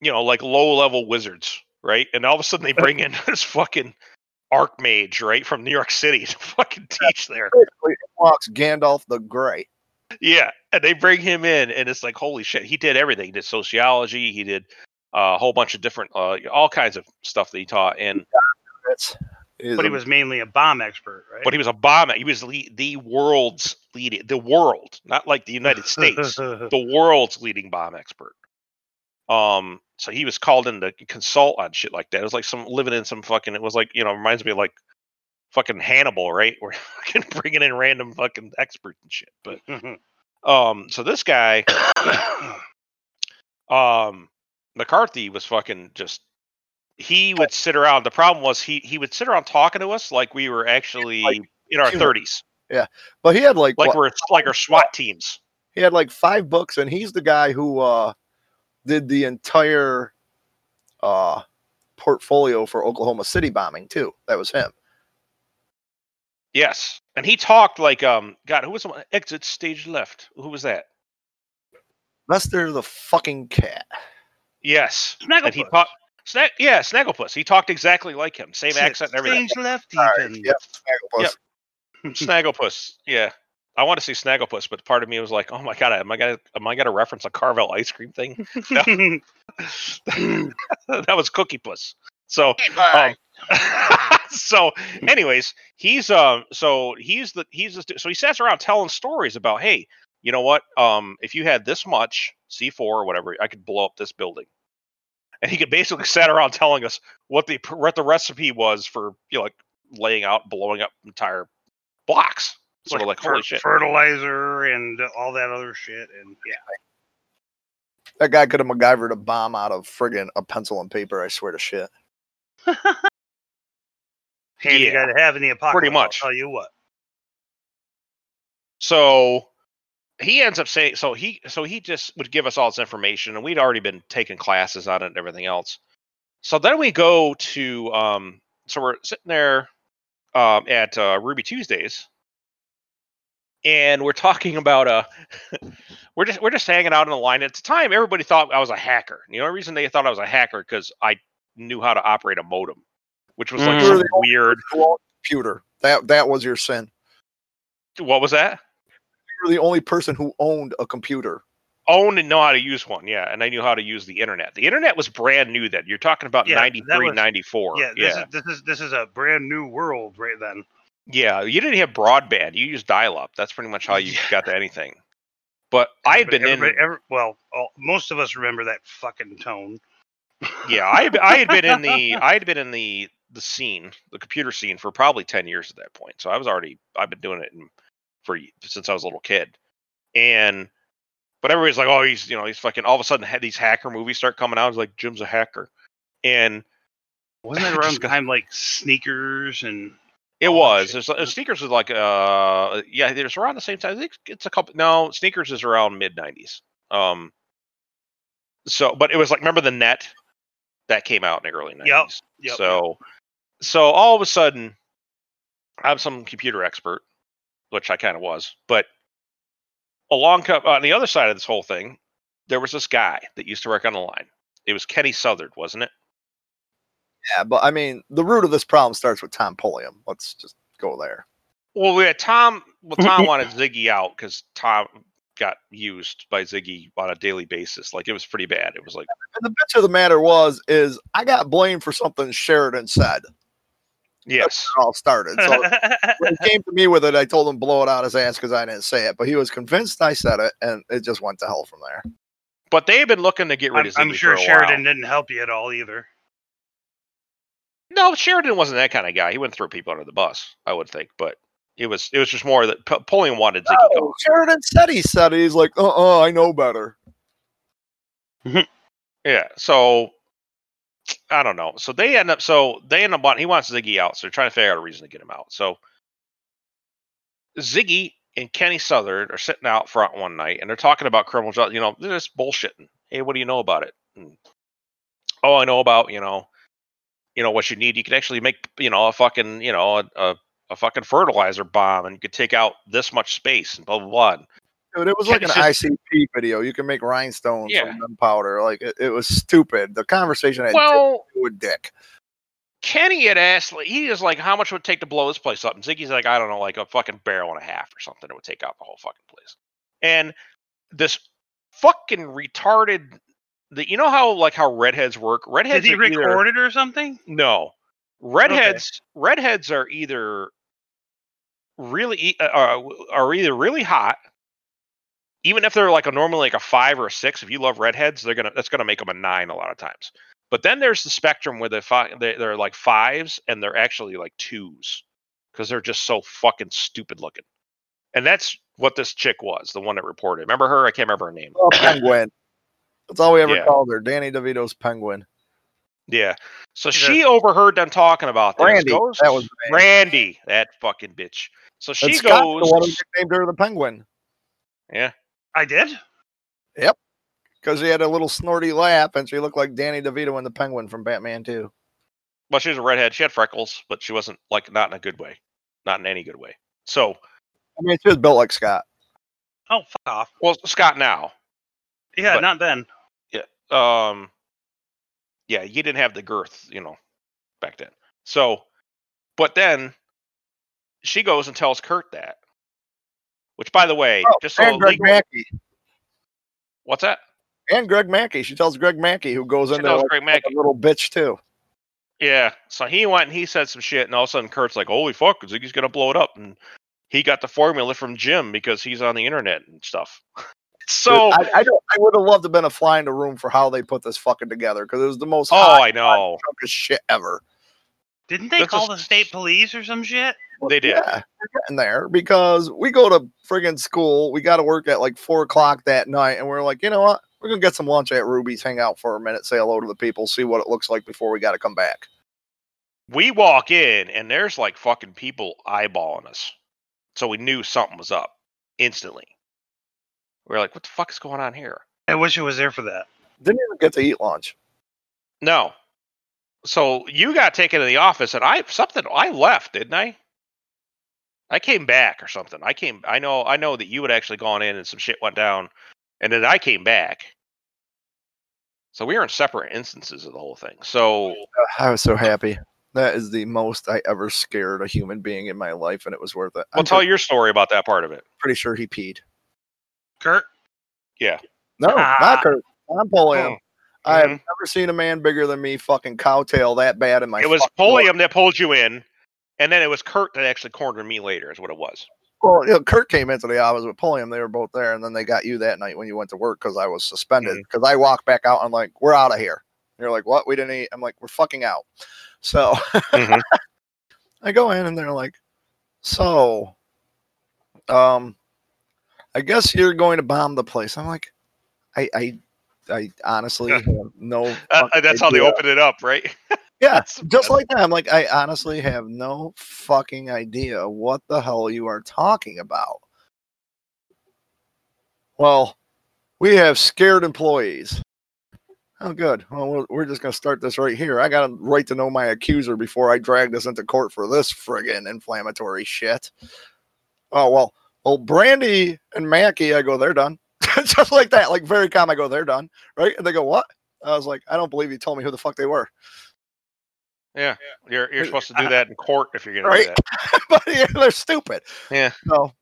you know, like low level wizards, right? And all of a sudden they bring in this fucking archmage, right, from New York City to fucking teach there. In walks Gandalf the Grey. Yeah, and they bring him in, and it's like holy shit, he did everything. He did sociology, he did uh, a whole bunch of different, uh, all kinds of stuff that he taught, and But he was mainly a bomb expert, right? but he was a bomb. He was le- the world's leading, the world, not like the United States. the world's leading bomb expert. Um, so he was called in to consult on shit like that. It was like some living in some fucking. It was like you know reminds me of like fucking Hannibal, right? We're fucking bringing in random fucking experts and shit. But um, so this guy, um, McCarthy was fucking just. He would sit around. The problem was he he would sit around talking to us like we were actually Like in our thirties. Yeah, but he had like, like what- we're like our SWAT teams. he had like five books, and he's the guy who uh did the entire uh portfolio for Oklahoma City bombing too. That was him. Yes, and he talked like um. God, who was the one? Exit stage left. Who was that? Lester the fucking cat. Yes, and he Snagglepuss. talked. Snag, yeah, Snagglepuss. He talked exactly like him, same accent and everything. Stage left All right, even. yep, Snagglepuss. Yep. Snagglepuss. Yeah, I want to see Snagglepuss, but part of me was like, oh my god, am I gonna am I gonna reference a Carvel ice cream thing? No. that was Cookie Puss. So um, so anyways he's um so he's the he's the, so he sits around telling stories about hey you know what um if you had this much c4 or whatever i could blow up this building and he could basically sat around telling us what the what the recipe was for you know like laying out blowing up entire blocks sort of like fer- holy shit fertilizer and all that other shit, and yeah, That guy could have MacGyvered a bomb out of friggin' a pencil and paper. I swear to shit. handy Yeah, guy to have in the apocalypse. much. I'll tell you what. So he ends up saying so he so he just would give us all this information and we'd already been taking classes on it and everything else. So then we go to um so we're sitting there um at uh, Ruby Tuesdays and we're talking about uh we're just we're just hanging out in the line at the time everybody thought I was a hacker. The only reason they thought I was a hacker cuz I knew how to operate a modem, which was like Mm. weird You own a Computer. That that was your sin. what was that? You were the only person who owned a computer. Owned and know how to use one yeah and i knew how to use the internet the internet was brand new then you're talking about Yeah, 93 was- 94 Yeah, yeah this is this is this is a brand new world right then. yeah you didn't have broadband you used dial-up that's pretty much how you Yeah. got to anything but i had been in Everybody- every- well, all, most of us remember that fucking tone. Yeah I had, I had been in the i had been in the the scene the computer scene for probably 10 years at that point so i was already i've been doing it in, for since i was a little kid and but everybody's like oh he's you know he's fucking all of a sudden had these hacker movies start coming out it's like jim's a hacker and Wasn't that around the time like sneakers and It was. There's, uh, sneakers was like uh yeah, there's around the same time. I think it's a couple. No, sneakers is around mid '90s. Um. So, but it was like remember the net that came out in the early '90s. Yep, yep, so, so all of a sudden, I'm some computer expert, which I kind of was. But along co- on the other side of this whole thing, there was this guy that used to work on the line. It was Kenny Southard, wasn't it? Yeah, but I mean, the root of this problem starts with Tom Pulliam. Let's just go there. Well, we had Tom. Well, Tom wanted Ziggy out because Tom got used by Ziggy on a daily basis. Like it was pretty bad. It was like, And the bitch of the matter was, is I got blamed for something Sheridan said. yes, It all started. So when he came to me with it, I told him blow it out his ass because I didn't say it. But he was convinced I said it, and it just went to hell from there. but they've been looking to get rid I'm, of Ziggy I'm sure for a Sheridan while. didn't help you at all either. no, Sheridan wasn't that kind of guy. He wouldn't throw people under the bus. I would think, but it was it was just more that P- Pulliam wanted Ziggy Oh, gone. Sheridan said he said it. He's like, uh, uh I know better. Yeah. So I don't know. So they end up. So they end up. wanting- He wants Ziggy out. So they're trying to figure out a reason to get him out. So Ziggy and Kenny Southern are sitting out front one night, and they're talking about criminal justice. You know, they're just bullshitting. Hey, what do you know about it? And, oh, I know about you know, you know what you need. You can actually make you know a fucking you know a, a, a fucking fertilizer bomb, and you could take out this much space and blah blah blah. Dude, it was like an Kenny's ICP video. You can make rhinestones Yeah. from gunpowder. Like it, it was stupid. The conversation I had well, to do with dick. Kenny had asked, like, he is like, how much would it take to blow this place up? And Ziggy's like, I don't know, like a fucking barrel and a half or something. It would take out the whole fucking place. And this fucking retarded, the, you know how like how redheads work? Redheads Did he are either- record it or something? no, redheads. Redheads are either really e- uh, are, either really hot, even if they're like a normally like a five or a six. If you love redheads, they're gonna that's gonna make them a nine a lot of times. But then there's the spectrum where they fi- they- they're like fives and they're actually like twos because they're just so fucking stupid looking. And that's what this chick was, the one that reported. Remember her? I can't remember her name. Oh, penguin. That's all we ever Yeah. called her. Danny DeVito's penguin. Yeah. So Yeah. she overheard them talking about this. Randy. goes- That was the. Randy, that fucking bitch. So she And Scott's goes. the one who named her the penguin yeah. I did. Yep. Because he had a little snorty laugh and she looked like Danny DeVito and the penguin from Batman 2. Well, she was a redhead. She had freckles, but she wasn't like not in a good way, not in any good way. So, I mean, she was built like Scott. Oh, fuck off. well, Scott now, Yeah, But- not then. Yeah. Um, yeah, you didn't have the girth, you know, back then. So, but then she goes and tells Kurt that. Which, by the way, Oh, just so and Greg legal, Mackey. what's that? And Greg Mackey. She tells Greg Mackey, who goes She in there tells like Greg a little bitch too. Yeah. So he went and he said some shit, and all of a sudden Kurt's like, "Holy fuck, Ziggy's gonna blow it up!" And he got the formula from Jim because he's on the internet and stuff. so, I, I don't. I would have loved to have been a fly in the room for how they put this fucking together because it was the most oh, hot I know chunk of shit ever. Didn't they That's call a- the state police or some shit? they did. Yeah, we're getting there because we go to friggin' school. We got to work at like four o'clock that night, and we're like, you know what? We're gonna get some lunch at Ruby's, hang out for a minute, say hello to the people, see what it looks like before we got to come back. We walk in and there's like fucking people eyeballing us. So we knew something was up instantly. We are like, what the fuck is going on here? I wish I was there for that. Didn't even get to eat lunch. No. So you got taken to the office and I something I left, didn't I? I came back or something. I came I know I know that you had actually gone in and some shit went down and then I came back. So we were in separate instances of the whole thing. So I was so happy. That is the most I ever scared a human being in my life, and it was worth it. well I'm tell your story about that part of it. pretty sure he peed. Kurt, Yeah. No, Ah. not Kurt. I'm Pulliam. Oh. I have Mhm. never seen a man bigger than me fucking cowtail that bad in my. it was fucking life. Pulliam that pulled you in, and then it was Kurt that actually cornered me later, is what it was. Well, you know, Kurt came into the office with Pulliam. They were both there, and then they got you that night when you went to work because I was suspended. Mm-hmm. Because I walked back out. I'm like, "We're out of here." And you're like, "What? We didn't eat." I'm like, "We're fucking out." So Mhm. I go in, and they're like, "So, um, I guess you're going to bomb the place." I'm like, "I, I, I honestly have no." Uh, that's how they idea." open it up, right? Yeah, just like that. I'm like, I honestly have no fucking idea what the hell you are talking about. Well, we have scared employees. Oh, good. Well, we're- we're just going to start this right here. I got a right to know my accuser before I drag this into court for this friggin' inflammatory shit. Oh, well, well, Brandy and Mackie, I go, they're done. just like that, like very calm. I go, they're done. Right. And they go, what? I was like, I don't believe you told me who the fuck they were. Yeah, you're you're supposed to do that in court if you're gonna Right. do that. but yeah, they're stupid. Yeah. So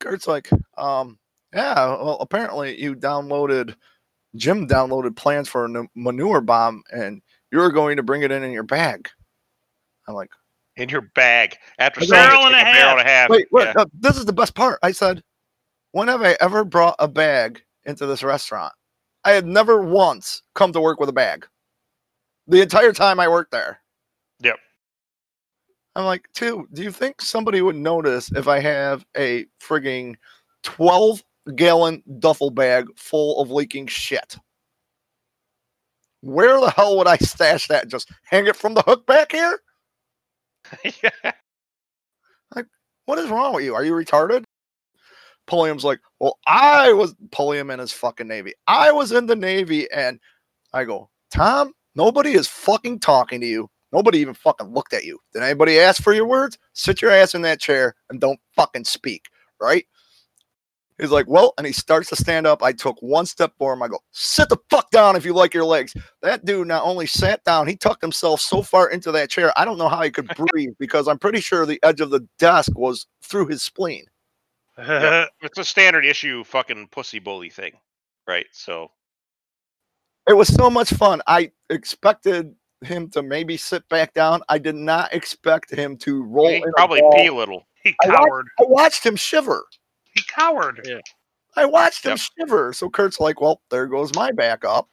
Kurt's like, um, yeah, well, apparently you downloaded, Jim downloaded plans for a manure bomb and you're going to bring it in in your bag. I'm like, In your bag after saying barrel and a barrel and a half. wait, wait, yeah. no, this is the best part. I said, when have I ever brought a bag into this restaurant? I had never once come to work with a bag. the entire time I worked there. Yep. I'm like, two, do you think somebody would notice if I have a frigging 12 gallon duffel bag full of leaking shit? Where the hell would I stash that? Just hang it from the hook back here? yeah. What is wrong with you? Are you retarded? Pulliam's like, well, I was Pulliam in his fucking Navy. I was in the Navy and I go, Tom, nobody is fucking talking to you. Nobody even fucking looked at you. Did anybody ask for your words? Sit your ass in that chair and don't fucking speak, right? He's like, well, and he starts to stand up. I took one step for him. I go, sit the fuck down if you like your legs. That dude not only sat down, he tucked himself so far into that chair. I don't know how he could breathe because I'm pretty sure the edge of the desk was through his spleen. Yep. It's a standard issue fucking pussy bully thing, right? So It was so much fun. I expected him to maybe sit back down. I did not expect him to roll. he probably ball. pee a little. he I watched- cowered. I watched him shiver. He cowered. Yeah. I watched him Yep. shiver. So Kurt's like, "Well, there goes my backup."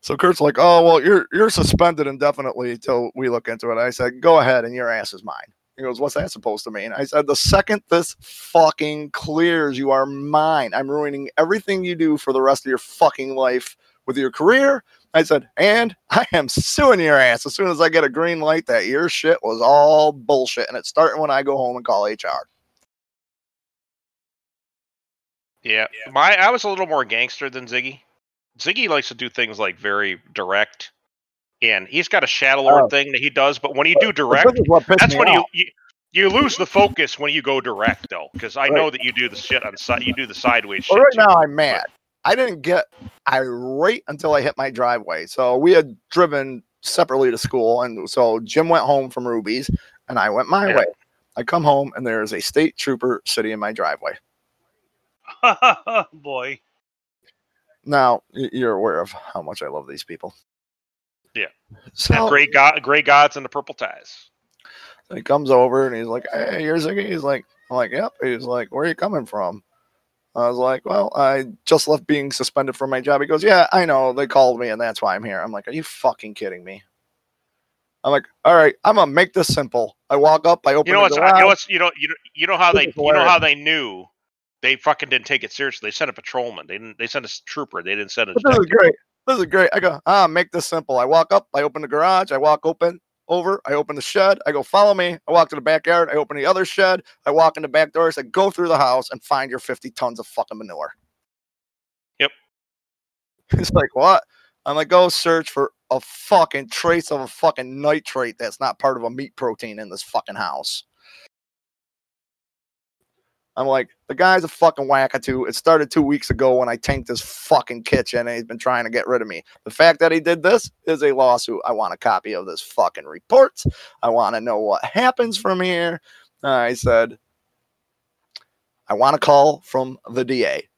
So Kurt's like, "Oh, well, you're you're suspended indefinitely until we look into it." I said, "Go ahead, and your ass is mine." He goes, "What's that supposed to mean?" I said, "The second this fucking clears, you are mine. I'm ruining everything you do for the rest of your fucking life with your career." I said, "And I am suing your ass as soon as I get a green light that your shit was all bullshit, and it's starting when I go home and call HR." Yeah. My I was a little more gangster than Ziggy. Ziggy likes to do things like very direct. And he's got a shadow lord Oh. thing that he does, but when you do direct, this is what pissed that's when you, you you lose the focus when you go direct though, because I know that you do the shit on side you do the sideways Well, shit. right too. now I'm mad. I didn't get irate until I hit my driveway. So we had driven separately to school, and so Jim went home from Ruby's, and I went my Yeah. way. I come home, and there is a state trooper sitting in my driveway. Boy. Now you're aware of how much I love these people. Yeah. So Gray god gray gods and the purple ties. he comes over and he's like, "Hey, you're Ziggy." He's like, "I'm like, yep." He's like, "Where are you coming from?" I was like, "Well, I just left being suspended from my job." He goes, "Yeah, I know. They called me, and that's why I'm here." I'm like, "Are you fucking kidding me?" I'm like, "All right, I'm gonna make this simple." I walk up, I open You know the what's you know what's you know you know, you know how they you know how they knew they fucking didn't take it seriously. They sent a patrolman. They didn't they sent a trooper. They didn't send a But this is great. This is great. I go, ah, make this simple. I walk up, I open the garage, I walk open over, I open the shed, I go, follow me. I walk to the backyard, I open the other shed, I walk in the back door, I go through the house and find your 50 tons of fucking manure. Yep. It's like, what? I'm like, go search for a fucking trace of a fucking nitrate that's not part of a meat protein in this fucking house. I'm like, the guy's a fucking wackatoo. It started two weeks ago when I tanked his fucking kitchen and he's been trying to get rid of me. The fact that he did this is a lawsuit. I want a copy of this fucking report. I want to know what happens from here. Uh, I said, I want a call from the DA.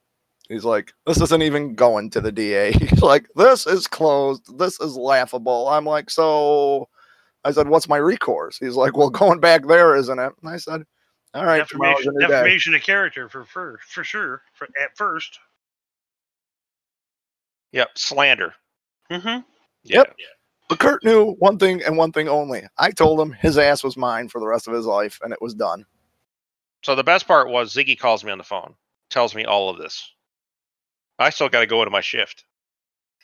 He's like, this isn't even going to the DA. He's like, this is closed. This is laughable. I'm like, so I said, what's my recourse? He's like, well, going back there, isn't it? And I said, all right, tomorrow's a defamation, defamation of character for for for sure. For, at 1st Yep, slander. Mm-hmm. Yep. But Kurt knew one thing and one thing only. I told him his ass was mine for the rest of his life, and it was done. So the best part was Ziggy calls me on the phone, tells me all of this. I still got to go into my shift.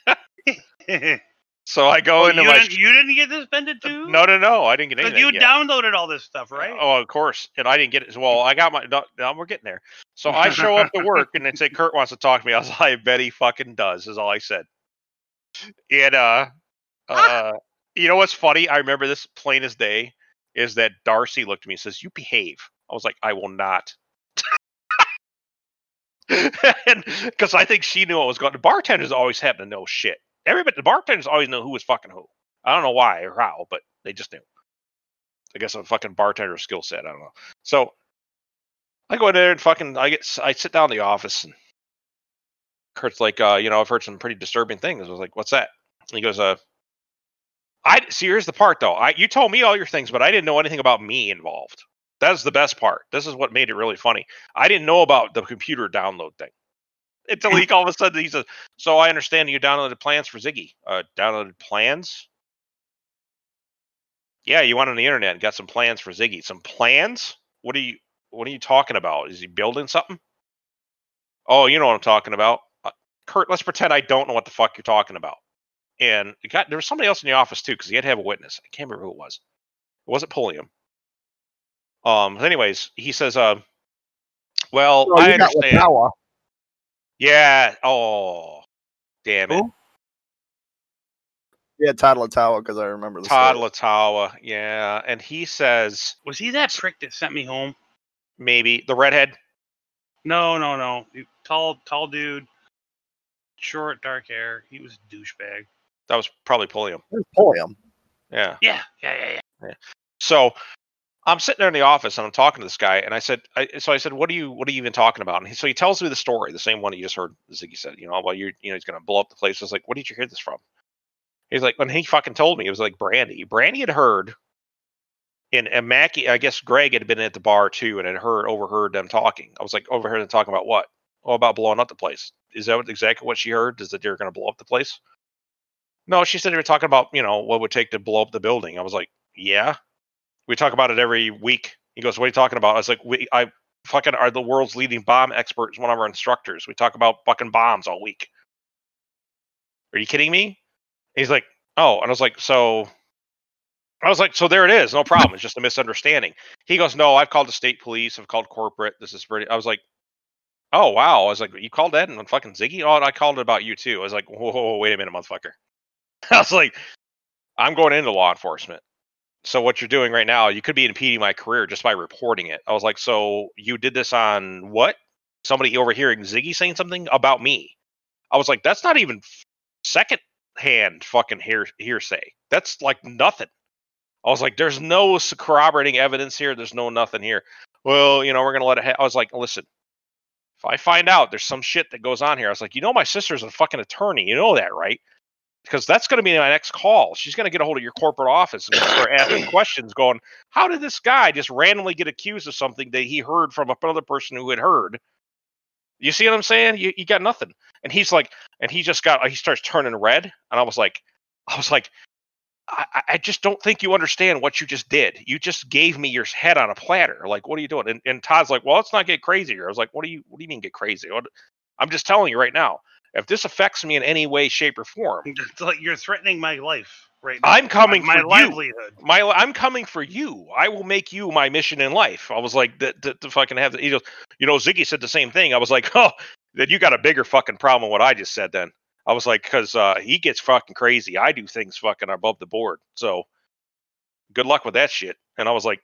So I go oh, into you, my. didn't, sh- you didn't get suspended too? no, no, no. I didn't get anything. you yet. downloaded all this stuff, right? Oh, of course. And I didn't get it. Well, I got my. No, no, we're getting there. So I show up to work and they say Kurt wants to talk to me. I was like, I bet he fucking does. Is all I said. And uh, uh, you know what's funny? I remember this plain as day. Is that Darcy looked at me and says, "You behave." I was like, "I will not." Because I think she knew what was going. The bartenders always happen to know shit. Everybody, the bartenders always know who was fucking who. I don't know why or how, but they just knew. I guess a fucking bartender skill set. I don't know. So I go in there and fucking I get I sit down in the office and Kurt's like, uh, you know, I've heard some pretty disturbing things. I was like, what's that? And he goes, uh, I see. Here's the part though. I you told me all your things, but I didn't know anything about me involved. That's the best part. This is what made it really funny. I didn't know about the computer download thing. Until he all of a sudden he says, "So I understand you downloaded plans for Ziggy. Uh, downloaded plans? Yeah, you went on the internet and got some plans for Ziggy. Some plans? What are you? What are you talking about? Is he building something? Oh, you know what I'm talking about, uh, Kurt. Let's pretend I don't know what the fuck you're talking about. And it got there was somebody else in the office too because he had to have a witness. I can't remember who it was. It wasn't Pulliam. Um. Anyways, he says, "Uh, well, Oh, I understand. Watawa. Yeah. Oh, damn it. Who? Yeah, Todd Latawa, because I remember the Todd story. Latawa. Yeah, and he says Was he that prick that sent me home? maybe the redhead. No, no, no. Tall, tall dude, short, dark hair. He was a douchebag. That was probably Pulliam. There's Pulliam. Yeah. Yeah, yeah, yeah, yeah. So I'm sitting there in the office and I'm talking to this guy, and I said, I, so I said, what are you, what are you even talking about? And he, so he tells me the story, the same one you just heard. Ziggy said, you know, well, you're, you know, he's gonna blow up the place. I was like, what did you hear this from? He's like, when he fucking told me, it was like Brandy. Brandy had heard, and, and Mackie, I guess Greg had been at the bar too, and had heard, overheard them talking. I was like, overheard them talking about what? Oh, about blowing up the place. Is that exactly what she heard? Is that they're gonna blow up the place? No, she said they were talking about, you know, what would take to blow up the building. I was like, yeah. We talk about it every week. He goes, what are you talking about? I was like, we, I fucking are the world's leading bomb experts, one of our instructors. We talk about fucking bombs all week. Are you kidding me? He's like, oh, and I was like, so I was like, so there it is, no problem. It's just a misunderstanding. He goes, no, I've called the state police, I've called corporate. This is pretty. I was like, oh wow. I was like, you called Ed and fucking Ziggy? Oh, and I called it about you too. I was like, whoa, whoa, whoa wait a minute, motherfucker. I was like, I'm going into law enforcement. So what you're doing right now, you could be impeding my career just by reporting it. I was like, so you did this on what? Somebody overhearing Ziggy saying something about me. I was like, that's not even second hand fucking hear- hearsay. That's like nothing. I was like, there's no corroborating evidence here. There's no nothing here. Well, you know, we're gonna let it. Ha-. I was like, listen, if I find out there's some shit that goes on here, I was like, you know, my sister's a fucking attorney. You know that, right? Because that's going to be my next call. She's going to get a hold of your corporate office and start asking questions, going, "How did this guy just randomly get accused of something that he heard from another person who had heard?" You see what I'm saying? You, you got nothing. And he's like, and he just got, he starts turning red, and I was like, I was like, I, I- just don't think you understand what you just did. You just gave me your head on a platter. Like, what are you doing? And, and Todd's like, well, let's not get crazy here. I was like, what do you, what do you mean get crazy? What, I'm just telling you right now. If this affects me in any way, shape, or form, It's like you're threatening my life right now. I'm coming my, for you. my livelihood. my I'm coming for you. I will make you my mission in life. I was like, that to, fucking have the, he goes, you know, Ziggy said the same thing. I was like, oh, then you got a bigger fucking problem than what I just said. Then I was like, because uh, he gets fucking crazy. I do things fucking above the board. So good luck with that shit. And I was like,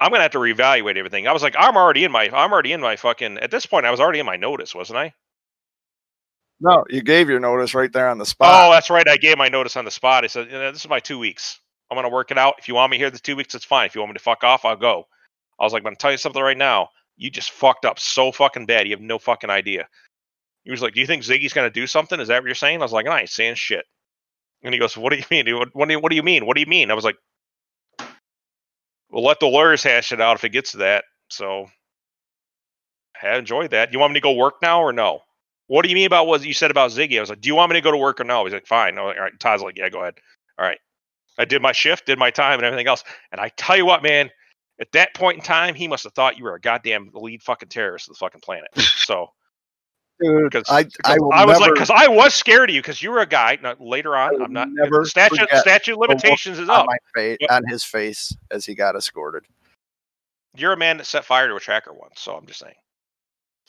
I'm gonna have to reevaluate everything. I was like, I'm already in my, I'm already in my fucking. At this point, I was already in my notice, wasn't I? No, you gave your notice right there on the spot. Oh, that's right. I gave my notice on the spot. I said, "Yeah, "This is my two weeks. I'm gonna work it out. If you want me here the two weeks, it's fine. If you want me to fuck off, I'll go." I was like, "I'm gonna tell you something right now. You just fucked up so fucking bad. You have no fucking idea." He was like, "Do you think Ziggy's gonna do something? Is that what you're saying?" I was like, "I ain't saying shit." And he goes, "What do you mean? What do you What do you mean? What do you mean?" I was like, "We'll let the lawyers hash it out if it gets to that." So, I enjoyed that. You want me to go work now or no? What do you mean about what you said about Ziggy? I was like, do you want me to go to work or no? He's like, fine. Like, All right. Todd's like, yeah, go ahead. All right. I did my shift, did my time, and everything else. And I tell you what, man, at that point in time, he must have thought you were a goddamn lead fucking terrorist of the fucking planet. So, Dude, because I, I, I was like, because I was scared of you, because you were a guy. Now, later on, I'm not. never statute statute limitations is on up. my face, Yep. on his face as he got escorted. You're a man that set fire to a tracker once, so I'm just saying.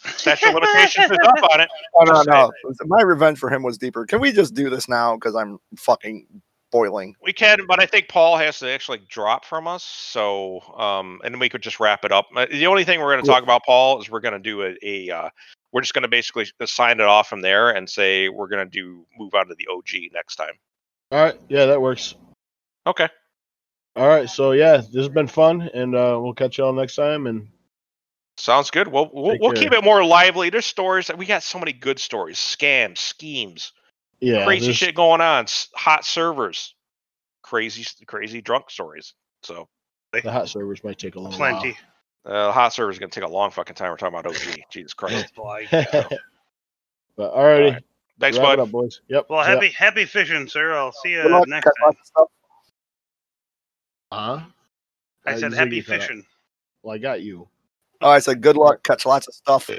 Statute of limitations is up on it. Oh, no, no. My revenge for him was deeper. Can we just do this now? Because I'm fucking boiling. We can, but I think Paul has to actually drop from us. So, um, and then we could just wrap it up. Uh, The only thing we're going to Yeah. talk about, Paul, is we're going to do a, a uh, we're just going to basically sign it off from there and say we're going to do move on to the OG next time. All right. Yeah, that works. Okay. All right. So yeah, this has been fun, and uh, we'll catch y'all next time. And Sounds good. We'll we'll, we'll keep it more lively. There's stories. That we got so many good stories, scams, schemes, yeah, crazy there's- shit going on, hot servers, crazy crazy drunk stories. So The hot servers might take a long Plenty. uh, hot servers is going to take a long fucking time. We're talking about OG. Jesus Christ. Boy. while. But alrighty, Alright. Thanks, wrap it bud. up, boys. Yep. Well, yeah. happy happy fishing, sir. I'll see you luck, next time. lots of stuff. Huh? I Uh, said happy fishing. Well, I got you. Oh, so good luck, catch lots of stuff.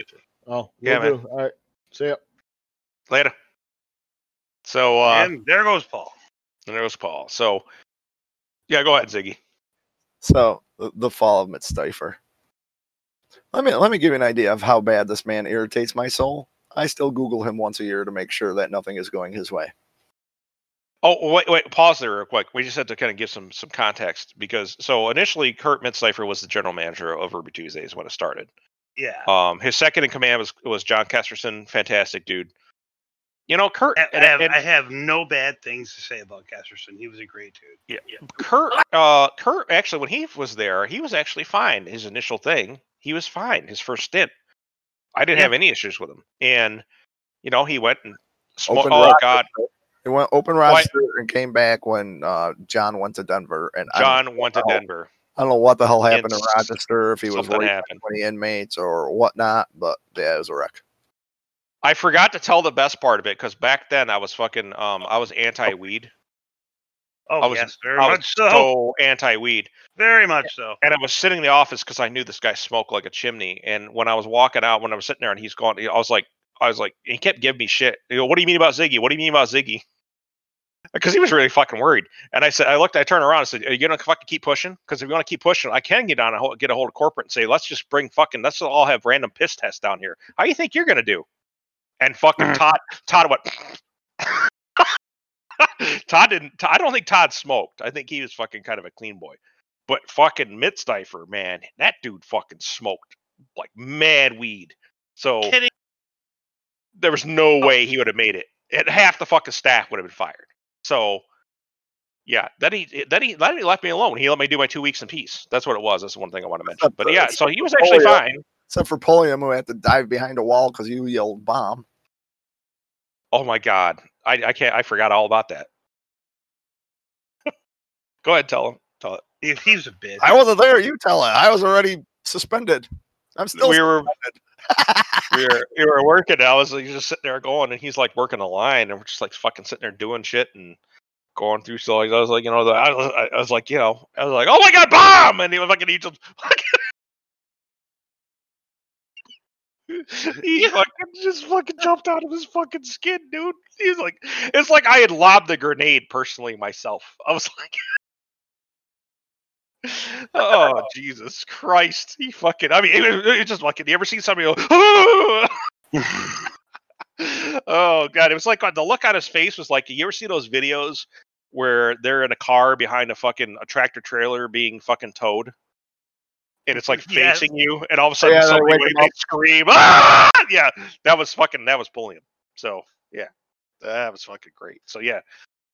Oh, Yeah, will man. do. All right. See ya. Later. So uh, and there goes Paul. and there goes Paul. So yeah, go ahead, Ziggy. So the, the fall of Mitzdifer. Let me let me give you an idea of how bad this man irritates my soul. I still Google him once a year to make sure that nothing is going his way. Oh wait, wait, pause there real quick. We just had to kind of give some some context because so initially Kurt Mitzleifer was the general manager of Ruby Tuesdays when it started. Yeah. Um, his second in command was was John Kesterson, fantastic dude. You know, Kurt. I, I have, and- I have no bad things to say about Kesterson. He was a great dude. Yeah, yeah. Kurt, uh, Kurt actually, when he was there, he was actually fine. His initial thing, he was fine. His first stint, I didn't Yeah. have any issues with him. And you know, he went and smoked. Oh Rochester. God, He went open Why- roster and came back when uh, John went to Denver. And John went to Oh. Denver. I don't know what the hell happened in It's- Rochester, if he was something worried happened. about inmates or whatnot, but yeah, it was a wreck. I forgot to tell the best part of it because back then I was fucking, um, I was anti-weed. Oh I was- yes, very I was much so. so anti-weed. Very much so. and I was sitting in the office because I knew this guy smoked like a chimney. And when I was walking out, when I was sitting there and he's gone, I was like, I was like, he kept giving me shit. You know, what do you mean about Ziggy? What do you mean about Ziggy? Because he was really fucking worried. And I said, I looked, I turned around and said, Are you gonna fucking keep pushing? Because if you want to keep pushing, I can get on a hold, get a hold of corporate and say, let's just bring fucking, let's all have random piss tests down here. How do you think you're gonna do? And fucking mm. Todd, Todd went. Todd didn't. I don't think Todd smoked. I think he was fucking kind of a clean boy. But fucking Mitzdifer, man, that dude fucking smoked like mad weed. So Kidding. There was no oh. way he would have made it. And half the fucking staff would have been fired. So yeah, then he eh, then he then he left me alone. He let me do my two weeks in peace. That's what it was. That's the one thing I want to mention. But yeah, so he was actually Oh, fine. Except for Pulliam, who had to dive behind a wall because you yelled bomb. Oh my god, I I can't. I forgot all about that. Go ahead, tell him. Tell it. He, he a bitch. I wasn't there. You tell it. I was already suspended. I'm still we were suspended. We were we were working. I was like, just sitting there going, and he's like working a line, and we're just like fucking sitting there doing shit and going through. So I was like, you know, the, I, was, I was like, you know, I was like, oh my god, bomb! And he was fucking, he just, he fucking just fucking jumped out of his fucking skin, dude. He's like, it's like I had lobbed the grenade personally myself. I was like. oh Jesus Christ! He fucking. I mean, it, it, it just fucking. You ever seen somebody go? oh god, it was like uh, the look on his face was like. You ever see those videos where they're in a car behind a fucking a tractor trailer being fucking towed, and it's like Yeah. facing you, and all of a sudden Yeah, somebody wake scream. Ah! Yeah, that was fucking. That was Pulliam. So yeah, that was fucking great. So yeah,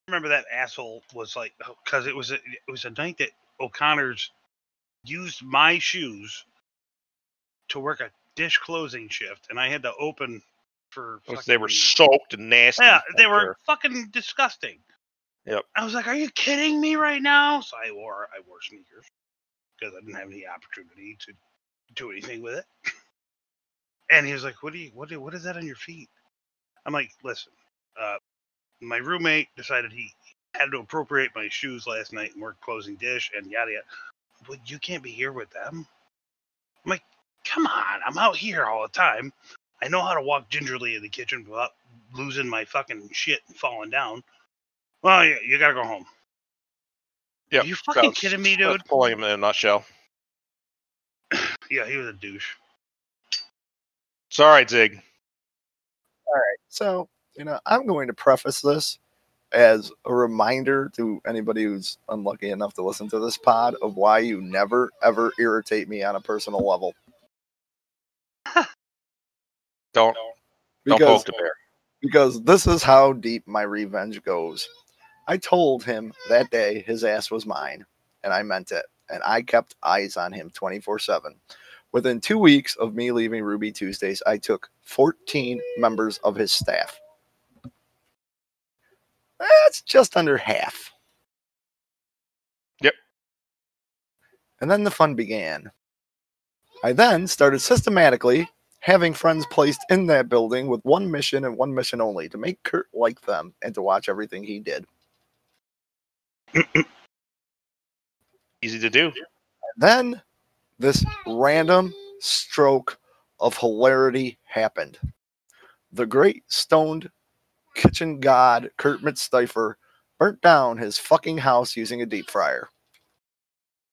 remember that asshole was like because it was a, it was a night that O'Connor's used my shoes to work a dish closing shift, and I had to open for. they were soaked and nasty. Yeah, they were sure. fucking disgusting. Yep. I was like, "Are you kidding me right now?" So I wore I wore sneakers because I didn't have any opportunity to do anything with it. And he was like, "What do you what do, what is that on your feet?" I'm like, "Listen, uh, my roommate decided he had to appropriate my shoes last night and work closing dish and yada yada. But you can't be here with them." I'm like, "Come on, I'm out here all the time. I know how to walk gingerly in the kitchen without losing my fucking shit and falling down." Well, you, you gotta go home. Yeah, you that fucking was- kidding me, that's dude? Pulliam in a nutshell. Yeah, he was a douche. Sorry, Zig. all right, So, you know, I'm going to preface this as a reminder to anybody who's unlucky enough to listen to this pod of why you never ever irritate me on a personal level. Don't don't Because poke the bear. because this is how deep my revenge goes. I told him that day his ass was mine, and I meant it. And I kept eyes on him 24 7. Within two weeks of me leaving Ruby Tuesdays, I took 14 members of his staff. That's just under half. Yep. And then the fun began. I then started systematically having friends placed in that building with one mission and one mission only to make Kurt like them and to watch everything he did. Easy to do. Then this random stroke of hilarity happened. The great stoned kitchen god Kurt Mitstifer burnt down his fucking house using a deep fryer.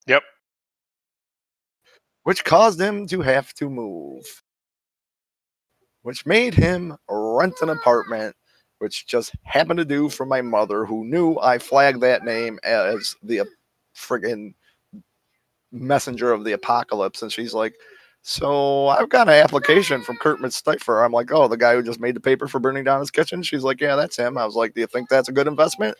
Yep. Which caused him to have to move. Which made him rent an apartment, which just happened to do for my mother, who knew I flagged that name as the friggin' messenger of the apocalypse. And she's like, So I've got an application from Kurt Mitstifer. I'm like, Oh, the guy who just made the paper for burning down his kitchen? She's like, Yeah, that's him. I was like, Do you think that's a good investment?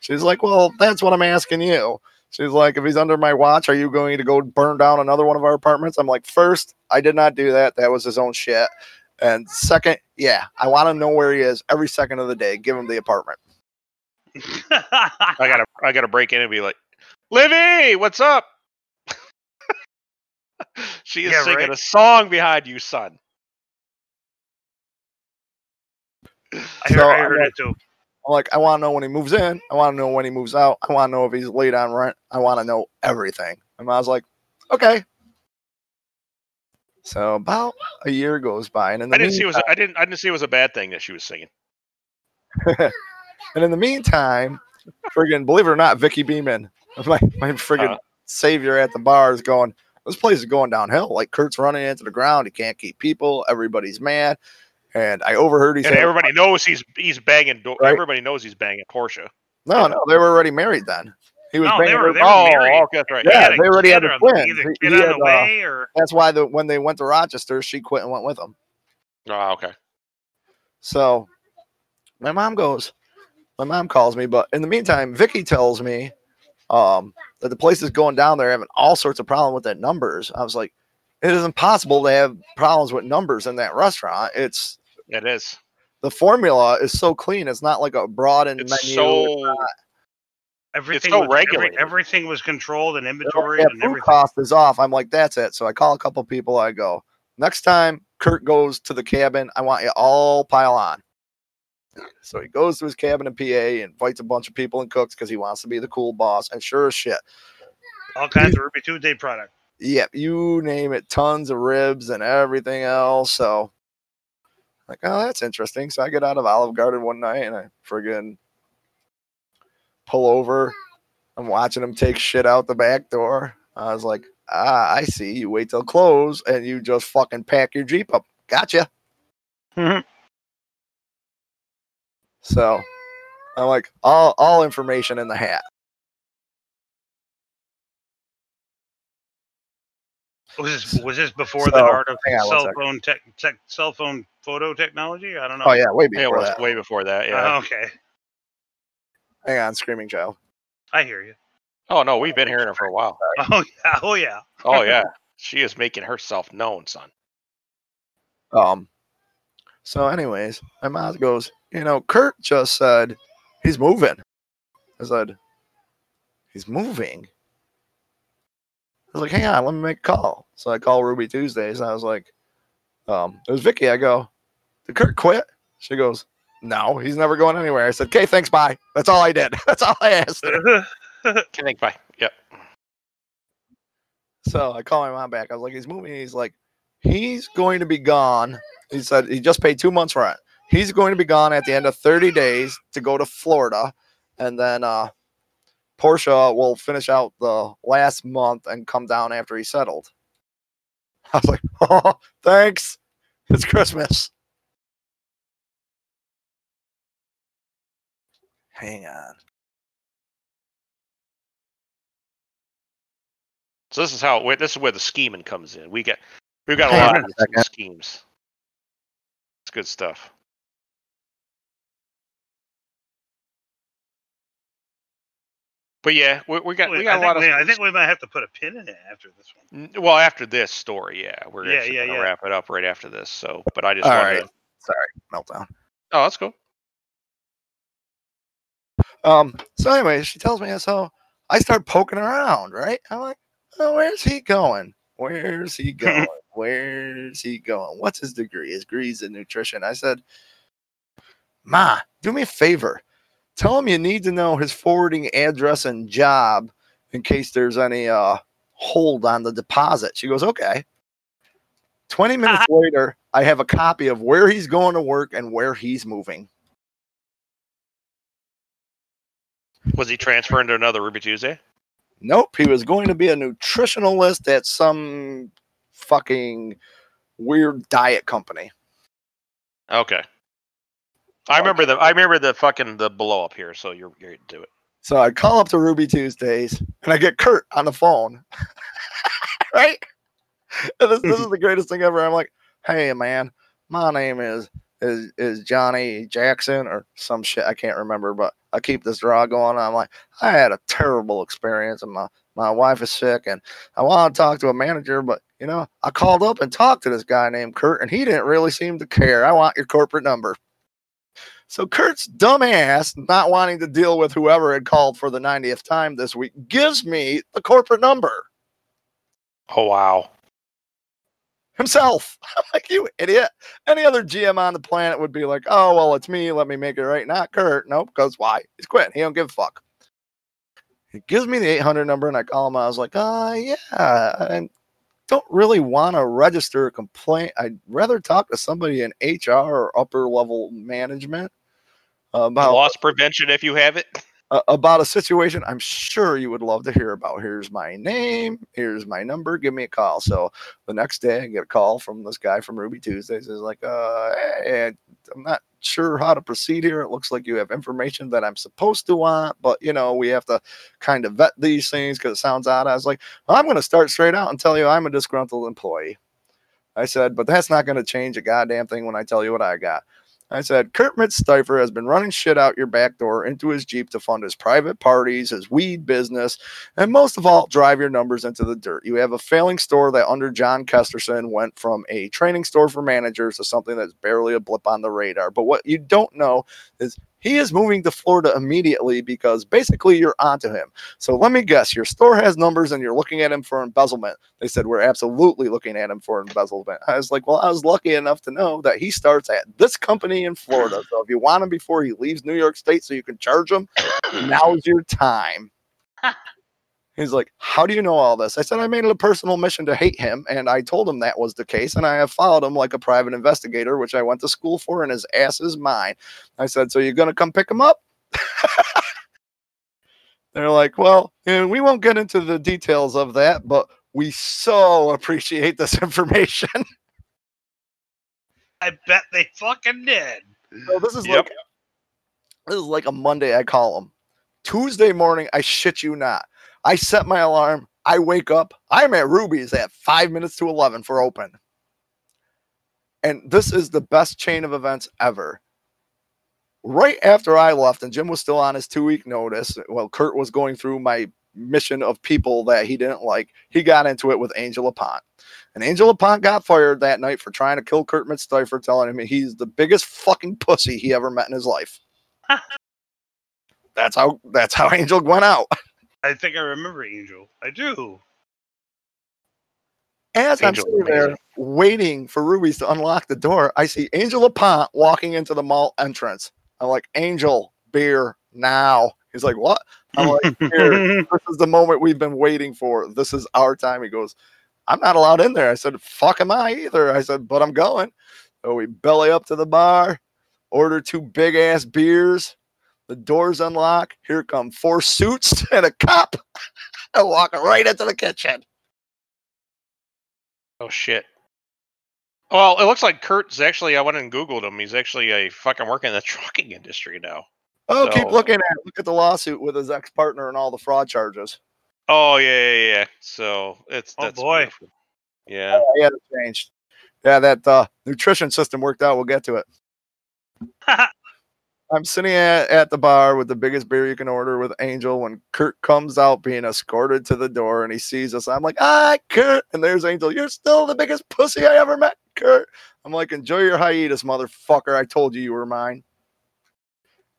She's like, Well, that's what I'm asking you. She's like, if he's under my watch, are you going to go burn down another one of our apartments? I'm like, first, I did not do that. That was his own shit. And second, yeah, I want to know where he is every second of the day. Give him the apartment. I gotta I gotta break in and be like, Livy, what's up? she is Yeah, singing right. a song behind you, son. I heard, I I'm heard like- it too. I'm like, I want to know when he moves in. I want to know when he moves out. I want to know if he's late on rent. I want to know everything. And I was like, okay. So about a year goes by, and in the I didn't see it was meantime- I didn't I didn't see it was a bad thing that she was singing. and in the meantime, friggin' believe it or not, Vicky Beeman, my my friggin' Uh. savior at the bar, is going. This place is going downhill. Like Kurt's running into the ground. He can't keep people. Everybody's mad. And I overheard he And said, everybody knows he's he's banging. Do- Right. Everybody knows he's banging Portia. "No, no, they were already married then." He was No, they banging were- her- they were oh, married. okay, that's right. Yeah, they already had a twin. He had, uh, or That's why the when they went to Rochester, she quit and went with him. Oh, okay. So my mom goes, my mom calls me, but in the meantime, Vicky tells me um, that the place is going down there having all sorts of problems with that numbers. I was like, it is impossible to have problems with numbers in that restaurant. It's It is. the formula is so clean. It's not like a broadened It's menu. so everything so was, every- everything was controlled and inventory yeah, and food everything. cost is off. I'm like, that's it. So I call a couple people. I go, next time Kurt goes to the cabin, I want you all pile on. So he goes to his cabin in PA, invites a bunch of people and cooks because he wants to be the cool boss. And sure as shit, All kinds of Ruby Tuesday product. yep, you name it, tons of ribs and everything else. So, like, oh, that's interesting. So I get out of Olive Garden one night and I friggin' pull over. I'm watching him take shit out the back door. I was like, ah, I see. You wait till close and you just fucking pack your Jeep up. Gotcha. Mhm. So I'm like, all all information in the hat. Was this was this before So, the art of on cell phone tech, tech cell phone photo technology? I don't know. Oh yeah, way yeah, it before was that. way before that. Yeah. okay, Hang on, Screaming Child. I hear you. oh no, we've been hearing her for a while. Oh yeah, oh yeah. Oh yeah, she is making herself known, son. Um. So, anyways, my mom goes, you know, Kurt just said he's moving. I said, he's moving. I was like, hang on, let me make a call. So I call Ruby Tuesdays, and I was like, um, it was Vicky. I go, did Kurt quit? She goes, no, he's never going anywhere. I said, okay, thanks, bye. That's all I did. That's all I asked. Can think bye. Yep. So I call my mom back. I was like, he's moving. He's like, he's going to be gone. He said he just paid two months rent. He's going to be gone at the end of 30 days to go to Florida. And then uh Portia will finish out the last month and come down after he settled. I was like, oh, thanks. It's Christmas. Hang on. So this is how this is where the scheming comes in. We got we've got a lot of a schemes. It's good stuff. But yeah, we, we got we Wait, got I, a think lot of. we, I think we might have to put a pin in it after this one. Well, after this story, yeah, we're Yeah, actually yeah, gonna yeah. wrap it up right after this. So, but I just All wanted right. to. Sorry, meltdown. Oh, that's cool. Um, so anyway, she tells me so I start poking around, right? I'm like, oh, where's he going? Where's he going? Where's he going? What's his degree? His degree's in nutrition. I said, Ma, do me a favor. Tell him you need to know his forwarding address and job in case there's any uh, hold on the deposit. She goes, Okay. 20 minutes later, I have a copy of where he's going to work and where he's moving. Was he transferring to another Ruby Tuesday? Nope, he was going to be a nutritionalist at some fucking weird diet company. Okay. I remember the I remember the fucking the blow up here, so you're you're do it. So I call up to Ruby Tuesdays and I get Kurt on the phone. right? And this, this is the greatest thing ever. I'm like, hey man, my name is is is Johnny Jackson or some shit. I can't remember, but I keep this draw going. I'm like, I had a terrible experience in my my wife is sick and I want to talk to a manager, but you know, I called up and talked to this guy named Kurt and he didn't really seem to care. I want your corporate number. So Kurt's dumbass, not wanting to deal with whoever had called for the 90th time this week, gives me the corporate number Oh wow. himself. I'm like, you idiot. Any other GM on the planet would be like, oh, well, it's me. Let me make it right. Not Kurt. Nope. Because why? He's quit. He don't give a fuck. He gives me the 800 number and I call him. I was like, uh, yeah, I don't really want to register a complaint. I'd rather talk to somebody in HR or upper level management about Loss prevention if you have it. uh, about a situation I'm sure you would love to hear about. Here's my name. Here's my number. Give me a call. So the next day, I get a call from this guy from Ruby Tuesdays. He's like, uh, hey, I'm not sure how to proceed here. It looks like you have information that I'm supposed to want, but you know, we have to kind of vet these things because it sounds odd. I was like, well, I'm going to start straight out and tell you I'm a disgruntled employee. I said, but that's not going to change a goddamn thing when I tell you what I got. I said, Kurt Mitzsteifer has been running shit out your back door into his Jeep to fund his private parties, his weed business, and most of all, drive your numbers into the dirt. You have a failing store that under John Kesterson went from a training store for managers to something that's barely a blip on the radar. But what you don't know is he is moving to Florida immediately because basically you're onto him. So let me guess, your store has numbers and you're looking at him for embezzlement. They said, We're absolutely looking at him for embezzlement. I was like, Well, I was lucky enough to know that he starts at this company in Florida. So if you want him before he leaves New York State so you can charge him, now's your time. He's like, How do you know all this? I said, I made it a personal mission to hate him. And I told him that was the case. And I have followed him like a private investigator, which I went to school for, and his ass is mine. I said, So you're going to come pick him up? They're like, Well, you know, we won't get into the details of that, but we so appreciate this information. I bet they fucking did. so this is Yep. like this is like a Monday I call him. Tuesday morning, I shit you not. I set my alarm. I wake up. I'm at Ruby's at five minutes to 11 for open. And this is the best chain of events ever. Right after I left, and Jim was still on his two week notice, well, Kurt was going through my mission of people that he didn't like. He got into it with Angel Pont. And Angel Pont got fired that night for trying to kill Kurt Mitzsteifer, telling him he's the biggest fucking pussy he ever met in his life. that's how that's how Angel went out. I think I remember Angel. I do. As I'm sitting there waiting for Ruby's to unlock the door, I see Angel Lapont walking into the mall entrance. I'm like, Angel, beer now. He's like, What? I'm like, Here, this is the moment we've been waiting for. This is our time. He goes, I'm not allowed in there. I said, Fuck am I either? I said, But I'm going. So we belly up to the bar, order two big ass beers. The doors unlock. Here come four suits and a cop. I walk right into the kitchen. Oh shit. Well, it looks like Kurt's actually. I went and googled him. He's actually a fucking working in the trucking industry now. Oh, keep looking at. Look at the lawsuit with his ex partner and all the fraud charges. Oh yeah, yeah, yeah. So it's Oh, that's boy. beautiful. Yeah. Yeah, it changed. Yeah, that uh, nutrition system worked out. We'll get to it. I'm sitting at, at the bar with the biggest beer you can order with Angel when Kurt comes out being escorted to the door and he sees us. I'm like, ah, Kurt. And there's Angel. You're still the biggest pussy I ever met, Kurt. I'm like, enjoy your hiatus, motherfucker. I told you you were mine.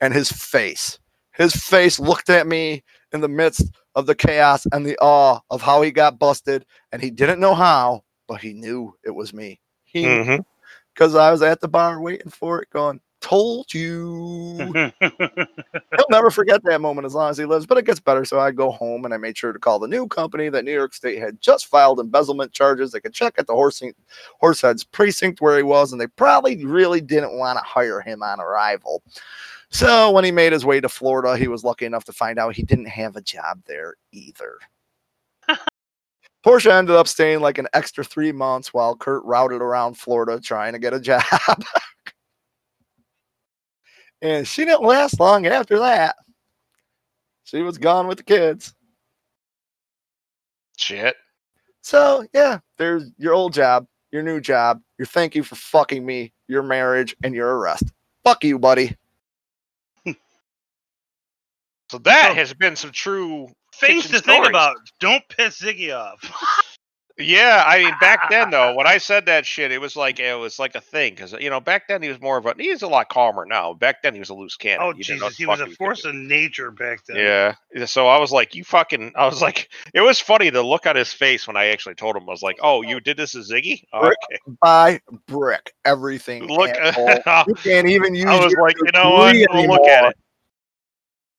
And his face, his face looked at me in the midst of the chaos and the awe of how he got busted. And he didn't know how, but he knew it was me. He hmm because I was at the bar waiting for it, going, "Told you." He'll never forget that moment as long as he lives. But it gets better, so I go home and I made sure to call the new company that New York State had just filed embezzlement charges. They could check at the horse Horseheads precinct where he was, and they probably really didn't want to hire him on arrival. So when he made his way to Florida, he was lucky enough to find out he didn't have a job there either. Portia ended up staying like an extra three months while Kurt routed around Florida trying to get a job. and she didn't last long after that. She was gone with the kids. Shit. So yeah, there's your old job, your new job, your thank you for fucking me, your marriage, and your arrest. Fuck you, buddy. So that So- has been some true Things Kitchen to think about. Don't piss Ziggy off. Yeah, I mean, back then though, when I said that shit, it was like it was like a thing because you know back then he was more of a he's a lot calmer now. Back then he was a loose cannon. Oh You didn't Jesus, he was a could force of nature back then. Yeah, yeah, so I was like, you fucking. I was like, it was funny the look on his face when I actually told him. I was like, oh, you did this to Ziggy? Oh, Rick, okay. Buy brick everything. Look, asshole. you can't even use. I was your like, you know what? degree I'll look at anymore. it.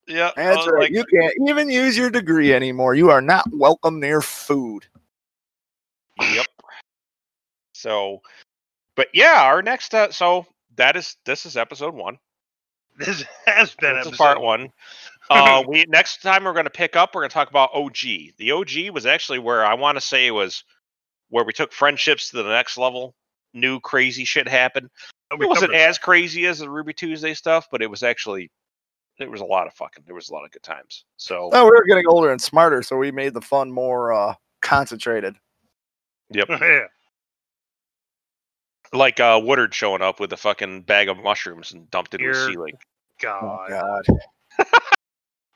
Yeah, That's right. like, you can't even use your degree anymore. You are not welcome near food. Yep. So, but yeah, our next. Uh, so that is this is episode one. This has been This episode part one. Uh, we next time we're going to pick up. We're going to talk about OG. The OG was actually where I want to say was where we took friendships to the next level. New crazy shit happened. It wasn't as crazy as the Ruby Tuesday stuff, but it was actually there was a lot of fucking there was a lot of good times. So No, we were getting older and smarter, so we made the fun more uh, concentrated. Yep, yeah. like uh, Woodard showing up with a fucking bag of mushrooms and dumped it in the You're- sea lake. Oh God. God,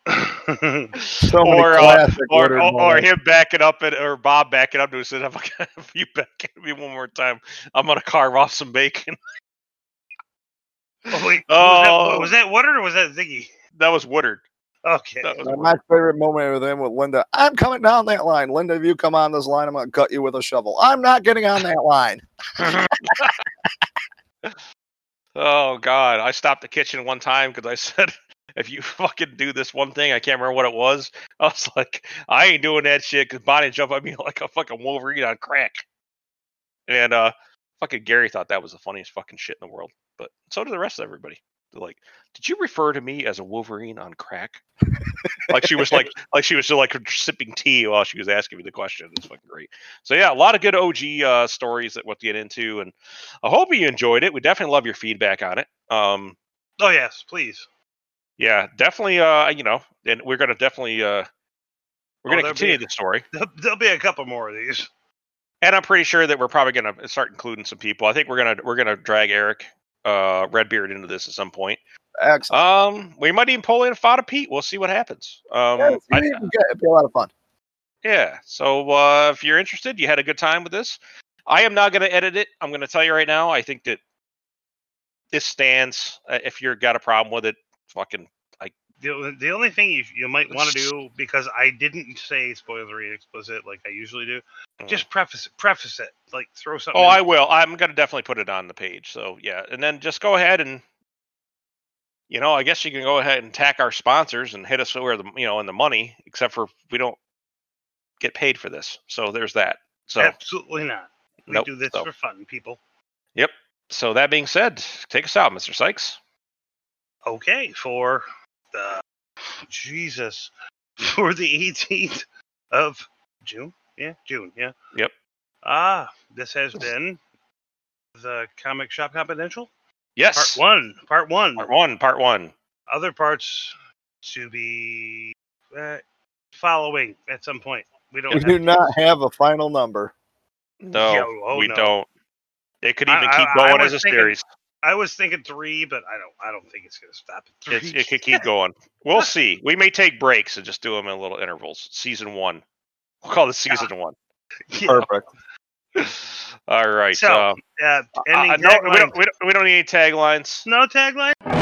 so many Or, uh, classic or, Woodard or, or moments. him backing up it, or Bob backing up to us and if you back at me one more time, I'm gonna carve off some bacon. oh, wait, Oh. was, that, was that Woodard or was that Ziggy? That was Woodard. Okay. That was my favorite moment with him with Linda. I'm coming down that line. Linda, if you come on this line, I'm gonna cut you with a shovel. I'm not getting on that line. Oh God, I stopped the kitchen one time because I said, "If you fucking do this one thing, I can't remember what it was." I was like, "I ain't doing that shit," because Bonnie jumped at me like a fucking Wolverine on crack. And uh, fucking Gary thought that was the funniest fucking shit in the world, but so did the rest of everybody. Like, "Did you refer to me as a Wolverine on crack?" like she was like, like she was still like sipping tea while she was asking me the question. It's fucking great. So yeah, a lot of good OG uh, stories that we'll get into, and I hope you enjoyed it. We definitely love your feedback on it. Um, Oh yes, please. yeah, definitely. Uh, you know, and we're gonna definitely uh, we're Oh, gonna continue a- the story, There'll, there'll be a couple more of these. and I'm pretty sure that we're probably gonna start including some people. I think we're gonna we're gonna drag Eric, uh, Redbeard into this at some point. Excellent. Um, we might even pull in Fada Pete. We'll see what happens. Um, Yeah, I-. It'd be a lot of fun. Yeah. So uh, if you're interested, you had a good time with this. I am not going to edit it. I'm going to tell you right now. I think that this stands. Uh, if you've got a problem with it, fucking The, only- the only thing you, you might want to do because I didn't say spoilery explicit like I usually do, Mm. just preface it, preface it, like throw something. Oh, in. I will. I'm going to definitely put it on the page. So yeah, and then just go ahead and, you know, I guess you can go ahead and tack our sponsors and hit us where the you know in the money. Except for we don't get paid for this. So there's that. So absolutely not. We nope. do this So- for fun, people. Yep. So that being said, take us out, Mr. Sykes. Okay, for the Jesus for the 18th of June. Yeah, June. Yeah. Yep. Ah, this has been the Comic Shop Confidential Yes. part one. Part one. Part one. Part one. Other parts to be uh, following at some point. We don't. We have do to- not have a final number. No, Yeah, oh, we no. don't. It could even I- keep I going as a thinking series. I was thinking three, but I don't. I don't think it's gonna stop at three. It's, it could keep going. We'll see. We may take breaks and just do them in little intervals. Season one. We'll call this season one. Yeah. Perfect. All right. So, uh, Uh, uh, no, we don't, we, don't, we don't need any taglines. No tagline.